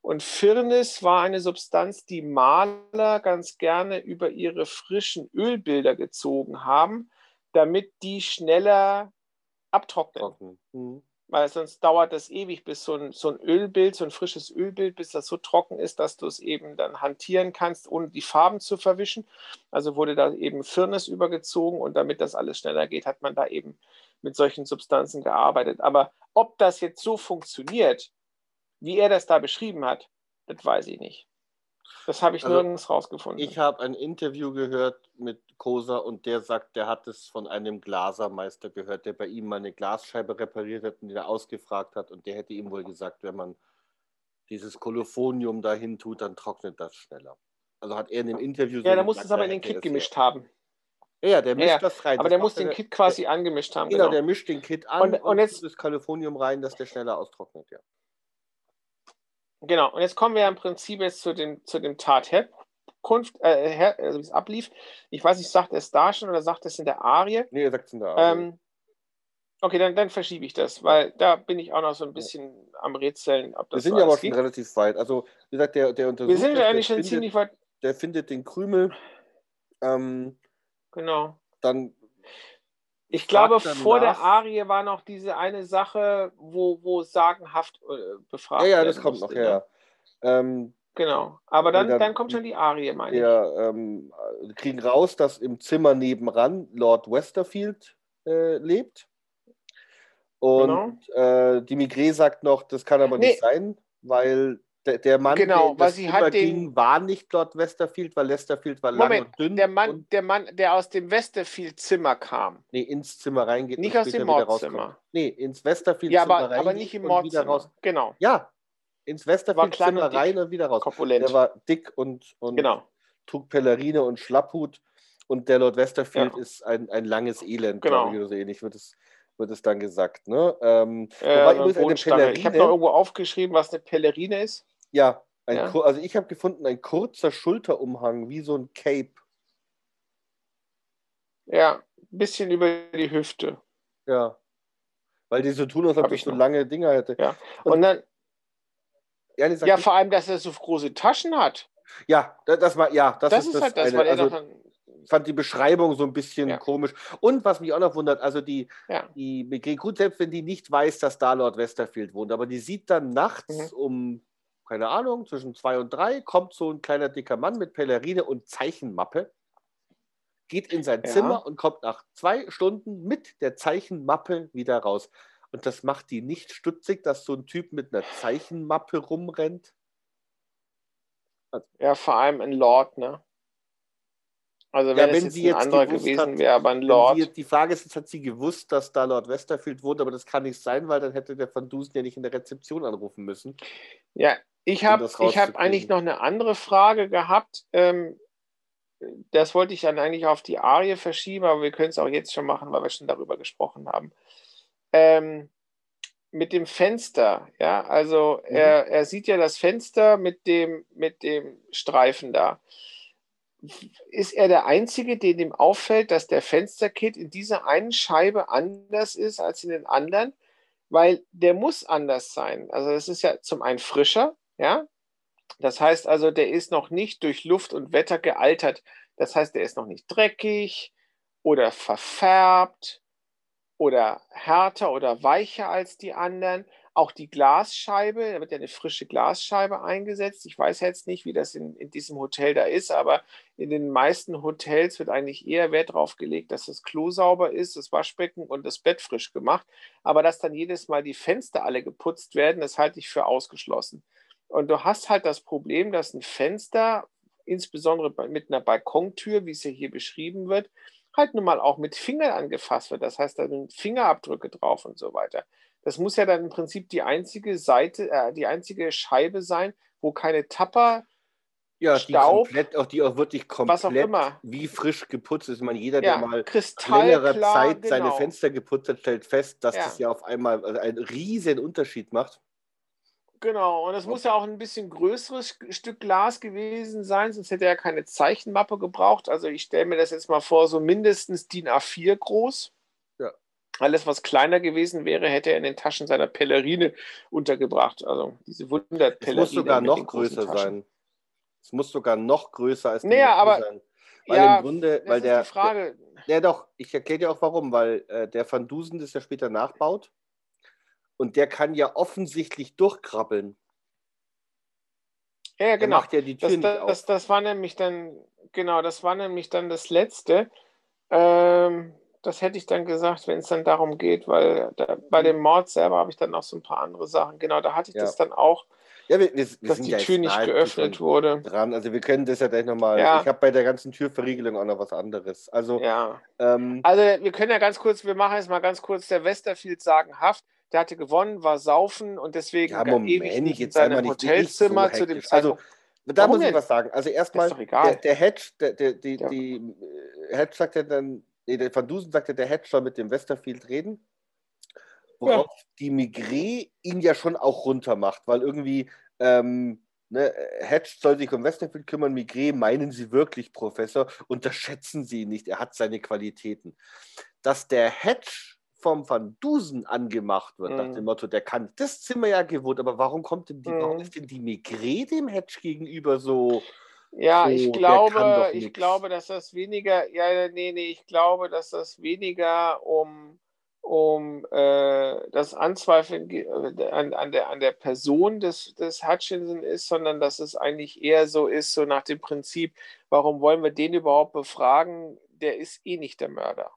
Und Firnis war eine Substanz, die Maler ganz gerne über ihre frischen Ölbilder gezogen haben, damit die schneller abtrocknen. Mhm. Weil sonst dauert das ewig, bis so ein, so ein Ölbild, so ein frisches Ölbild, bis das so trocken ist, dass du es eben dann hantieren kannst, ohne die Farben zu verwischen. Also wurde da eben Firnis übergezogen und damit das alles schneller geht, hat man da eben mit solchen Substanzen gearbeitet. Aber ob das jetzt so funktioniert, wie er das da beschrieben hat, das weiß ich nicht. Das habe ich also, nirgends rausgefunden. Ich habe ein Interview gehört mit Kosa und der sagt, der hat es von einem Glasermeister gehört, der bei ihm mal eine Glasscheibe repariert hat und die er ausgefragt hat und der hätte ihm wohl gesagt, wenn man dieses Kolophonium dahin tut, dann trocknet das schneller. Also hat er in dem Interview Ja, so da muss es aber in den Kit gemischt haben. Ja, der mischt ja, das rein. Aber das der muss den Kit quasi der, angemischt haben. Genau, genau, der mischt den Kit an und, und, und jetzt das Kalifornium rein, dass der schneller austrocknet, ja. Genau, und jetzt kommen wir ja im Prinzip jetzt zu dem, zu dem Tatherkunft äh, her, also wie es ablief. Ich weiß nicht, sagt er es da schon oder sagt er es in der Arie? Nee, er sagt es in der Arie. Ähm, okay, dann, dann verschiebe ich das, weil da bin ich auch noch so ein bisschen am Rätseln. Ob das wir sind so ja aber schon geht. relativ weit. Also, wie gesagt, der, der untersucht. Wir sind ja eigentlich schon findet, ziemlich weit. Der findet den Krümel. Ähm, Genau. dann Ich glaube, vor der nach. Arie war noch diese eine Sache, wo, wo sagenhaft äh, befragt Ja, ja, das kommt noch, ja. ne? ja. Ähm, Genau. Aber dann, dann- dann kommt schon die Arie, meine ich. wir ähm, kriegen raus, dass im Zimmer nebenan Lord Westerfield äh, lebt. Und äh, die Migré sagt noch, das kann aber nicht Genau. Nee. sein, weil der, der Mann, Genau, der weil das sie Zimmer hat den- ging, war nicht Lord Westerfield, weil Westerfield war lang Moment, und dünn der Mann, der Mann, der aus dem Westerfield-Zimmer kam. nee, ins Zimmer reingeht Nicht aus dem Mordzimmer. Nee, ins Westerfield Ja, Zimmer aber, reingeht aber nicht im Mordzimmer. Genau. Ja, ins War Westerfield klein Zimmer und dick. rein und wieder raus. Korpulent. Der war dick und, und genau. trug Pellerine und Schlapphut und der Lord Westerfield Ja. ist ein, ein langes Elend, Genau. glaube ich, oder so ähnlich wird es, wird es dann gesagt. Ne? Ähm, Äh, Bodenstange. Ich habe noch irgendwo aufgeschrieben, was eine Pellerine ist. Ja, Ja. kur- also ich habe gefunden, ein kurzer Schulterumhang, wie so ein Cape. Ja, ein bisschen über die Hüfte. Ja. Weil die so tun, als ob ich so noch. lange Dinger hätte. Ja. Und- Und dann, Ja, ja, vor allem, dass er so große Taschen hat. ja, da- das war, ja, das, Das, ist, ist halt das, eine, weil also, fand die Beschreibung so ein bisschen Ja. komisch. Und was mich auch noch wundert, also die, ja, die gut, selbst wenn die nicht weiß, dass da Lord Westerfield wohnt, aber die sieht dann nachts Mhm. um, keine Ahnung, zwischen zwei und drei, kommt so ein kleiner dicker Mann mit Pellerine und Zeichenmappe, geht in sein Ja. Zimmer und kommt nach zwei Stunden mit der Zeichenmappe wieder raus. Und das macht die nicht stutzig, dass so ein Typ mit einer Zeichenmappe rumrennt. ja, vor allem ein Lord, ne? Also Ja, wenn, wenn es jetzt sie ein jetzt anderer gewusst gewesen hat, wäre, aber ein Wenn Lord. Sie, die Frage ist, jetzt hat sie gewusst, dass da Lord Westerfield wohnt, aber das kann nicht sein, weil dann hätte der Van Dusen ja nicht in der Rezeption anrufen müssen. Ja, ich um habe ich hab eigentlich noch eine andere Frage gehabt. Ähm, das wollte ich dann eigentlich auf die Arie verschieben, aber wir können es auch jetzt schon machen, weil wir schon darüber gesprochen haben. Ähm, mit dem Fenster, ja, also Mhm. er, er sieht ja das Fenster mit dem, mit dem Streifen da. Ist er der Einzige, dem ihm auffällt, dass der Fensterkit in dieser einen Scheibe anders ist als in den anderen? Weil der muss anders sein. Also es ist ja zum einen frischer, ja. Das heißt also, der ist noch nicht durch Luft und Wetter gealtert. Das heißt, der ist noch nicht dreckig oder verfärbt oder härter oder weicher als die anderen. Auch die Glasscheibe, da wird ja eine frische Glasscheibe eingesetzt. Ich weiß jetzt nicht, wie das in, in diesem Hotel da ist, aber in den meisten Hotels wird eigentlich eher Wert darauf gelegt, dass das Klo sauber ist, das Waschbecken und das Bett frisch gemacht. Aber dass dann jedes Mal die Fenster alle geputzt werden, das halte ich für ausgeschlossen. Und du hast halt das Problem, dass ein Fenster, insbesondere mit einer Balkontür, wie es ja hier beschrieben wird, halt nun mal auch mit Fingern angefasst wird. Das heißt, da sind Fingerabdrücke drauf und so weiter. Das muss ja dann im Prinzip die einzige Seite, äh, die einzige Scheibe sein, wo keine Tapper, Ja, die Staub, komplett, auch die auch wirklich was auch komplett immer. wie frisch geputzt ist. Ich meine, jeder, Ja, der mal längere kristallklar, Zeit seine genau. Fenster geputzt hat, stellt fest, dass Ja. das ja auf einmal also einen riesen Unterschied macht. Genau, und es muss ja auch ein bisschen größeres Stück Glas gewesen sein, sonst hätte er keine Zeichenmappe gebraucht. Also ich stelle mir das jetzt mal vor, so mindestens DIN A4 groß. Alles, was kleiner gewesen wäre, hätte er in den Taschen seiner Pellerine untergebracht. Also diese Es Wunderpellerine. muss sogar noch größer sein. Es muss sogar noch größer als die Naja, aber- sein. Weil ja, im Grunde, das weil ist der, die Frage. der, ja doch, ich erkläre dir auch warum, weil äh, der Van Dusen das ja später nachbaut und der kann ja offensichtlich durchkrabbeln. Ja, ja, Der genau. macht ja die Tür Das, das, das, das war nämlich dann, genau, das war nämlich dann das Letzte. Ähm, das hätte ich dann gesagt, wenn es dann darum geht, weil da, bei dem Mord selber habe ich dann noch so ein paar andere Sachen. Genau, da hatte ich Mhm. Ja. das dann auch, Ja, wir, wir, wir dass die ja Tür nicht geöffnet wurde. dran. Also wir können das ja gleich nochmal. Ja. Ich habe bei der ganzen Türverriegelung auch noch was anderes. Also Ja. ähm, Also wir können ja ganz kurz, wir machen jetzt mal ganz kurz der Westerfield sagenhaft. Der hatte gewonnen, war saufen und deswegen ja, ewig Moment, nicht in seinem Hotelzimmer so zu dem. Also Zeitpunkt. da Warum muss ich denn? was sagen. Also erstmal, der, der Hedge, der, der, die, Ja. die äh, Hedge sagt ja dann, nee, der Van Dusen sagt ja, der Hedge soll mit dem Westerfield reden. Worauf die Migré ihn ja schon auch runter macht, weil irgendwie ähm, Ne, Hedge soll sich um Westerfield kümmern, Migré meinen Sie wirklich, Professor? Unterschätzen Sie ihn nicht, er hat seine Qualitäten. Dass der Hedge vom Van Dusen angemacht wird, Mhm. nach dem Motto, der kann, das sind wir ja gewohnt, aber warum kommt denn die, warum Mhm. ist denn die Migré dem Hedge gegenüber so? Ja, So, ich glaube, ich glaube, dass das weniger, ja, nee, nee, ich glaube, dass das weniger um, um äh, das Anzweifeln äh, an, an, der, an der Person des, des Hutchinson ist, sondern dass es eigentlich eher so ist, so nach dem Prinzip, warum wollen wir den überhaupt befragen? Der ist eh nicht der Mörder.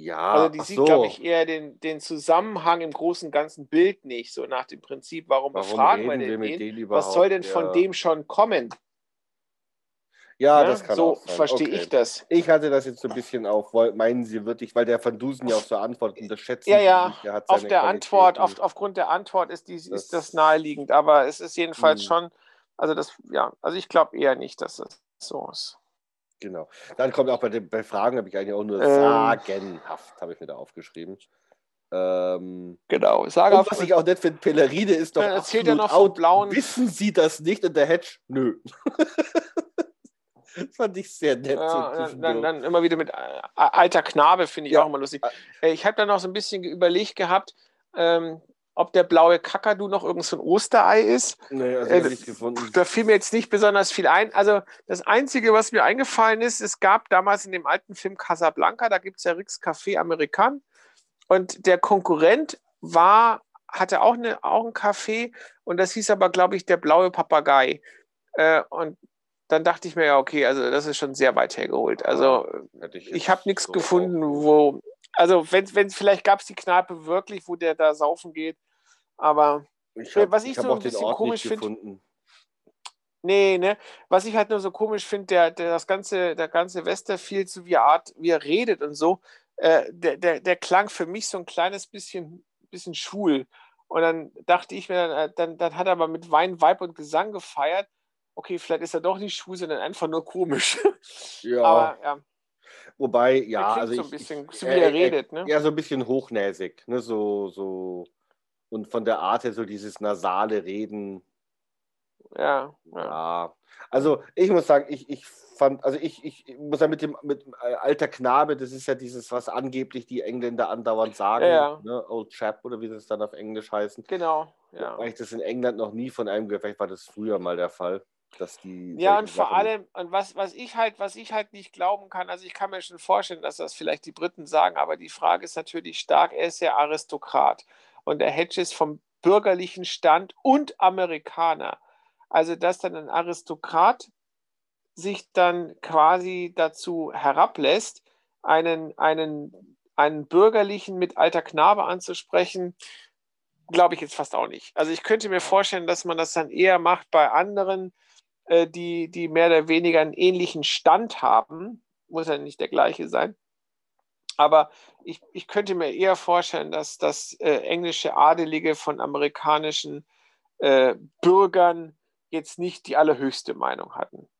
Ja, Also die sieht, so. glaube ich, eher den, den Zusammenhang im großen ganzen Bild nicht, so nach dem Prinzip, warum, Warum befragen wir wir denn mit den? Was soll denn Ja. von dem schon kommen? Ja, Ne? das kann so verstehe Okay. ich das. Ich hatte das jetzt so ein bisschen auf, meinen Sie wirklich, weil der Van Dusen ja auch so antwortet, unterschätzen Ja, ja, der hat Auf der Antwort, auf, aufgrund der Antwort ist, die, Das- ist das naheliegend, aber es ist jedenfalls Hm. schon, also das, ja, also ich glaube eher nicht, dass das so ist. Genau. Dann kommt auch bei den bei Fragen, habe ich eigentlich auch nur Ähm. sagenhaft, habe ich mir da aufgeschrieben. Ähm, Genau. und Sage was ich auch nicht finde, Pelleride ist doch Dann erzählt er noch out. blauen- Wissen Sie das nicht? Und der Hedge, nö. das fand ich sehr nett. so Ja, dann, dann, dann immer wieder mit äh, alter Knabe, finde ich Ja. auch immer lustig. Äh, Ich habe da noch so ein bisschen überlegt gehabt, ähm, ob der blaue Kakadu noch irgend so ein Osterei ist. nee, also äh, ich nicht gefunden. Da fiel mir jetzt nicht besonders viel ein. Also das Einzige, was mir eingefallen ist, es gab damals in dem alten Film Casablanca, da gibt es ja Rix Café American. Und der Konkurrent war, hatte auch, eine, auch ein Café und das hieß aber, glaube ich, der blaue Papagei. Äh, und dann dachte ich mir, ja, okay, also das ist schon sehr weit hergeholt. Also jetzt ich habe nichts so gefunden, wo, also wenn, wenn vielleicht gab es die Kneipe wirklich, wo der da saufen geht, aber Ich habe was ich hab so ein bisschen Ort komisch nicht find- gefunden. Nee, ne? Was ich halt nur so komisch finde, der, der, das ganze, der ganze Westerfield, so wie er Art, wie er redet und so, äh, der, der, der klang für mich so ein kleines bisschen, bisschen schwul. Und dann dachte ich mir, dann, äh, dann, dann hat er aber mit Wein, Weib und Gesang gefeiert. Okay, vielleicht ist er doch nicht schwul, sondern einfach nur komisch. Ja, Aber ja, wobei, er ja, also so ich, ein bisschen, ich, so wie er redet, ne? Ja, so ein bisschen hochnäsig, ne? So, so. Und von der Art her so dieses nasale Reden. Ja, ja. Ja. Also ich muss sagen, ich, ich fand, also ich, ich muss sagen, mit dem mit äh, alter Knabe, das ist ja dieses, was angeblich die Engländer andauernd sagen, Ja, ja. Ne? Old Chap oder wie das dann auf Englisch heißen. Genau, ja. Weil ich das in England noch nie von einem gehört, vielleicht war das früher mal der Fall, dass die. Ja, und vor Sachen- allem, und was, was ich halt, was ich halt nicht glauben kann, also ich kann mir schon vorstellen, dass das vielleicht die Briten sagen, aber die Frage ist natürlich stark, er ist ja Aristokrat und der Hedge ist vom bürgerlichen Stand und Amerikaner. Also, dass dann ein Aristokrat sich dann quasi dazu herablässt, einen, einen, einen bürgerlichen mit alter Knabe anzusprechen, glaube ich jetzt fast auch nicht. Also ich könnte mir vorstellen, dass man das dann eher macht bei anderen, äh, die, die mehr oder weniger einen ähnlichen Stand haben. Muss ja nicht der gleiche sein. Aber ich, ich könnte mir eher vorstellen, dass, dass äh, englische Adelige von amerikanischen äh, Bürgern jetzt nicht die allerhöchste Meinung hatten.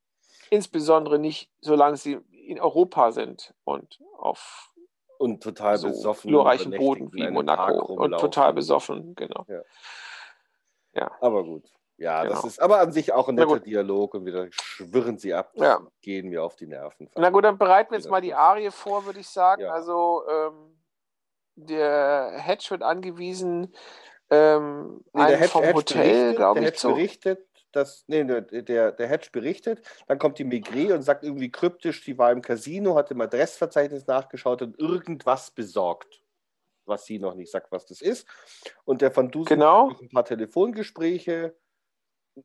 Insbesondere nicht, solange sie in Europa sind und auf Und total so besoffen. glorreichen Boden wie Monaco und total besoffen, genau. Aber gut. Ja, das Genau. ist aber an sich auch ein netter. Dialog und wieder schwirren sie ab, Ja. gehen mir auf die Nerven. Na gut, dann bereiten wir jetzt mal die das- Arie vor, würde ich sagen. Ja. Also ähm, der Hedge wird angewiesen, ähm, Nee, der Hedge, vom Hedge Hotel, berichtet, glaube der ich, Hedge zu. berichtet, dass, nee, der, der, der Hedge berichtet, dann kommt die Migré und sagt irgendwie kryptisch, sie war im Casino, hat im Adressverzeichnis nachgeschaut und irgendwas besorgt, was sie noch nicht sagt, was das ist. Und der Van Dusen Genau. ein paar Telefongespräche,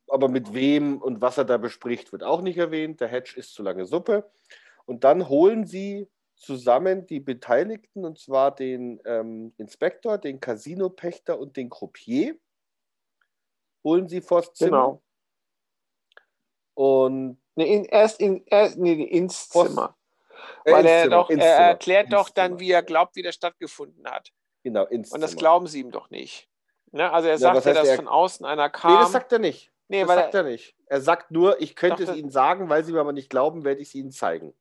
aber mit wem und was er da bespricht, wird auch nicht erwähnt. Der Hedge isst zu lange Suppe. Und dann holen sie zusammen die Beteiligten, und zwar den ähm, Inspektor, den Casino-Pächter und den Croupier, holen sie vors Zimmer. Genau. Und Nee, in, erst in, erst, nee, ins Zimmer. äh, Weil ins er Zimmer, doch, er erklärt doch dann, Zimmer. wie er glaubt, wie das stattgefunden hat. Genau, ins Und das Zimmer. glauben sie ihm doch nicht. Ne? Also er Ja, sagt ja, heißt dass er- von außen einer Nee, kam. das sagt er nicht. Nee, das sagt er, er nicht. Er sagt nur, ich könnte dachte- es Ihnen sagen, weil Sie mir aber nicht glauben, werde ich es Ihnen zeigen.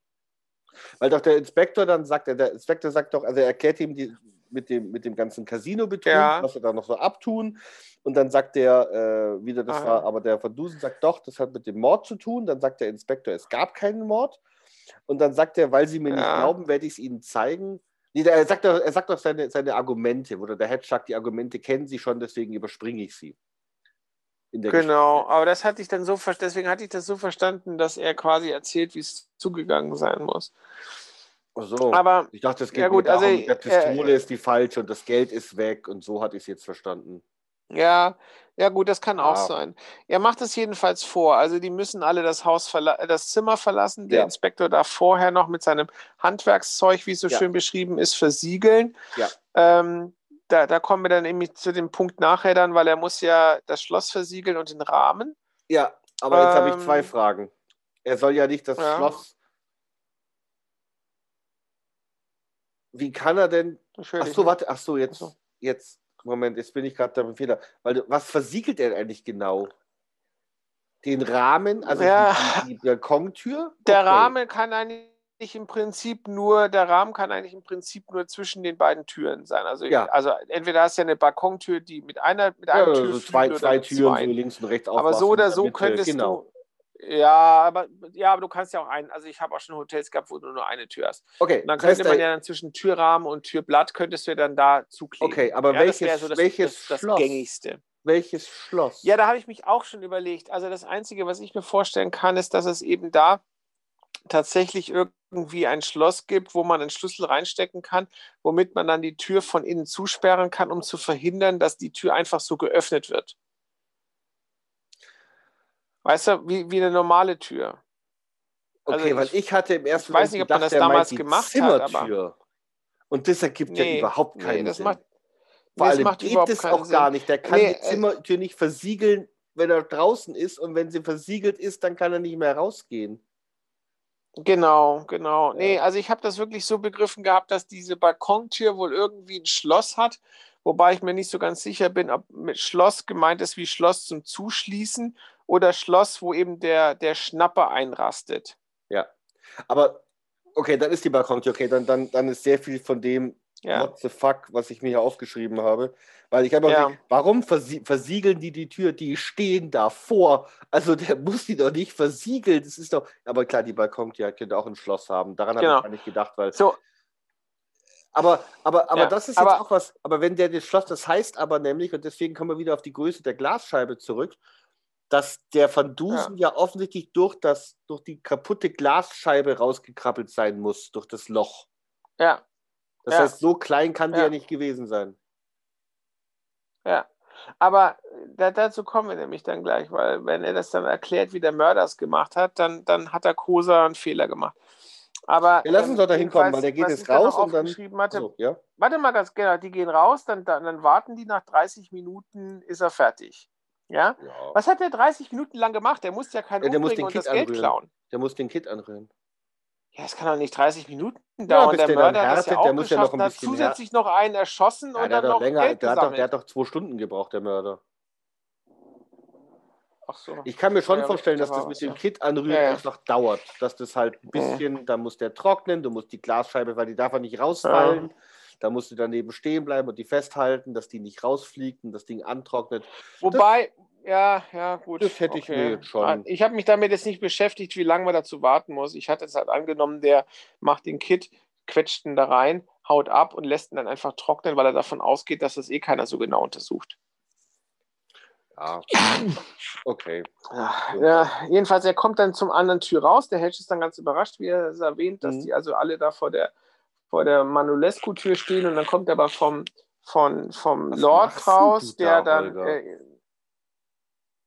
Weil doch der Inspektor dann sagt, der Inspektor sagt doch, also er erklärt ihm die mit dem, mit dem ganzen Casino-Betrug, Ja. was sie da noch so abtun. Und dann sagt der, äh, wieder, das Ah. war, aber der Van Dusen sagt doch, das hat mit dem Mord zu tun. Dann sagt der Inspektor, es gab keinen Mord. Und dann sagt er, weil sie mir nicht Ja. glauben, werde ich es ihnen zeigen. Nee, er sagt doch, er sagt doch seine, seine Argumente, oder der Hedge sagt, die Argumente kennen sie schon, deswegen überspringe ich sie. In der Genau, aber das hatte ich dann so deswegen hatte ich das so verstanden, dass er quasi erzählt, wie es zugegangen sein muss. Geschichte. Ach so. Aber ich dachte, es geht Ja, gut, nur darum, also, der Pistole äh, ist die falsche und das Geld ist weg und so hatte ich es jetzt verstanden. ja, ja gut, das kann auch Ja. sein. Er macht es jedenfalls vor. Also die müssen alle das Haus äh, das Zimmer verlassen. Der Ja. Inspektor darf vorher noch mit seinem Handwerkszeug, wie es so Ja. schön beschrieben ist, versiegeln. Ja. Ähm, da, da kommen wir dann nämlich zu dem Punkt nachher dann, weil er muss ja das Schloss versiegeln und den Rahmen. Ja, aber jetzt habe ich Ähm, zwei Fragen. Er soll ja nicht das ja. Schloss. Wie kann er denn. Ach Natürlich, so, ne? warte, ach so, jetzt, jetzt, Moment, jetzt bin ich gerade beim Fehler. Weil, was versiegelt er eigentlich genau? Den Rahmen, also Ja. die, die, Balkontür? Der Okay. Rahmen kann eigentlich im Prinzip nur, der Rahmen kann eigentlich im Prinzip nur zwischen den beiden Türen sein. Also, Ja. also entweder hast du ja eine Balkontür, die mit einer mit Ja, einem so Türflügel zwei, zwei Türen, so links und rechts Aber so oder der so Mitte, könntest genau. du. Ja, aber ja, aber du kannst ja auch einen, also ich habe auch schon Hotels gehabt, wo du nur eine Tür hast. Okay, Und dann das heißt, könnte man er- ja dann zwischen Türrahmen und Türblatt könntest du ja dann da zukleben. Okay, aber ja, welches- das so das, welches das, das gängigste. welches Schloss? Ja, da habe ich mich auch schon überlegt. Also das Einzige, was ich mir vorstellen kann, ist, dass es eben da tatsächlich irgendwie ein Schloss gibt, wo man einen Schlüssel reinstecken kann, womit man dann die Tür von innen zusperren kann, um zu verhindern, dass die Tür einfach so geöffnet wird. Weißt du, wie, wie eine normale Tür. Okay, Also weil ich- ich hatte im ersten ich weiß nicht, ob man gedacht, das er meint damals gemacht hat, aber- Zimmertür. Und das ergibt ja Nee, überhaupt nee, keinen das Sinn. macht- Vor nee, das allem macht geht überhaupt es auch gar Sinn. nicht. Der kann Nee, die äh, Zimmertür nicht versiegeln, wenn er draußen ist. Und wenn sie versiegelt ist, dann kann er nicht mehr rausgehen. Genau, genau. Nee, also ich habe das wirklich so begriffen gehabt, dass diese Balkontür wohl irgendwie ein Schloss hat, wobei ich mir nicht so ganz sicher bin, ob mit Schloss gemeint ist wie Schloss zum Zuschließen oder Schloss, wo eben der, der Schnapper einrastet. Ja. Aber okay, dann ist die Balkontür. Okay, dann, dann, dann ist sehr viel von dem Ja, What the fuck, was ich mir hier aufgeschrieben habe. Weil ich habe Ja. warum versie versiegeln die die Tür? Die stehen davor. Also der muss die doch nicht versiegeln. Das ist doch. Aber klar, die Balkontür könnte auch ein Schloss haben. Daran habe Genau. ich gar nicht gedacht, weil. so, Aber, aber, aber Ja, das ist jetzt aber- auch was. Aber wenn der das Schloss, das heißt aber nämlich, und deswegen kommen wir wieder auf die Größe der Glasscheibe zurück, dass der Van Dusen ja, offensichtlich durch, das, durch die kaputte Glasscheibe rausgekrabbelt sein muss, durch das Loch. ja, Das Ja. heißt, so klein kann die Ja. ja nicht gewesen sein. Ja. Aber da, dazu kommen wir nämlich dann gleich, weil wenn er das dann erklärt, wie der Mörder es gemacht hat, dann, dann hat der Kosa einen Fehler gemacht. Aber Ja, lass uns doch da hinkommen, weil der geht jetzt raus und dann- Hatte, So, ja? Warte mal ganz genau, die gehen raus, dann, dann, dann warten die, nach 30 Minuten ist er fertig. Ja? ja. Was hat der 30 Minuten lang gemacht? Der muss ja keinen Ja, der muss den und das Kit Geld anrühren. klauen. Der muss den Kit anrühren. Ja, das kann doch nicht 30 Minuten Ja, dauern. bis der der Mörder hat ja härtet, auch der muss ja noch ein hat bisschen zusätzlich noch einen erschossen Ja, und der, dann hat doch noch länger, Geld der, hat doch, der hat doch zwei Stunden gebraucht, der Mörder. Ach so. Ich kann mir schon Ja, vorstellen, dass da das mit dem ja. Kit anrühren Ja, ja. einfach dauert. Dass das halt ein bisschen, da muss der trocknen, du musst die Glasscheibe, weil die darf ja nicht rausfallen. Da musst du daneben stehen bleiben und die festhalten, dass die nicht rausfliegt und das Ding antrocknet. Wobei, ja, ja, gut. Das hätte ich mir jetzt schon- Ah, Ich habe mich damit jetzt nicht beschäftigt, wie lange man dazu warten muss. Ich hatte es halt angenommen, der macht den Kit, quetscht ihn da rein, haut ab und lässt ihn dann einfach trocknen, weil er davon ausgeht, dass das eh keiner so genau untersucht. Ja. Okay. Ja, ja, jedenfalls, er kommt dann zum anderen Tür raus. Der Hedge ist dann ganz überrascht, wie er es erwähnt, dass Mhm. die also alle da vor der, vor der Manolescu-Tür stehen und dann kommt er aber vom, von, vom Was Lord raus, der da, dann. Äh,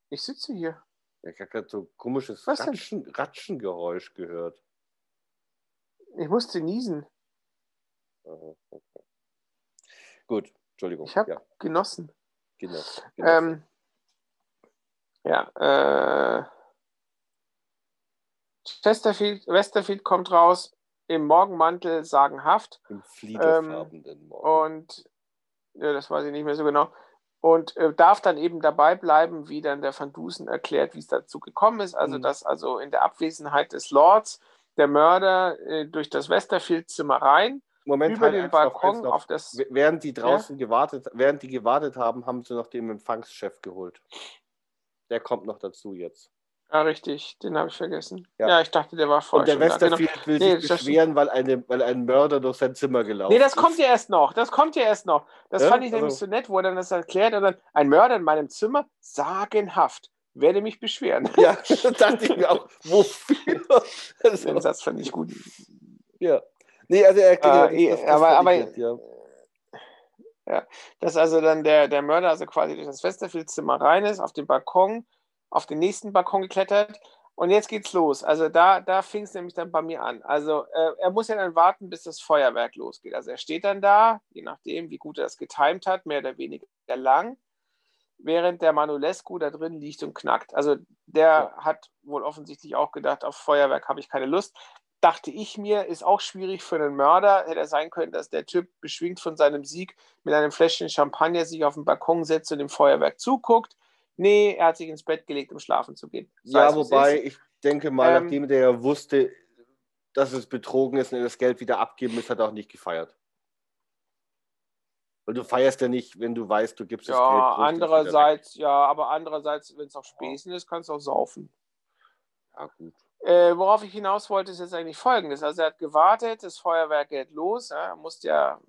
ich sitze hier. Ich habe gerade so komisches Was denn? Ratschen, Ratschengeräusch gehört. Ich musste niesen. Aha, okay. Gut, Entschuldigung. Ich habe ja, genossen. genau. genau. Ähm, ja, äh, Chesterfield, Westerfield kommt raus im Morgenmantel sagenhaft Im fliederfarbenen Morgen. und ja, das weiß ich nicht mehr so genau und äh, darf dann eben dabei bleiben, wie dann der Van Dusen erklärt, wie es dazu gekommen ist. Also, Mhm. dass also in der Abwesenheit des Lords der Mörder äh, durch das Westerfield-Zimmer rein Moment, über halt den Balkon noch. auf das. Während die draußen gewartet, während die gewartet haben, haben sie noch den Empfangschef geholt. Der kommt noch dazu jetzt. Ah, richtig, den habe ich vergessen. Ja. Ja. ich dachte, der war Und vorher der da. Genau. Westerfield will Nee, sich das- beschweren, weil, eine, weil ein Mörder durch sein Zimmer gelaufen Nee, das ist. kommt ja erst noch. Das kommt ja erst noch. Das Ja, fand ich nämlich also- so nett, wo er dann das erklärt und dann ein Mörder in meinem Zimmer, sagenhaft, werde mich beschweren. Ja, das dachte ich mir auch. Wofür? Also, Den Satz fand ich gut. ja. Nee, also er erklärt Äh, das, das aber- fand aber- ich nett, ja. Dass also dann der, der Mörder also quasi durch das Westerfield-Zimmer rein ist, auf den Balkon, auf den nächsten Balkon geklettert und jetzt geht's los. Also da, da fing es nämlich dann bei mir an. Also äh, er muss ja dann warten, bis das Feuerwerk losgeht. Also er steht dann da, je nachdem, wie gut er das getimt hat, mehr oder weniger lang, während der Manolescu da drin liegt und knackt. Also der hat wohl offensichtlich auch gedacht, auf Feuerwerk habe ich keine Lust. Dachte ich mir, ist auch schwierig für einen Mörder. Hätte er sein können, dass der Typ beschwingt von seinem Sieg mit einem Fläschchen Champagner sich auf den Balkon setzt und dem Feuerwerk zuguckt. Nee, er hat sich ins Bett gelegt, um schlafen zu gehen. Sei Ja, wobei ich denke mal, Ähm, nachdem der ja wusste, dass es betrogen ist und er das Geld wieder abgeben muss, hat er auch nicht gefeiert. Weil du feierst ja nicht, wenn du weißt, du gibst das Geld. Ja, wieder weg. andererseits, ja, aber andererseits, wenn es auch Späßen ist, kannst du auch saufen. Ja, gut. Äh, worauf ich hinaus wollte, ist jetzt eigentlich folgendes. Also er hat gewartet, das Feuerwerk geht los, ja, er musste ja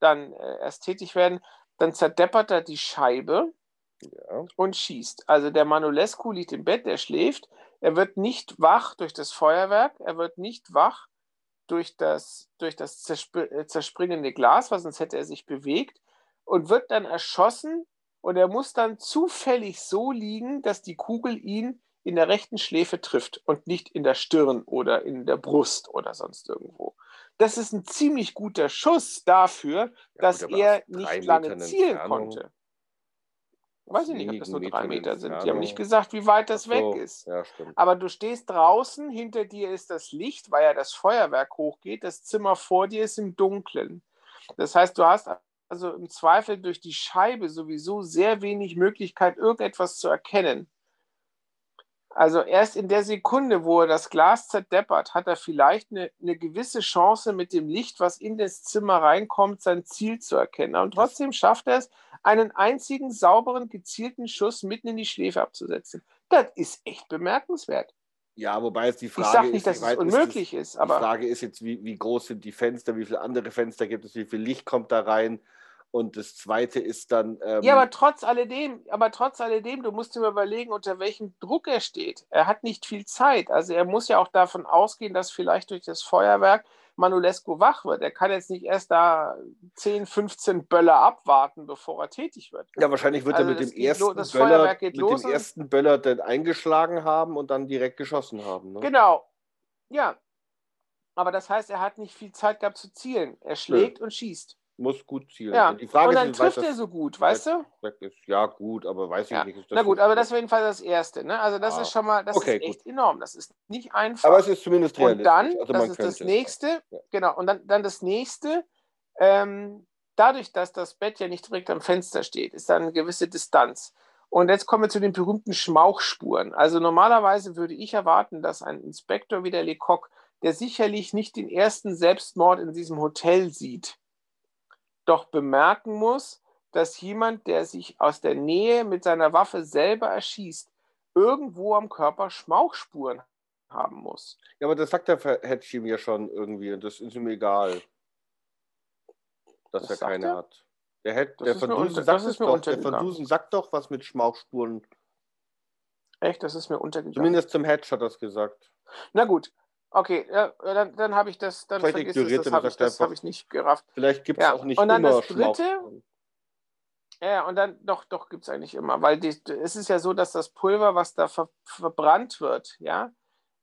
dann äh, erst tätig werden. Dann zerdeppert er die Scheibe Ja. und schießt. Also der Manolescu liegt im Bett, der schläft. Er wird nicht wach durch das Feuerwerk, er wird nicht wach durch das, durch das zerspr äh, zerspringende Glas, weil sonst hätte er sich bewegt und wird dann erschossen und er muss dann zufällig so liegen, dass die Kugel ihn in der rechten Schläfe trifft und nicht in der Stirn oder in der Brust oder sonst irgendwo. Das ist ein ziemlich guter Schuss dafür, Ja, dass gut, er nicht lange Metern zielen Entfernung, konnte. Weiß ich nicht, ob das nur drei Meter sind. Die haben nicht gesagt, wie weit das so, weg ist. Ja. Aber du stehst draußen, hinter dir ist das Licht, weil ja das Feuerwerk hochgeht. Das Zimmer vor dir ist im Dunkeln. Das heißt, du hast also im Zweifel durch die Scheibe sowieso sehr wenig Möglichkeit, irgendetwas zu erkennen. Also erst in der Sekunde, wo er das Glas zerdeppert, hat er vielleicht eine, eine gewisse Chance, mit dem Licht, was in das Zimmer reinkommt, sein Ziel zu erkennen. Und trotzdem schafft er es, einen einzigen sauberen, gezielten Schuss mitten in die Schläfe abzusetzen. Das ist echt bemerkenswert. Ja, wobei jetzt die Frage ich sage ist, nicht, dass wie es unmöglich ist, Die aber Frage ist jetzt, wie, wie groß sind die Fenster, wie viele andere Fenster gibt es, wie viel Licht kommt da rein? Und das zweite ist dann. Ähm, ja, aber trotz alledem, aber trotz alledem, du musst dir überlegen, unter welchem Druck er steht. Er hat nicht viel Zeit. Also er muss ja auch davon ausgehen, dass vielleicht durch das Feuerwerk Manolescu wach wird. Er kann jetzt nicht erst da 10, 15 Böller abwarten, bevor er tätig wird. ja, wahrscheinlich wird also er mit dem ersten Böller, mit dem ersten Böller dann eingeschlagen haben und dann direkt geschossen haben. Ne? Genau. Ja. Aber das heißt, er hat nicht viel Zeit gehabt zu zielen. Er schlägt und schießt. Muss gut zielen. Ja. Die Frage und dann ist, trifft er so gut, weißt du? ist. Ja, gut, aber weiß ich Ja. nicht. Na gut, aber das ist auf jeden Fall das Erste. Ne? Also das Ah. ist schon mal, das Okay, ist echt enorm. Das ist nicht einfach. aber es ist zumindest realistisch. und dann, also das ist könnte das. Nächste, Ja. genau, und dann, dann das Nächste, ähm, dadurch, dass das Bett ja nicht direkt am Fenster steht, ist da eine gewisse Distanz. Und jetzt kommen wir zu den berühmten Schmauchspuren. Also normalerweise würde ich erwarten, dass ein Inspektor wie der Lecoq, der sicherlich nicht den ersten Selbstmord in diesem Hotel sieht, doch bemerken muss, dass jemand, der sich aus der Nähe mit seiner Waffe selber erschießt, irgendwo am Körper Schmauchspuren haben muss. Ja, aber das sagt der Hedge ja schon irgendwie und das ist ihm egal. Dass Das er keine er? hat. Der, Hed, Das der ist Van mir Dusen unter- sagt das es doch. Der Van untergegangen. Dusen sagt doch was mit Schmauchspuren. Echt, das ist mir untergegangen. Zumindest zum Hedge hat er es gesagt. Na gut, okay, ja, dann, dann habe ich das, dann Vielleicht vergiss es, das habe ich, das hab ich nicht gerafft. Vielleicht gibt es Ja, auch nicht und dann immer das Dritte? Ja, und dann, doch, doch, gibt es eigentlich immer, weil die, es ist ja so, dass das Pulver, was da ver, verbrannt wird, ja,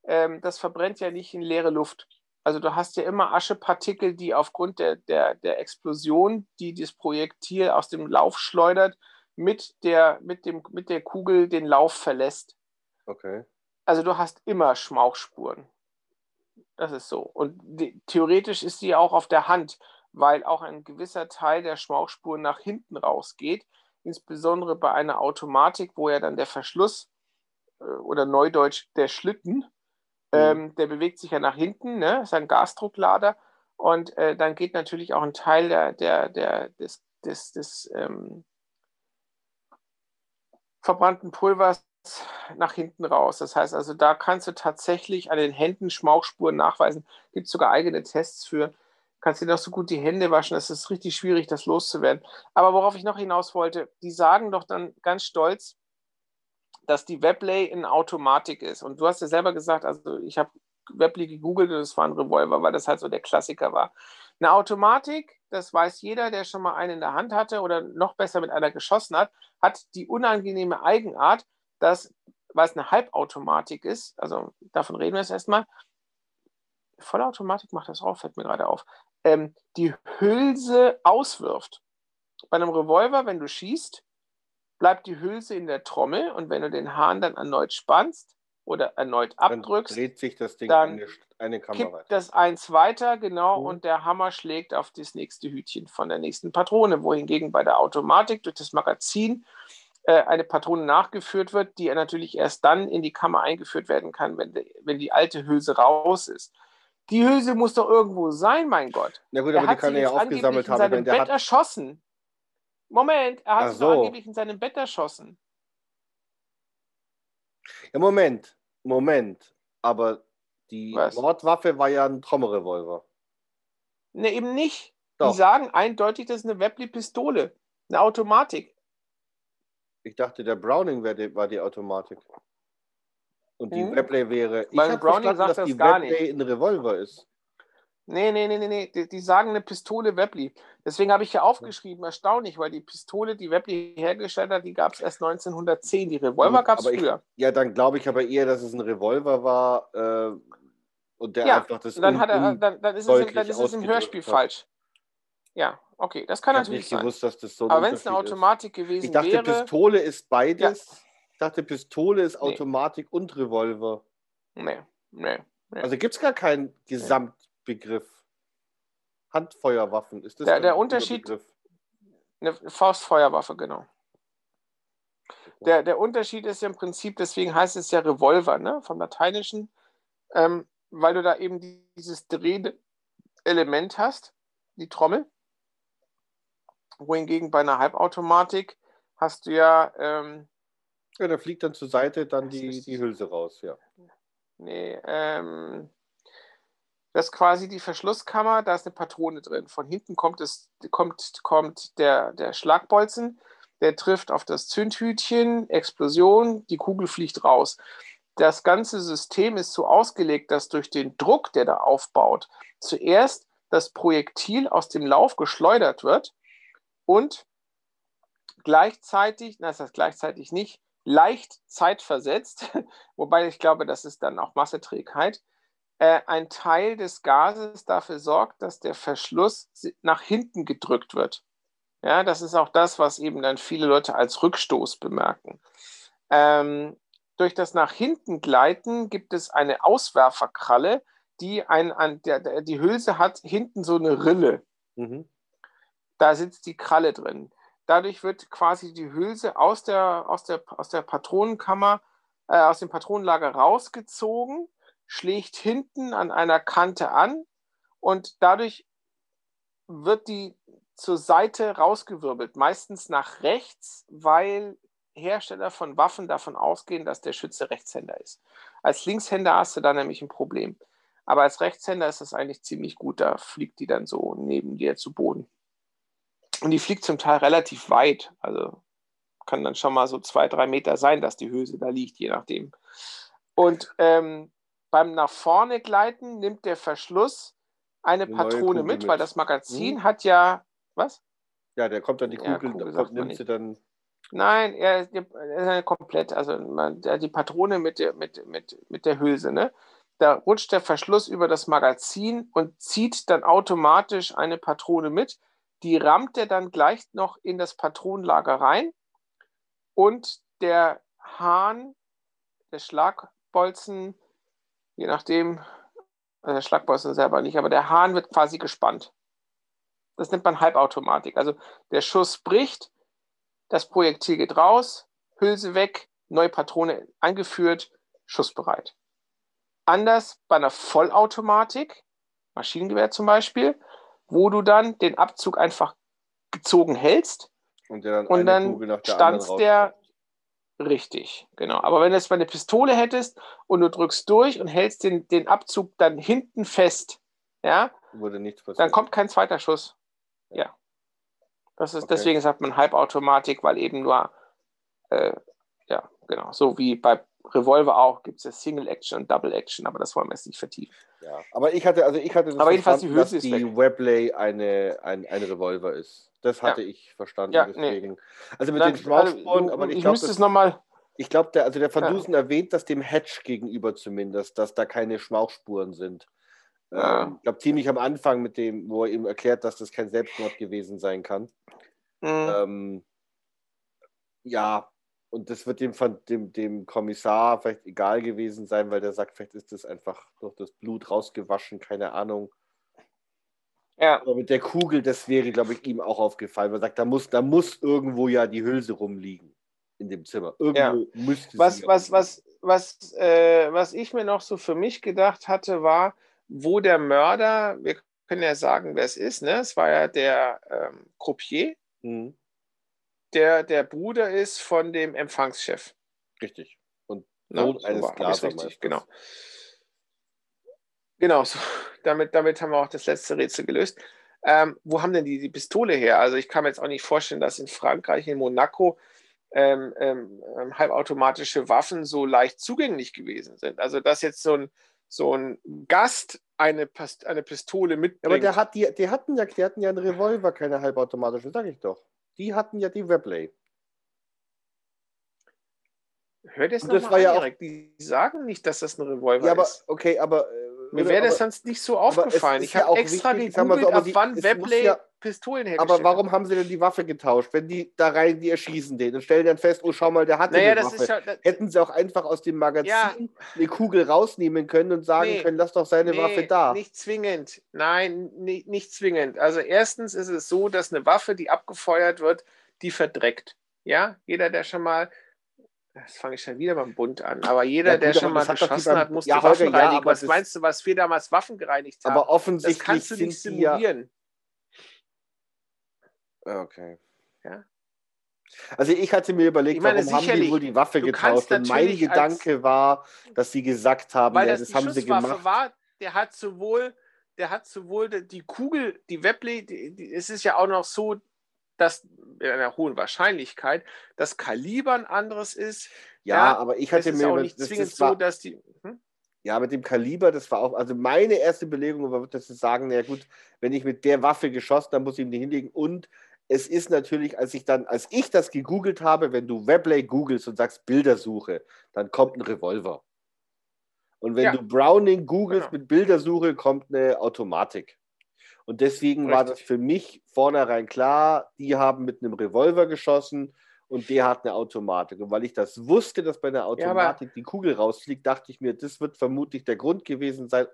ähm, das verbrennt ja nicht in leere Luft. Also du hast ja immer Aschepartikel, die aufgrund der, der, der Explosion, die das Projektil aus dem Lauf schleudert, mit der, mit, dem, mit der Kugel den Lauf verlässt. Okay. Also du hast immer Schmauchspuren. Das ist so. Und die, theoretisch ist die auch auf der Hand, weil auch ein gewisser Teil der Schmauchspuren nach hinten rausgeht. Insbesondere bei einer Automatik, wo ja dann der Verschluss äh, oder neudeutsch der Schlitten, ähm, der bewegt sich ja nach hinten, ne? ist ein Gasdrucklader. Und äh, dann geht natürlich auch ein Teil der, der, der, des, des, des ähm, verbrannten Pulvers nach hinten raus. Das heißt also, da kannst du tatsächlich an den Händen Schmauchspuren nachweisen. Gibt es sogar eigene Tests für. Kannst dir doch so gut die Hände waschen, das ist richtig schwierig, das loszuwerden. Aber worauf ich noch hinaus wollte, die sagen doch dann ganz stolz, dass die Weblay in Automatik ist. Und du hast ja selber gesagt, also ich habe Webley gegoogelt und es war ein Revolver, weil das halt so der Klassiker war. Eine Automatik, das weiß jeder, der schon mal eine in der Hand hatte oder noch besser mit einer geschossen hat, hat die unangenehme Eigenart, dass, weil es eine Halbautomatik ist, also davon reden wir jetzt erstmal, Vollautomatik macht das auch, fällt mir gerade auf, ähm, die Hülse auswirft. Bei einem Revolver, wenn du schießt, bleibt die Hülse in der Trommel und wenn du den Hahn dann erneut spannst oder erneut abdrückst, dann dreht sich das Ding dann eine, eine Kamera kippt weiter. das eins weiter, genau, Mhm. und der Hammer schlägt auf das nächste Hütchen von der nächsten Patrone, wohingegen bei der Automatik durch das Magazin eine Patrone nachgeführt wird, die natürlich erst dann in die Kammer eingeführt werden kann, wenn, wenn die alte Hülse raus ist. Die Hülse muss doch irgendwo sein, mein Gott. Na gut, Er aber die hat kann er ja aufgesammelt in haben, seinem wenn der Bett hat. erschossen. Moment, er hat doch so. angeblich in seinem Bett erschossen. Ja, Moment, Moment. Aber die Was? Mordwaffe war ja ein Trommelrevolver. Ne, eben nicht. Doch. Die sagen eindeutig, das ist eine Webley-Pistole, eine Automatik. Ich dachte, der Browning die, war die Automatik. Und die Mhm. Webley wäre. Ich habe Browning verstanden, sagt dass das die gar Webley ein Revolver ist. Nee, nee, nee, nee, nee. Die, die sagen eine Pistole Webley. Deswegen habe ich hier aufgeschrieben, erstaunlich, weil die Pistole, die Webley hergestellt hat, die gab es erst 1910. Die Revolver gab es Aber ich- früher. Ja, dann glaube ich aber eher, dass es ein Revolver war äh, und der Ja, einfach das Und dann, un- hat er, dann, dann ist es, dann ist es im Hörspiel hat. falsch. Ja, okay, das kann Ich natürlich nicht sein. gewusst, dass das so Aber wenn es eine Unterschied ist. Automatik gewesen Ich dachte, wäre. Pistole ist beides. Ich dachte, Pistole ist Nee. Automatik und Revolver. Nee, nee. Ja. Also gibt es gar keinen Gesamtbegriff. Handfeuerwaffen, ist das Der- der Unterschied- Begriff? Eine Faustfeuerwaffe, genau. Der, der Unterschied ist ja im Prinzip, deswegen heißt es ja Revolver, ne, vom Lateinischen, ähm, weil du da eben dieses Drehtelement hast, die Trommel. Wohingegen bei einer Halbautomatik hast du ja, ähm, Ja, da fliegt dann zur Seite dann die, die Hülse raus, ja. nee, ähm, das ist quasi die Verschlusskammer, da ist eine Patrone drin. Von hinten kommt, es, kommt, kommt der, der Schlagbolzen, der trifft auf das Zündhütchen, Explosion, die Kugel fliegt raus. Das ganze System ist so ausgelegt, dass durch den Druck, der da aufbaut, zuerst das Projektil aus dem Lauf geschleudert wird und gleichzeitig, na, das heißt gleichzeitig nicht, leicht zeitversetzt, wobei ich glaube, das ist dann auch Masseträgheit, äh, ein Teil des Gases dafür sorgt, dass der Verschluss nach hinten gedrückt wird. Ja, das ist auch das, was eben dann viele Leute als Rückstoß bemerken. Ähm, durch das nach hinten gleiten gibt es eine Auswerferkralle, die ein, an der, der, die Hülse hat hinten so eine Rille. Mhm. Da sitzt die Kralle drin. Dadurch wird quasi die Hülse aus der, aus der, aus der Patronenkammer, äh, aus dem Patronenlager rausgezogen, schlägt hinten an einer Kante an und dadurch wird die zur Seite rausgewirbelt, meistens nach rechts, weil Hersteller von Waffen davon ausgehen, dass der Schütze Rechtshänder ist. Als Linkshänder hast du da nämlich ein Problem. Aber als Rechtshänder ist das eigentlich ziemlich gut, da fliegt die dann so neben dir zu Boden. Und die fliegt zum Teil relativ weit. Also kann dann schon mal so zwei, drei Meter sein, dass die Hülse da liegt, je nachdem. Und ähm, beim nach vorne gleiten nimmt der Verschluss eine Eine Patrone Kugel mit, mit. weil das Magazin Mhm. hat ja, was? Ja, der kommt dann die Ja, Kugel, Kugel da sagt kommt, nimmt sie dann. Nein, er ist, er komplett, also man, die Patrone mit der, mit, mit, mit der Hülse, ne? Da rutscht der Verschluss über das Magazin und zieht dann automatisch eine Patrone mit. Die rammt er dann gleich noch in das Patronenlager rein und der Hahn, der Schlagbolzen, je nachdem, also der Schlagbolzen selber nicht, aber der Hahn wird quasi gespannt. Das nennt man Halbautomatik. Also der Schuss bricht, das Projektil geht raus, Hülse weg, neue Patrone eingeführt, schussbereit. Anders bei einer Vollautomatik, Maschinengewehr zum Beispiel, wo du dann den Abzug einfach gezogen hältst Und dann, und dann nach der richtig, genau. Aber wenn du jetzt mal eine Pistole hättest und du drückst durch und hältst den, den Abzug dann hinten fest, ja, dann kommt kein zweiter Schuss. Ja. Das ist, Okay. Deswegen sagt man Halbautomatik, weil eben nur, äh, ja, genau, so wie bei Revolver auch, gibt es ja Single Action und Double Action, aber das wollen wir jetzt nicht vertiefen. Ja, aber ich hatte, also ich hatte das Aber jedenfalls die dass die Webley eine, ein, ein Revolver ist. Das hatte ich verstanden. Ja, nee. deswegen. Also mit Dann- den Schmauchspuren, also, aber ich ich glaube, müsste es nochmal, ich glaube, der, also der Van Dusen erwähnt das dem Hatch gegenüber zumindest, dass da keine Schmauchspuren sind. Ja. Ähm, ich glaube, ziemlich am Anfang mit dem, wo er ihm erklärt, dass das kein Selbstmord gewesen sein kann. mh, Ähm, ja, und das wird dem, dem, dem Kommissar vielleicht egal gewesen sein, weil der sagt, vielleicht ist das einfach durch das Blut rausgewaschen, keine Ahnung. ja, Aber mit der Kugel, das wäre, glaube ich, ihm auch aufgefallen. Man sagt, da muss, da muss irgendwo ja die Hülse rumliegen in dem Zimmer. Irgendwo Ja. müsste was, sie was, was, was, äh, was ich mir noch so für mich gedacht hatte, war, wo der Mörder, wir können ja sagen, wer es ist, ne? Es war ja der ähm, Croupier, Mhm. Der der Bruder ist von dem Empfangschef. Richtig. Und? Sohn So eines richtig, genau. Genau, so. damit, damit haben wir auch das letzte Rätsel gelöst. Ähm, wo haben denn die die Pistole her? Also ich kann mir jetzt auch nicht vorstellen, dass in Frankreich, in Monaco, ähm, ähm, ähm, halbautomatische Waffen so leicht zugänglich gewesen sind. Also dass jetzt so ein, so ein Gast eine, Past eine Pistole mitbringt. aber der hat die, die hatten ja, die hatten ja einen Revolver, keine halbautomatische, sag ich doch. Die hatten ja die Webley. Hör das nochmal war ja an, auch-. Die sagen nicht, dass das ein Revolver Ja, aber ist. okay, aber. äh, Mir wäre das sonst nicht so aufgefallen. Ich ja habe auch extra wichtig, so, gegoogelt, aber ab die- wann Webley ja- Pistolen hergestellt aber warum haben sie denn die Waffe getauscht? Wenn die da rein, die erschießen den und stellen dann fest, oh, schau mal, der hatte Naja, eine das Waffe. ja. Das, Hätten sie auch einfach aus dem Magazin Ja. eine Kugel rausnehmen können und sagen Nee. können, lass doch seine nee, Waffe da. Nicht zwingend. Nein, nicht, nicht zwingend. Also erstens ist es so, dass eine Waffe, die abgefeuert wird, die verdreckt. Ja, jeder, der schon mal, das fange ich schon wieder beim Bund an, aber jeder, Ja, gut, der schon mal das hat geschossen hat, musste Ja, Waffen ja, reinigen. Was das- meinst du, was wir damals Waffen gereinigt haben? aber das offensichtlich kannst du nicht simulieren. Okay. Ja. Also ich hatte mir überlegt, Ich meine, warum haben die wohl die Waffe getauscht? Und mein natürlich als- Gedanke war, dass sie gesagt haben, Weil ja, das, das die haben sie Schusswaffe gemacht. war, der hat sowohl, der hat sowohl die- Kugel, die Webley, die, die, es ist ja auch noch so, dass in einer hohen Wahrscheinlichkeit das Kaliber ein anderes ist. Ja, Ja, aber ich hatte mir auch nicht das, zwingend das war, so, dass die. Hm? Ja, mit dem Kaliber, das war auch, also meine erste Belegung war, dass sie sagen, na gut, wenn ich mit der Waffe geschossen, dann muss ich ihn die hinlegen. Und es ist natürlich, als ich dann, als ich das gegoogelt habe, wenn du Webley googelst und sagst Bildersuche, dann kommt ein Revolver. Und wenn Ja. du Browning googelst Genau. mit Bildersuche, kommt eine Automatik. Und deswegen war das Richtig. für mich vornherein klar, die haben mit einem Revolver geschossen und der hat eine Automatik. Und weil ich das wusste, dass bei einer Automatik die Kugel rausfliegt, dachte ich mir, das wird vermutlich der Grund gewesen sein,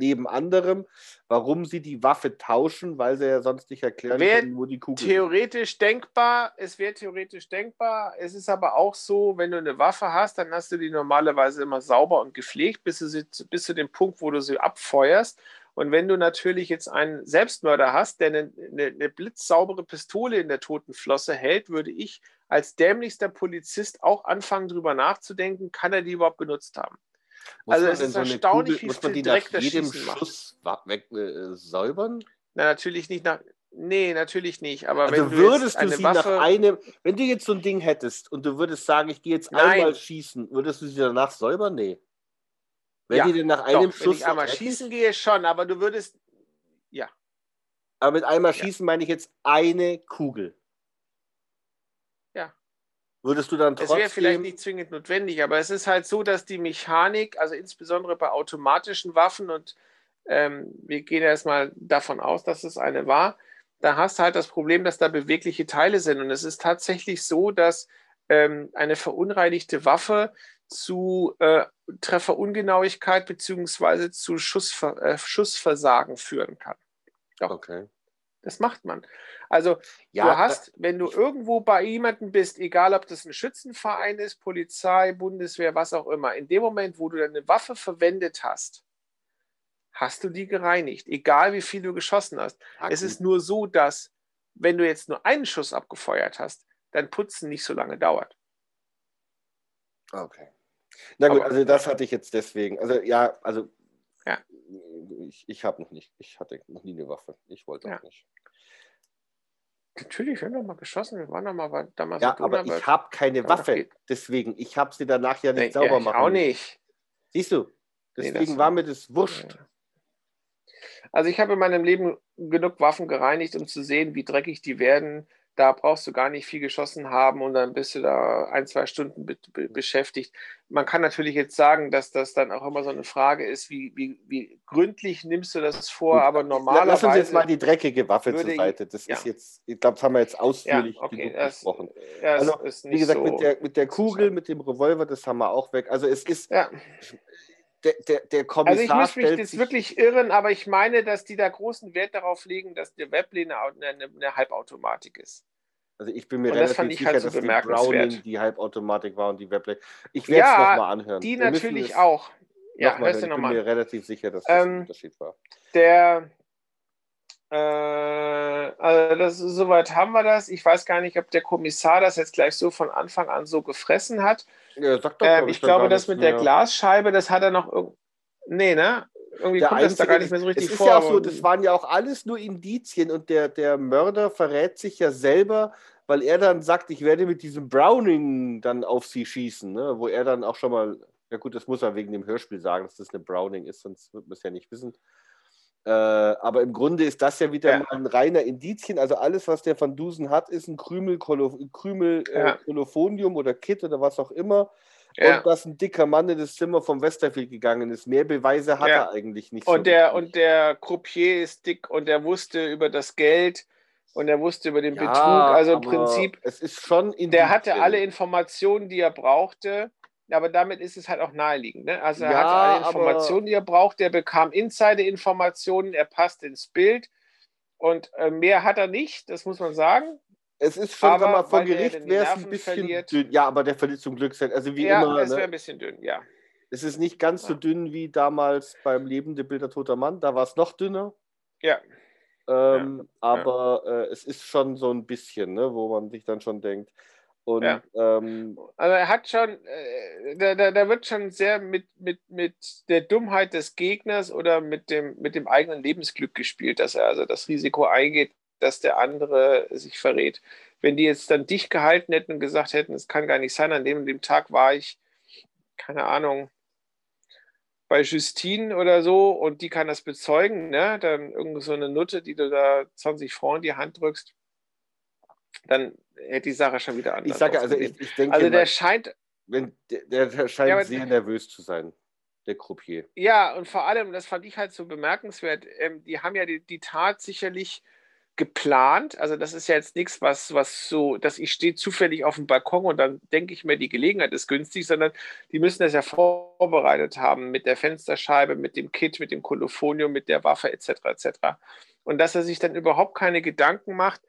neben anderem, warum sie die Waffe tauschen, weil sie ja sonst nicht erklären Wer können, wo die Kugel Theoretisch denkbar, es wäre theoretisch denkbar. Es ist aber auch so, wenn du eine Waffe hast, dann hast du die normalerweise immer sauber und gepflegt, bis, du sie, bis zu dem Punkt, wo du sie abfeuerst. Und wenn du natürlich jetzt einen Selbstmörder hast, der eine, eine, eine blitzsaubere Pistole in der toten Flosse hält, würde ich als dämlichster Polizist auch anfangen, darüber nachzudenken, kann er die überhaupt benutzt haben. Muss also es ist eine erstaunlich, wie muss man die nach Dreck das jedem macht. Schuss wa- weg, äh, säubern? Na, natürlich nicht nach. Nee, natürlich nicht. Aber Also wenn du würdest jetzt du sie Waffe, nach einem, wenn du jetzt so ein Ding hättest und du würdest sagen, ich gehe jetzt Nein. einmal schießen, würdest du sie danach säubern? Nee. Wenn Ja, die denn nach Doch, einem wenn Schuss ich einmal schießen gehe, schon, aber du würdest. Ja. Aber mit einmal Ja. schießen meine ich jetzt eine Kugel. Würdest du dann Es wäre vielleicht trotzdem. nicht zwingend notwendig, aber es ist halt so, dass die Mechanik, also insbesondere bei automatischen Waffen, und ähm, wir gehen erstmal davon aus, dass es eine war, da hast du halt das Problem, dass da bewegliche Teile sind. Und es ist tatsächlich so, dass ähm, eine verunreinigte Waffe zu äh, Trefferungenauigkeit beziehungsweise zu Schussver äh, Schussversagen führen kann. Okay. Das macht man. Also Ja, du hast, wenn du irgendwo bei jemandem bist, egal ob das ein Schützenverein ist, Polizei, Bundeswehr, was auch immer, in dem Moment, wo du deine Waffe verwendet hast, hast du die gereinigt, egal wie viel du geschossen hast. Ja, es gut. ist nur so, dass wenn du jetzt nur einen Schuss abgefeuert hast, dein Putzen nicht so lange dauert. Okay. Na gut, Aber- also das hatte ich jetzt deswegen. Also ja, also. Ich, ich habe noch nicht, ich hatte noch nie eine Waffe. Ich wollte Ja. auch nicht. Natürlich, wir haben doch mal geschossen, wir waren doch mal bei damals Ja, aber ich habe keine Waffe. Deswegen, ich habe sie danach ja nicht Nee, sauber ja, ich machen. auch nicht. Siehst du? Nee, Deswegen das- war mir das wurscht. Also ich habe in meinem Leben genug Waffen gereinigt, um zu sehen, wie dreckig die werden. Da brauchst du gar nicht viel geschossen haben und dann bist du da ein, zwei Stunden be be beschäftigt. Man kann natürlich jetzt sagen, dass das dann auch immer so eine Frage ist, wie, wie, wie gründlich nimmst du das vor, Gut, aber normalerweise... Lass uns jetzt mal die dreckige Waffe zur Seite. Das ja. ist jetzt, ich glaube, das haben wir jetzt ja, ausführlich okay, genug das, besprochen. ja, Also, Wie gesagt, so, mit, der, mit der Kugel, mit dem Revolver, das haben wir auch weg. Also es ist, ja. der, der, der Kommissar Also ich muss mich jetzt wirklich irren, aber ich meine, dass die da großen Wert darauf legen, dass der Weblane eine, eine, eine Halbautomatik ist. Also ich bin mir Und relativ sicher, halt so dass die. Browning die Halbautomatik war und die Weblane. Ich werde es Ja, nochmal anhören. Die Wir natürlich auch. Ja, noch hörst du hören. Ich bin nochmal. mir relativ sicher, dass das Ähm, ein Unterschied war. Der, äh, also das, soweit haben wir das. Ich weiß gar nicht, ob der Kommissar das jetzt gleich so von Anfang an so gefressen hat. Ja, sag doch, Ähm, ich glaube, das mit der. Glasscheibe, das hat er noch irgendwie. Nee, ne? Irgendwie Der kommt das da einzige- gar nicht mehr so richtig es ist vor. ja auch so, das waren ja auch alles nur Indizien und der, der Mörder verrät sich ja selber, weil er dann sagt, ich werde mit diesem Browning dann auf sie schießen, ne? wo er dann auch schon mal, ja gut, das muss er wegen dem Hörspiel sagen, dass das eine Browning ist, sonst wird man es ja nicht wissen. Äh, aber im Grunde ist das ja wieder Ja. mal ein reiner Indizien. Also alles, was der Van Dusen hat, ist ein Krümel, Krümel äh, Ja. Oder Kit oder was auch immer. Ja. Und dass ein dicker Mann in das Zimmer vom Westerfield gegangen ist. Mehr Beweise hat Ja. er eigentlich nicht. Und der, richtig. und der Croupier ist dick und der wusste über das Geld und er wusste über den Ja, Betrug. Also im Prinzip, Es ist schon der hatte alle Informationen, die er brauchte. Aber damit ist es halt auch naheliegend. Ne? Also er hatte alle Informationen, die er braucht. Er bekam Insider-Informationen, er passt ins Bild. Und äh, mehr hat er nicht, das muss man sagen. Es ist schon, Aber sag mal, vor Gericht wäre es ein bisschen verliert. dünn. Ja, aber der verliert zum Glück sein. Also wie ja, immer, es wäre ne? ein bisschen dünn, ja. es ist nicht ganz so Ja. dünn wie damals beim Lebende Bilder toter Mann. Da war es noch dünner. Ja. Ähm, Aber äh, es ist schon so ein bisschen, ne, wo man sich dann schon denkt. Und Ja. ähm, Also er hat schon, äh, da, da, da wird schon sehr mit, mit, mit der Dummheit des Gegners oder mit dem, mit dem eigenen Lebensglück gespielt, dass er also das Risiko eingeht, dass der andere sich verrät. Wenn die jetzt dann dicht gehalten hätten und gesagt hätten, es kann gar nicht sein, an dem, dem Tag war ich, keine Ahnung, bei Justine oder so und die kann das bezeugen, ne? Dann irgend so eine Nutte, die du da 20 Frauen in die Hand drückst, dann hätte die Sache schon wieder anders ich sage, also ich, ich denke, also der mal, scheint, wenn, der, der scheint Ja, sehr nervös zu sein, der Croupier. ja, und vor allem, das fand ich halt so bemerkenswert, ähm, die haben ja die, die Tat sicherlich geplant. Also das ist ja jetzt nichts, was, was so, dass ich stehe zufällig auf dem Balkon und dann denke ich mir, die Gelegenheit ist günstig, sondern die müssen das ja vorbereitet haben mit der Fensterscheibe, mit dem Kit, mit dem Kolophonium, mit der Waffe etc. etc. Und dass er sich dann überhaupt keine Gedanken macht,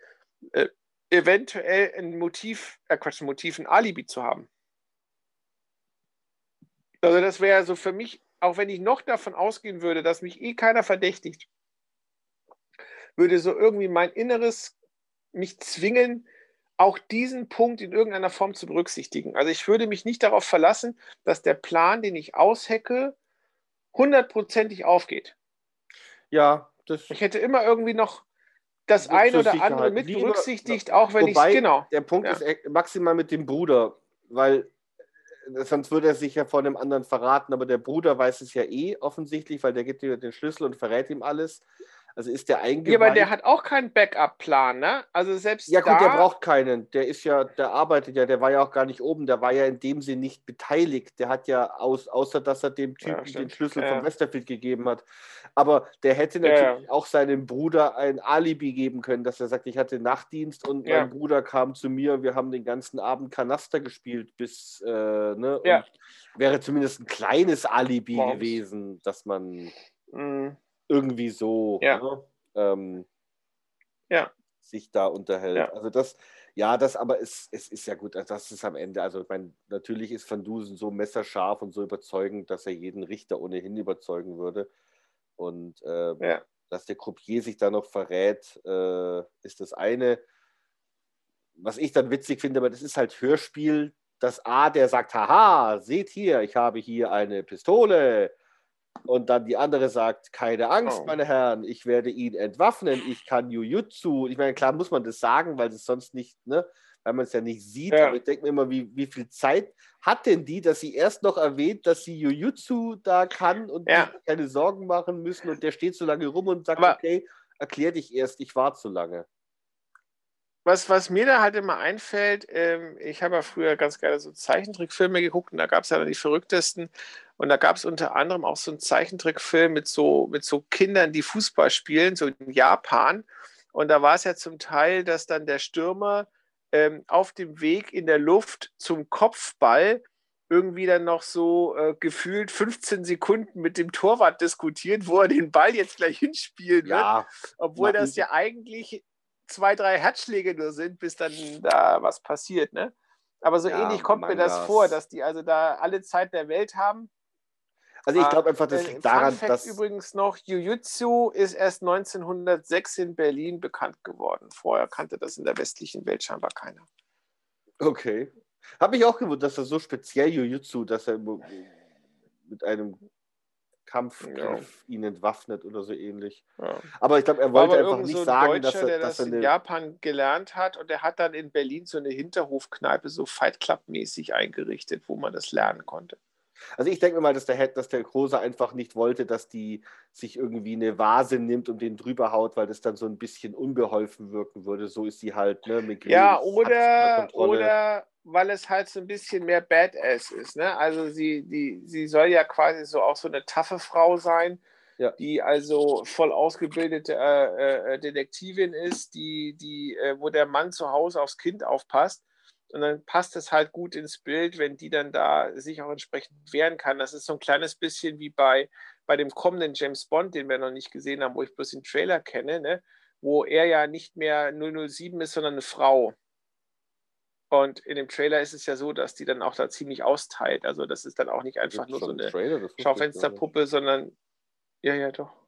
äh, eventuell ein Motiv, äh Quatsch, ein Motiv, ein Alibi zu haben. Also das wäre so für mich, auch wenn ich noch davon ausgehen würde, dass mich eh keiner verdächtigt, würde so irgendwie mein Inneres mich zwingen, auch diesen Punkt in irgendeiner Form zu berücksichtigen. Also ich würde mich nicht darauf verlassen, dass der Plan, den ich aushecke, hundertprozentig aufgeht. Ja, das Ich hätte immer irgendwie noch das eine oder Sicherheit. andere mit Lieber- berücksichtigt, auch wenn ich genau. Der Punkt Ja. ist äh, maximal mit dem Bruder, weil äh, sonst würde er sich ja vor dem anderen verraten, aber der Bruder weiß es ja eh offensichtlich, weil der gibt ihm den Schlüssel und verrät ihm alles. Also ist der eingeweiht. Ja, aber der hat auch keinen Backup-Plan, ne? Also selbst ja gut, der braucht keinen. Der ist ja, der arbeitet ja, der war ja auch gar nicht oben, der war ja in dem Sinn nicht beteiligt. Der hat ja aus, außer dass er dem Typen den stimmt. Schlüssel Ja. von Westerfield gegeben hat. Aber der hätte Ja, natürlich ja. auch seinem Bruder ein Alibi geben können, dass er sagt, ich hatte Nachtdienst und Ja. mein Bruder kam zu mir wir haben den ganzen Abend Kanaster gespielt bis, äh, ne? Ja. Wäre zumindest ein kleines Alibi Morgens. gewesen, dass man Mh, irgendwie so Ja. ne, ähm, Ja. sich da unterhält. Ja. Also das, ja, das aber es, es ist ja gut, also das ist am Ende, also ich meine, natürlich ist Van Dusen so messerscharf und so überzeugend, dass er jeden Richter ohnehin überzeugen würde. Und äh, ja. dass der Croupier sich da noch verrät, äh, ist das eine. Was ich dann witzig finde, aber das ist halt Hörspiel, dass A, der sagt, haha, seht hier, ich habe hier eine Pistole. Und dann die andere sagt, keine Angst, oh. meine Herren, ich werde ihn entwaffnen, ich kann Jujutsu. Ich meine, klar muss man das sagen, weil es sonst nicht, ne, weil man es ja nicht sieht. Ja. Aber ich denke mir immer, wie, wie viel Zeit hat denn die, dass sie erst noch erwähnt, dass sie Jujutsu da kann und ja. keine Sorgen machen müssen und der steht so lange rum und sagt, aber okay, erklär dich erst, ich war zu lange. Was, was mir da halt immer einfällt, ähm, ich habe ja früher ganz gerne so Zeichentrickfilme geguckt und da gab es ja dann die verrücktesten. Und da gab es unter anderem auch so einen Zeichentrickfilm mit so, mit so Kindern, die Fußball spielen, so in Japan. Und da war es ja zum Teil, dass dann der Stürmer ähm, auf dem Weg in der Luft zum Kopfball irgendwie dann noch so äh, gefühlt 15 Sekunden mit dem Torwart diskutiert, wo er den Ball jetzt gleich hinspielen ja, wird. Obwohl das ja eigentlich zwei, drei Herzschläge nur sind, bis dann da was passiert. Ne? Aber so ja, ähnlich kommt mir das vor, dass die also da alle Zeit der Welt haben. Also ich glaube einfach, das äh, liegt daran, dass... übrigens noch, Jiu-Jitsu ist erst 1906 in Berlin bekannt geworden. Vorher kannte das in der westlichen Welt scheinbar keiner. Okay. Habe ich auch gewundert, dass er so speziell Jiu-Jitsu, dass er mit einem Kampf ja. ihn entwaffnet oder so ähnlich. Ja. Aber ich glaube, er wollte einfach nicht so ein sagen, Deutscher, dass er, der das in Japan gelernt hat und er hat dann in Berlin so eine Hinterhofkneipe so Fight Club mäßig eingerichtet, wo man das lernen konnte. Also ich denke mal, dass der, dass der Große einfach nicht wollte, dass die sich irgendwie eine Vase nimmt und den drüber haut, weil das dann so ein bisschen unbeholfen wirken würde. So ist sie halt, ne? Miguel ja, oder, oder weil es halt so ein bisschen mehr Badass ist. Ne? Also sie, die, sie soll ja quasi so auch so eine taffe Frau sein, ja. die also voll ausgebildete äh, äh, Detektivin ist, die, die, äh, wo der Mann zu Hause aufs Kind aufpasst. Und dann passt es halt gut ins Bild, wenn die dann da sich auch entsprechend wehren kann. Das ist so ein kleines bisschen wie bei, bei dem kommenden James Bond, den wir noch nicht gesehen haben, wo ich bloß den Trailer kenne, ne? wo er ja nicht mehr 007 ist, sondern eine Frau. Und in dem Trailer ist es ja so, dass die dann auch da ziemlich austeilt. Also das ist dann auch nicht einfach nur so eine Trailer, Schaufensterpuppe, sondern ja, ja, doch.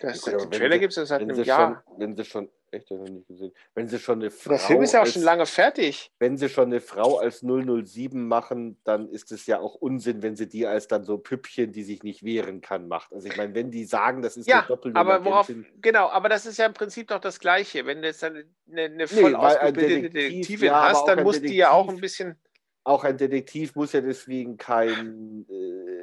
Das, ja, den Trailer gibt es seit einem Jahr. Schon, wenn sie schon Echt, das noch nicht gesehen. Wenn sie schon eine Frau. Der Film ist ja auch als, schon lange fertig. Wenn sie schon eine Frau als 007 machen, dann ist es ja auch Unsinn, wenn sie die als dann so Püppchen, die sich nicht wehren kann, macht. Also ich meine, wenn die sagen, das ist ja, eine Doppelnummer. Aber worauf, genau, aber das ist ja im Prinzip doch das Gleiche. Wenn du jetzt eine, eine voll nee, ausgebildete Detektivin ja, hast, dann muss die ja auch ein bisschen. Auch ein Detektiv muss ja deswegen kein äh,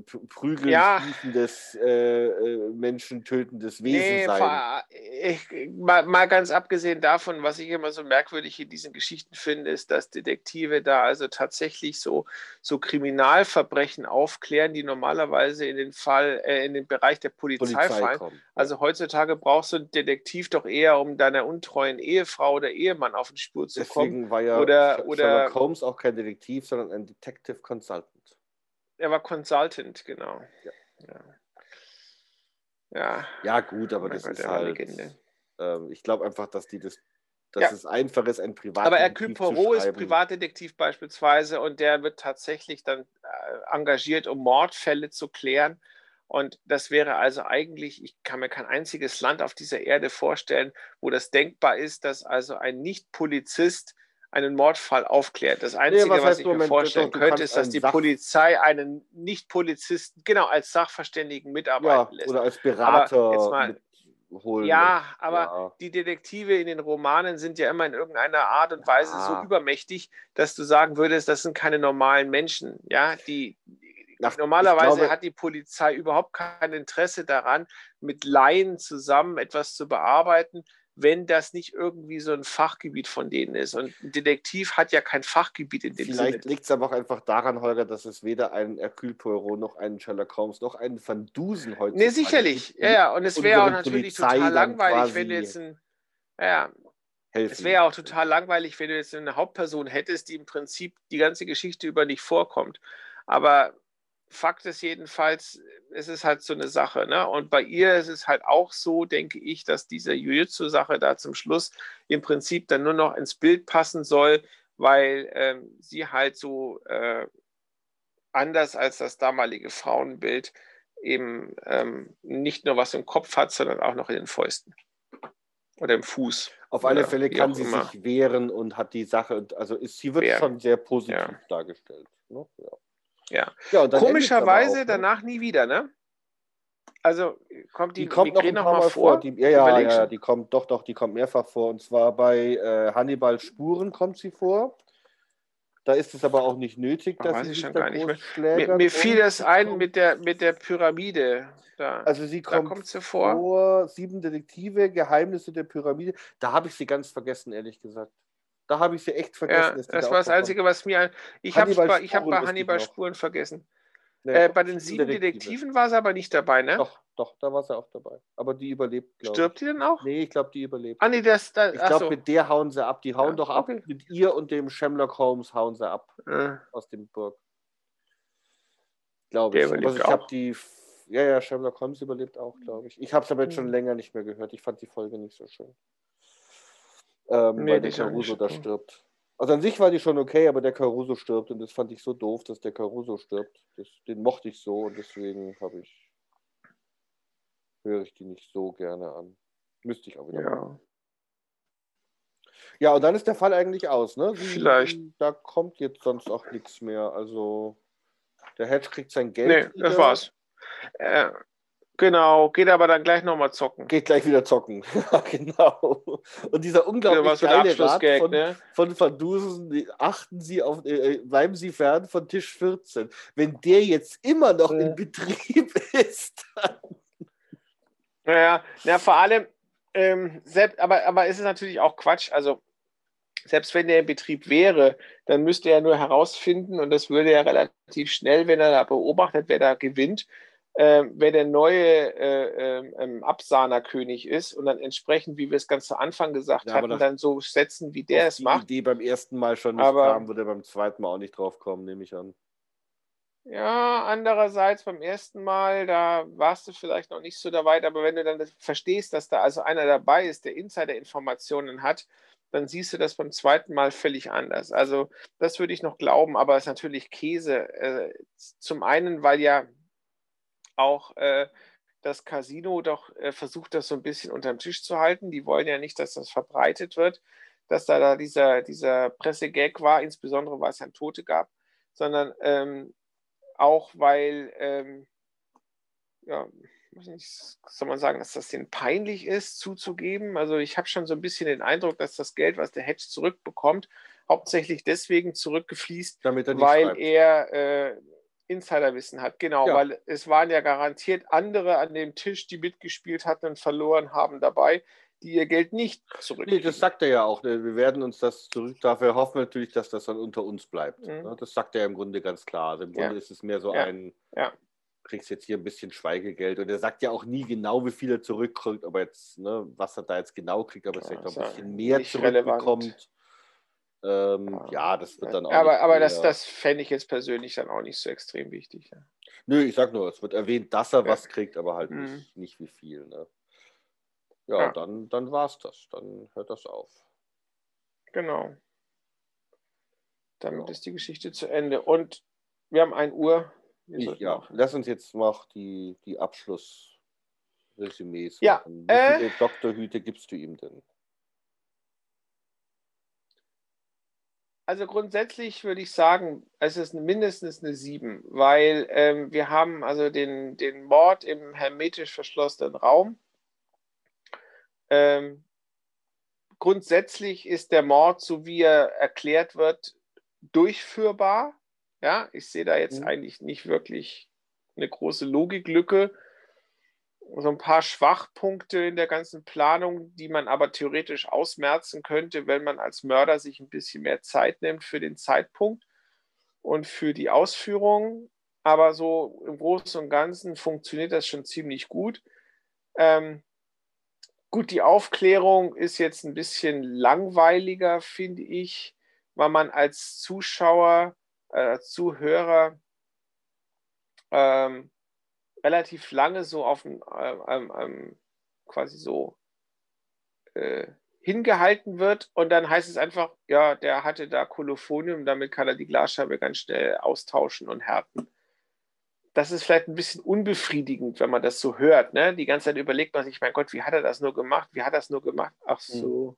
prügeln, ja. äh, äh, menschentötendes Wesen nee, sein. Ich, mal, mal, ganz abgesehen davon, was ich immer so merkwürdig in diesen Geschichten finde, ist, dass Detektive da also tatsächlich so, so Kriminalverbrechen aufklären, die normalerweise in den Fall, äh, in den Bereich der Polizei, Polizei fallen. Kommen. Also heutzutage brauchst du einen Detektiv doch eher, um deiner untreuen Ehefrau oder Ehemann auf die Spur zu Deswegen kommen. War ja oder, oder Sherlock Holmes auch kein Detektiv, sondern ein Detective Consultant. Er war Consultant, genau. Ja. Ja, ja. ja gut, aber das Gott, ist halt. Ähm, ich glaube einfach, dass die das dass ja. es einfach ist, ein Privatdetektiv Aber Hercule Poirot ist Privatdetektiv beispielsweise und der wird tatsächlich dann äh, engagiert, um Mordfälle zu klären. Und das wäre also eigentlich, ich kann mir kein einziges Land auf dieser Erde vorstellen, wo das denkbar ist, dass also ein Nicht-Polizist einen Mordfall aufklärt. Das Einzige, nee, was, was ich Moment, mir vorstellen doch, könnte, ist, dass die Sach Polizei einen Nicht-Polizisten genau als Sachverständigen mitarbeiten ja, lässt. Oder als Berater mal, holen. Ja, aber ja. die Detektive in den Romanen sind ja immer in irgendeiner Art und Weise ja. so übermächtig, dass du sagen würdest, das sind keine normalen Menschen. Ja, die, nach, Normalerweise glaube, hat die Polizei überhaupt kein Interesse daran, mit Laien zusammen etwas zu bearbeiten, wenn das nicht irgendwie so ein Fachgebiet von denen ist. Und ein Detektiv hat ja kein Fachgebiet in dem Vielleicht Sinne. Vielleicht liegt es aber auch einfach daran, Holger, dass es weder einen Hercule Poirot noch einen Sherlock Holmes noch einen Van Dusen heute Nee, sicherlich. Ja, ja. Und es wäre auch natürlich Polizei total langweilig, wenn du jetzt ein. Ja, helfen. Es wäre auch total langweilig, wenn du jetzt eine Hauptperson hättest, die im Prinzip die ganze Geschichte über nicht vorkommt. Aber Fakt ist jedenfalls, es ist halt so eine Sache. Ne? Und bei ihr ist es halt auch so, denke ich, dass diese Jiu-Jitsu-Sache da zum Schluss im Prinzip dann nur noch ins Bild passen soll, weil ähm, sie halt so äh, anders als das damalige Frauenbild eben ähm, nicht nur was im Kopf hat, sondern auch noch in den Fäusten oder im Fuß. Auf alle Fälle kann sie immer. sich wehren und hat die Sache, also ist, sie wird Wehren. schon sehr positiv Ja. dargestellt. Ne? Ja. Ja. Ja, Komischerweise auch, ne? danach nie wieder, ne? Also kommt die, Die kommt noch ein Migräne paar Mal vor. Die, ja, ja, ja, die kommt doch, doch, die kommt mehrfach vor. Und zwar bei äh, Hannibal Spuren kommt sie vor. Da ist es aber auch nicht nötig, Oh, dass weiß sie ich schon da gar nicht mehr. Mir, mir fiel das ein mit der, mit der Pyramide. Da, Also sie kommt, kommt sie vor. vor. Sieben Detektive, Geheimnisse der Pyramide. Da habe ich sie ganz vergessen, ehrlich gesagt. Da habe ich sie echt vergessen. Ja, das da war das Einzige, was mir. Ich habe bei, ich hab bei Hannibal. Spuren vergessen. Nee, Äh, bei den sieben Detektive. Detektiven war sie aber nicht dabei, ne? Doch, doch, da war sie auch dabei. Aber die überlebt, glaube ich. Stirbt die denn auch? Nee, ich glaube, die überlebt. Ah, nee, das. das Ich glaube, so. mit der hauen sie ab. Die hauen Ja, doch ab. okay. Mit ihr und dem Sherlock Holmes hauen sie ab Äh, aus dem Burg. Glaube ich. Überlebt ich habe die. Ja, ja, Sherlock Holmes überlebt auch, glaube ich. Ich habe es aber jetzt schon Mhm. länger nicht mehr gehört. Ich fand die Folge nicht so schön. Ähm, Nee, weil der Caruso so da stirbt. Also an sich war die schon okay, aber der Caruso stirbt und das fand ich so doof, dass der Caruso stirbt. Das, den mochte ich so und deswegen habe ich höre ich die nicht so gerne an. Müsste ich auch wieder machen. ja. Ja, und dann ist der Fall eigentlich aus, ne? Sie- Vielleicht. Da kommt jetzt sonst auch nichts mehr. Also der Hedge kriegt sein Geld. Nee, wieder, das war's. Äh, genau, geht aber dann gleich nochmal zocken. Geht gleich wieder zocken. Ja, genau. Und dieser Ja, unglaublich was ein geile Rat Abschlussgag, von, ne? von Van Dusen, achten Sie auf, äh, bleiben Sie fern von Tisch 14. Wenn der jetzt immer noch Ja. in Betrieb ist, Naja, na, vor allem, ähm, selbst, aber, aber es ist natürlich auch Quatsch. Also, selbst wenn der in Betrieb wäre, dann müsste er nur herausfinden, und das würde er relativ schnell, wenn er da beobachtet, wer da gewinnt, ähm, wer der neue äh, ähm, ähm, Absahnerkönig ist und dann entsprechend, wie wir es ganz zu Anfang gesagt Ja, hatten, dann so setzen, wie der es die macht. Idee beim ersten Mal schon nicht Aber- kam, würde er beim zweiten Mal auch nicht drauf kommen, nehme ich an. Ja, andererseits beim ersten Mal, da warst du vielleicht noch nicht so dabei, aber wenn du dann verstehst, dass da also einer dabei ist, der Insider-Informationen hat, dann siehst du das beim zweiten Mal völlig anders. Also das würde ich noch glauben, aber es ist natürlich Käse. Äh, zum einen, weil ja auch äh, das Casino doch äh, versucht, das so ein bisschen unterm Tisch zu halten. Die wollen ja nicht, dass das verbreitet wird, dass da, da dieser, dieser Pressegag war, insbesondere weil es dann Tote gab, sondern ähm, auch weil, ähm, ja, nicht, soll man sagen, dass das denen peinlich ist, zuzugeben. Also ich habe schon so ein bisschen den Eindruck, dass das Geld, was der Hedge zurückbekommt, hauptsächlich deswegen zurückgefließt, er weil schreibt. er äh, Insiderwissen hat. Genau, Ja. weil es waren ja garantiert andere an dem Tisch, die mitgespielt hatten und verloren haben dabei, die ihr Geld nicht Nee, zurückkriegen. das sagt er ja auch. ne, Wir werden uns das zurück. Dafür hoffen wir natürlich, dass das dann unter uns bleibt. Mhm. ne? Das sagt er im Grunde ganz klar. Also im Ja. Grunde ist es mehr so Ja. ein, Ja. kriegst jetzt hier ein bisschen Schweigegeld. Und er sagt ja auch nie genau, wie viel er zurückkriegt, aber jetzt, ne, was er da jetzt genau kriegt, aber Ja, vielleicht noch ein ja bisschen mehr nicht relevant. Ähm, ja, das wird dann auch. aber aber mehr- das, das fände ich jetzt persönlich dann auch nicht so extrem wichtig. Ja. Nö, ich sag nur, es wird erwähnt, dass er Ja. was kriegt, aber halt Mhm. nicht, nicht wie viel. Ne? Ja, Ja. dann, dann war's das. Dann hört das auf. Genau. Damit Ja. ist die Geschichte zu Ende. Und wir haben 1 Uhr. Ich, ja, aufhören. lass uns jetzt noch die, die Abschlussresümees Ja, machen. Wie äh, viele Doktorhüte gibst du ihm denn? Also grundsätzlich würde ich sagen, es ist mindestens eine 7, weil ähm, wir haben also den, den Mord im hermetisch verschlossenen Raum. Ähm, grundsätzlich ist der Mord, so wie er erklärt wird, durchführbar. Ja, ich sehe da jetzt Mhm. eigentlich nicht wirklich eine große Logiklücke. So ein paar Schwachpunkte in der ganzen Planung, die man aber theoretisch ausmerzen könnte, wenn man als Mörder sich ein bisschen mehr Zeit nimmt für den Zeitpunkt und für die Ausführung. Aber so im Großen und Ganzen funktioniert das schon ziemlich gut. Ähm, gut, die Aufklärung ist jetzt ein bisschen langweiliger, finde ich, weil man als Zuschauer, äh, Zuhörer ähm, relativ lange so auf dem, ähm, ähm, ähm, quasi so äh, hingehalten wird und dann heißt es einfach, ja, der hatte da Kolophonium, damit kann er die Glasscheibe ganz schnell austauschen und härten. das ist vielleicht ein bisschen unbefriedigend, wenn man das so hört. Ne? Die ganze Zeit überlegt man sich, mein Gott, wie hat er das nur gemacht? Wie hat er das nur gemacht? Ach Mhm.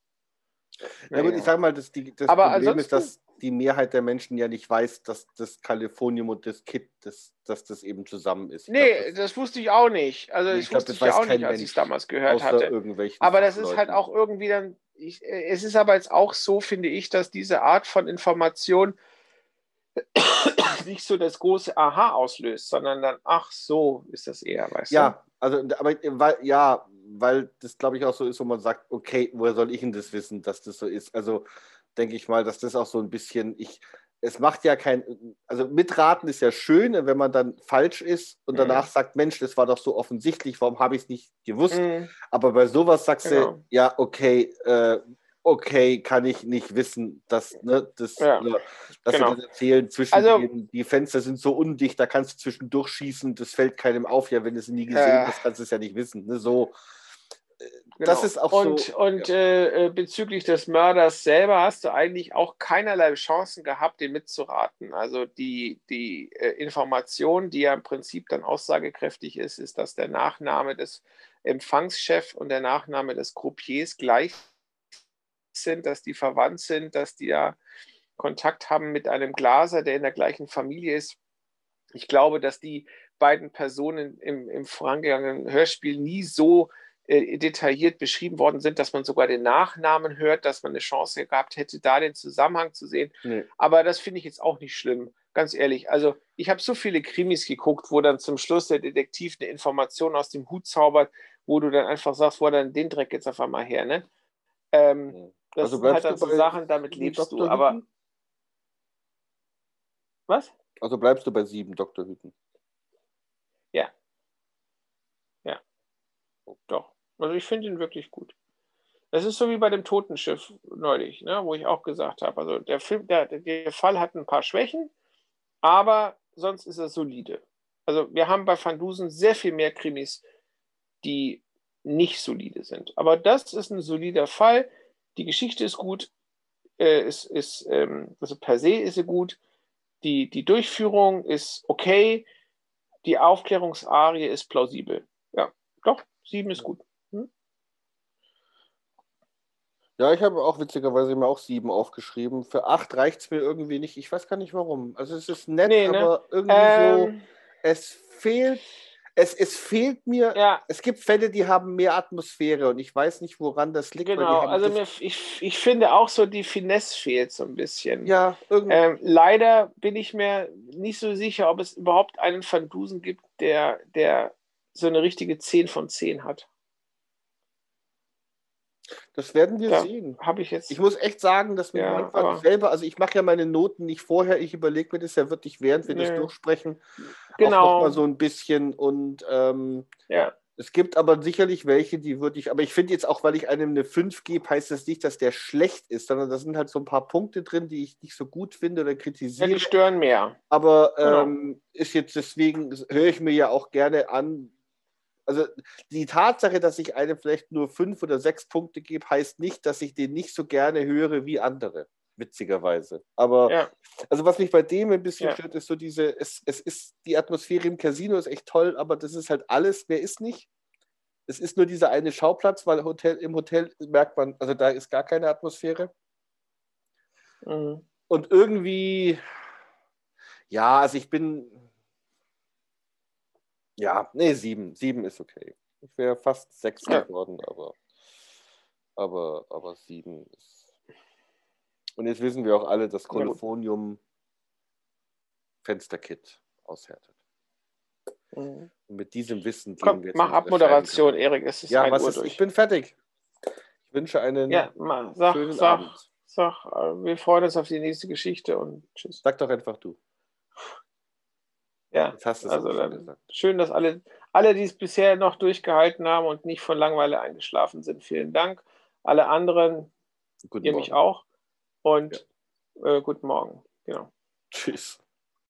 Na gut, ich sage mal, das, die, das Aber Problem ist, dass die Mehrheit der Menschen ja nicht weiß, dass das Kalifornium und das Kit, das, dass das eben zusammen ist. Ich Nee, glaub, das wusste ich auch nicht. Also das ich glaub, wusste das ich ja weiß auch nicht, als ich es damals gehört hatte. Aber das ist halt auch irgendwie dann, ich, es ist aber jetzt auch so, finde ich, dass diese Art von Information nicht so das große Aha auslöst, sondern dann, ach so, ist das eher, weißt du? Ja, also, aber ja, weil das glaube ich auch so ist, wo man sagt, okay, woher soll ich denn das wissen, dass das so ist? Also denke ich mal, dass das auch so ein bisschen, ich, es macht ja kein, also mitraten ist ja schön, wenn man dann falsch ist und Mhm. danach sagt, Mensch, das war doch so offensichtlich, warum habe ich es nicht gewusst? Mhm. Aber bei sowas sagst Genau. du, ja, okay, äh, okay, kann ich nicht wissen, dass, ne, das, Ja, ne, dass genau. das erzählen, zwischen Also- den, die Fenster sind so undicht, da kannst du zwischendurch schießen, das fällt keinem auf, ja, wenn du es nie gesehen Ja. hast, kannst du es ja nicht wissen. Ne, so, Genau. das ist auch und, so. Und äh, äh, bezüglich des Mörders selber hast du eigentlich auch keinerlei Chancen gehabt, den mitzuraten. Also die, die äh, Information, die ja im Prinzip dann aussagekräftig ist, ist, dass der Nachname des Empfangschefs und der Nachname des Croupiers gleich sind, dass die verwandt sind, dass die ja Kontakt haben mit einem Glaser, der in der gleichen Familie ist. Ich glaube, dass die beiden Personen im, im vorangegangenen Hörspiel nie so äh, detailliert beschrieben worden sind, dass man sogar den Nachnamen hört, dass man eine Chance gehabt hätte, da den Zusammenhang zu sehen. Nee. Aber das finde ich jetzt auch nicht schlimm, ganz ehrlich. Also ich habe so viele Krimis geguckt, wo dann zum Schluss der Detektiv eine Information aus dem Hut zaubert, wo du dann einfach sagst, wo dann den Dreck jetzt auf einmal her, ne? Ähm, Nee. das Also sind halt bleibst dann du so bei Sachen, damit lebst du. Dr. Aber Hütten? was? Also bleibst du bei sieben Dr. Hüten. Doch. Also ich finde ihn wirklich gut. Das ist so wie bei dem Totenschiff neulich, ne, wo ich auch gesagt habe. Also der Film, der, der Fall hat ein paar Schwächen, aber sonst ist er solide. Also wir haben bei Van Dusen sehr viel mehr Krimis, die nicht solide sind. Aber das ist ein solider Fall. Die Geschichte ist gut, äh, ist, ist, ähm, also per se ist sie gut. Die, die Durchführung ist okay. Die Aufklärungsarie ist plausibel. Ja, doch, sieben ist gut. Ja, ich habe auch witzigerweise mir auch sieben aufgeschrieben. Für acht reicht es mir irgendwie nicht. Ich weiß gar nicht warum. Also es ist nett, Nee, ne? aber irgendwie Ähm, so, es fehlt, es, es fehlt mir, ja, es gibt Fälle, die haben mehr Atmosphäre und ich weiß nicht, woran das liegt. genau. Also mir, ich, ich finde auch so, die Finesse fehlt so ein bisschen. ja, irgendwie. Ähm, leider bin ich mir nicht so sicher, ob es überhaupt einen Van Dusen gibt, der, der so eine richtige 10 von 10 hat. das werden wir Ja. sehen. Habe ich jetzt. Ich muss echt sagen, dass mir Ja, manchmal selber, also ich mache ja meine Noten nicht vorher, ich überlege mir das ja wirklich, während wir das Nö. durchsprechen, auch genau. noch mal so ein bisschen und ähm, ja. Es gibt aber sicherlich welche, die würde ich, aber ich finde jetzt auch, weil ich einem eine 5 gebe, heißt das nicht, dass der schlecht ist, sondern da sind halt so ein paar Punkte drin, die ich nicht so gut finde oder ja, kritisiere. die stören mehr. aber Genau. ähm, ist jetzt deswegen, höre ich mir ja auch gerne an. Also die Tatsache, dass ich einem vielleicht nur fünf oder sechs Punkte gebe, heißt nicht, dass ich den nicht so gerne höre wie andere, witzigerweise. Aber Ja. also was mich bei dem ein bisschen Ja. stört, ist so diese, es, es ist, die Atmosphäre im Casino ist echt toll, aber das ist halt alles, wer ist nicht. Es ist nur dieser eine Schauplatz, weil Hotel, im Hotel merkt man, also da ist gar keine Atmosphäre. Mhm. Und irgendwie, ja, also ich bin, ja, nee, sieben, sieben ist okay. Ich wäre fast sechs Ja. geworden, aber, aber, aber sieben ist. Und jetzt wissen wir auch alle, dass. Kolophonium Fensterkit aushärtet. Mhm. Und mit diesem Wissen gehen Komm, wir jetzt mach Abmoderation. Erik. Es ist Ja, was ist, durch. ich bin fertig. Ich wünsche einen ja, mal, sag, schönen sag, Abend. sag, äh, wir freuen uns auf die nächste Geschichte und tschüss. Sag doch einfach du. Ja, Jetzt hast du es also dann gesagt. schön, dass alle, alle, die es bisher noch durchgehalten haben und nicht von Langeweile eingeschlafen sind, vielen Dank. Alle anderen, Guten ihr Morgen. mich auch. Und äh, guten Morgen. Genau. Tschüss.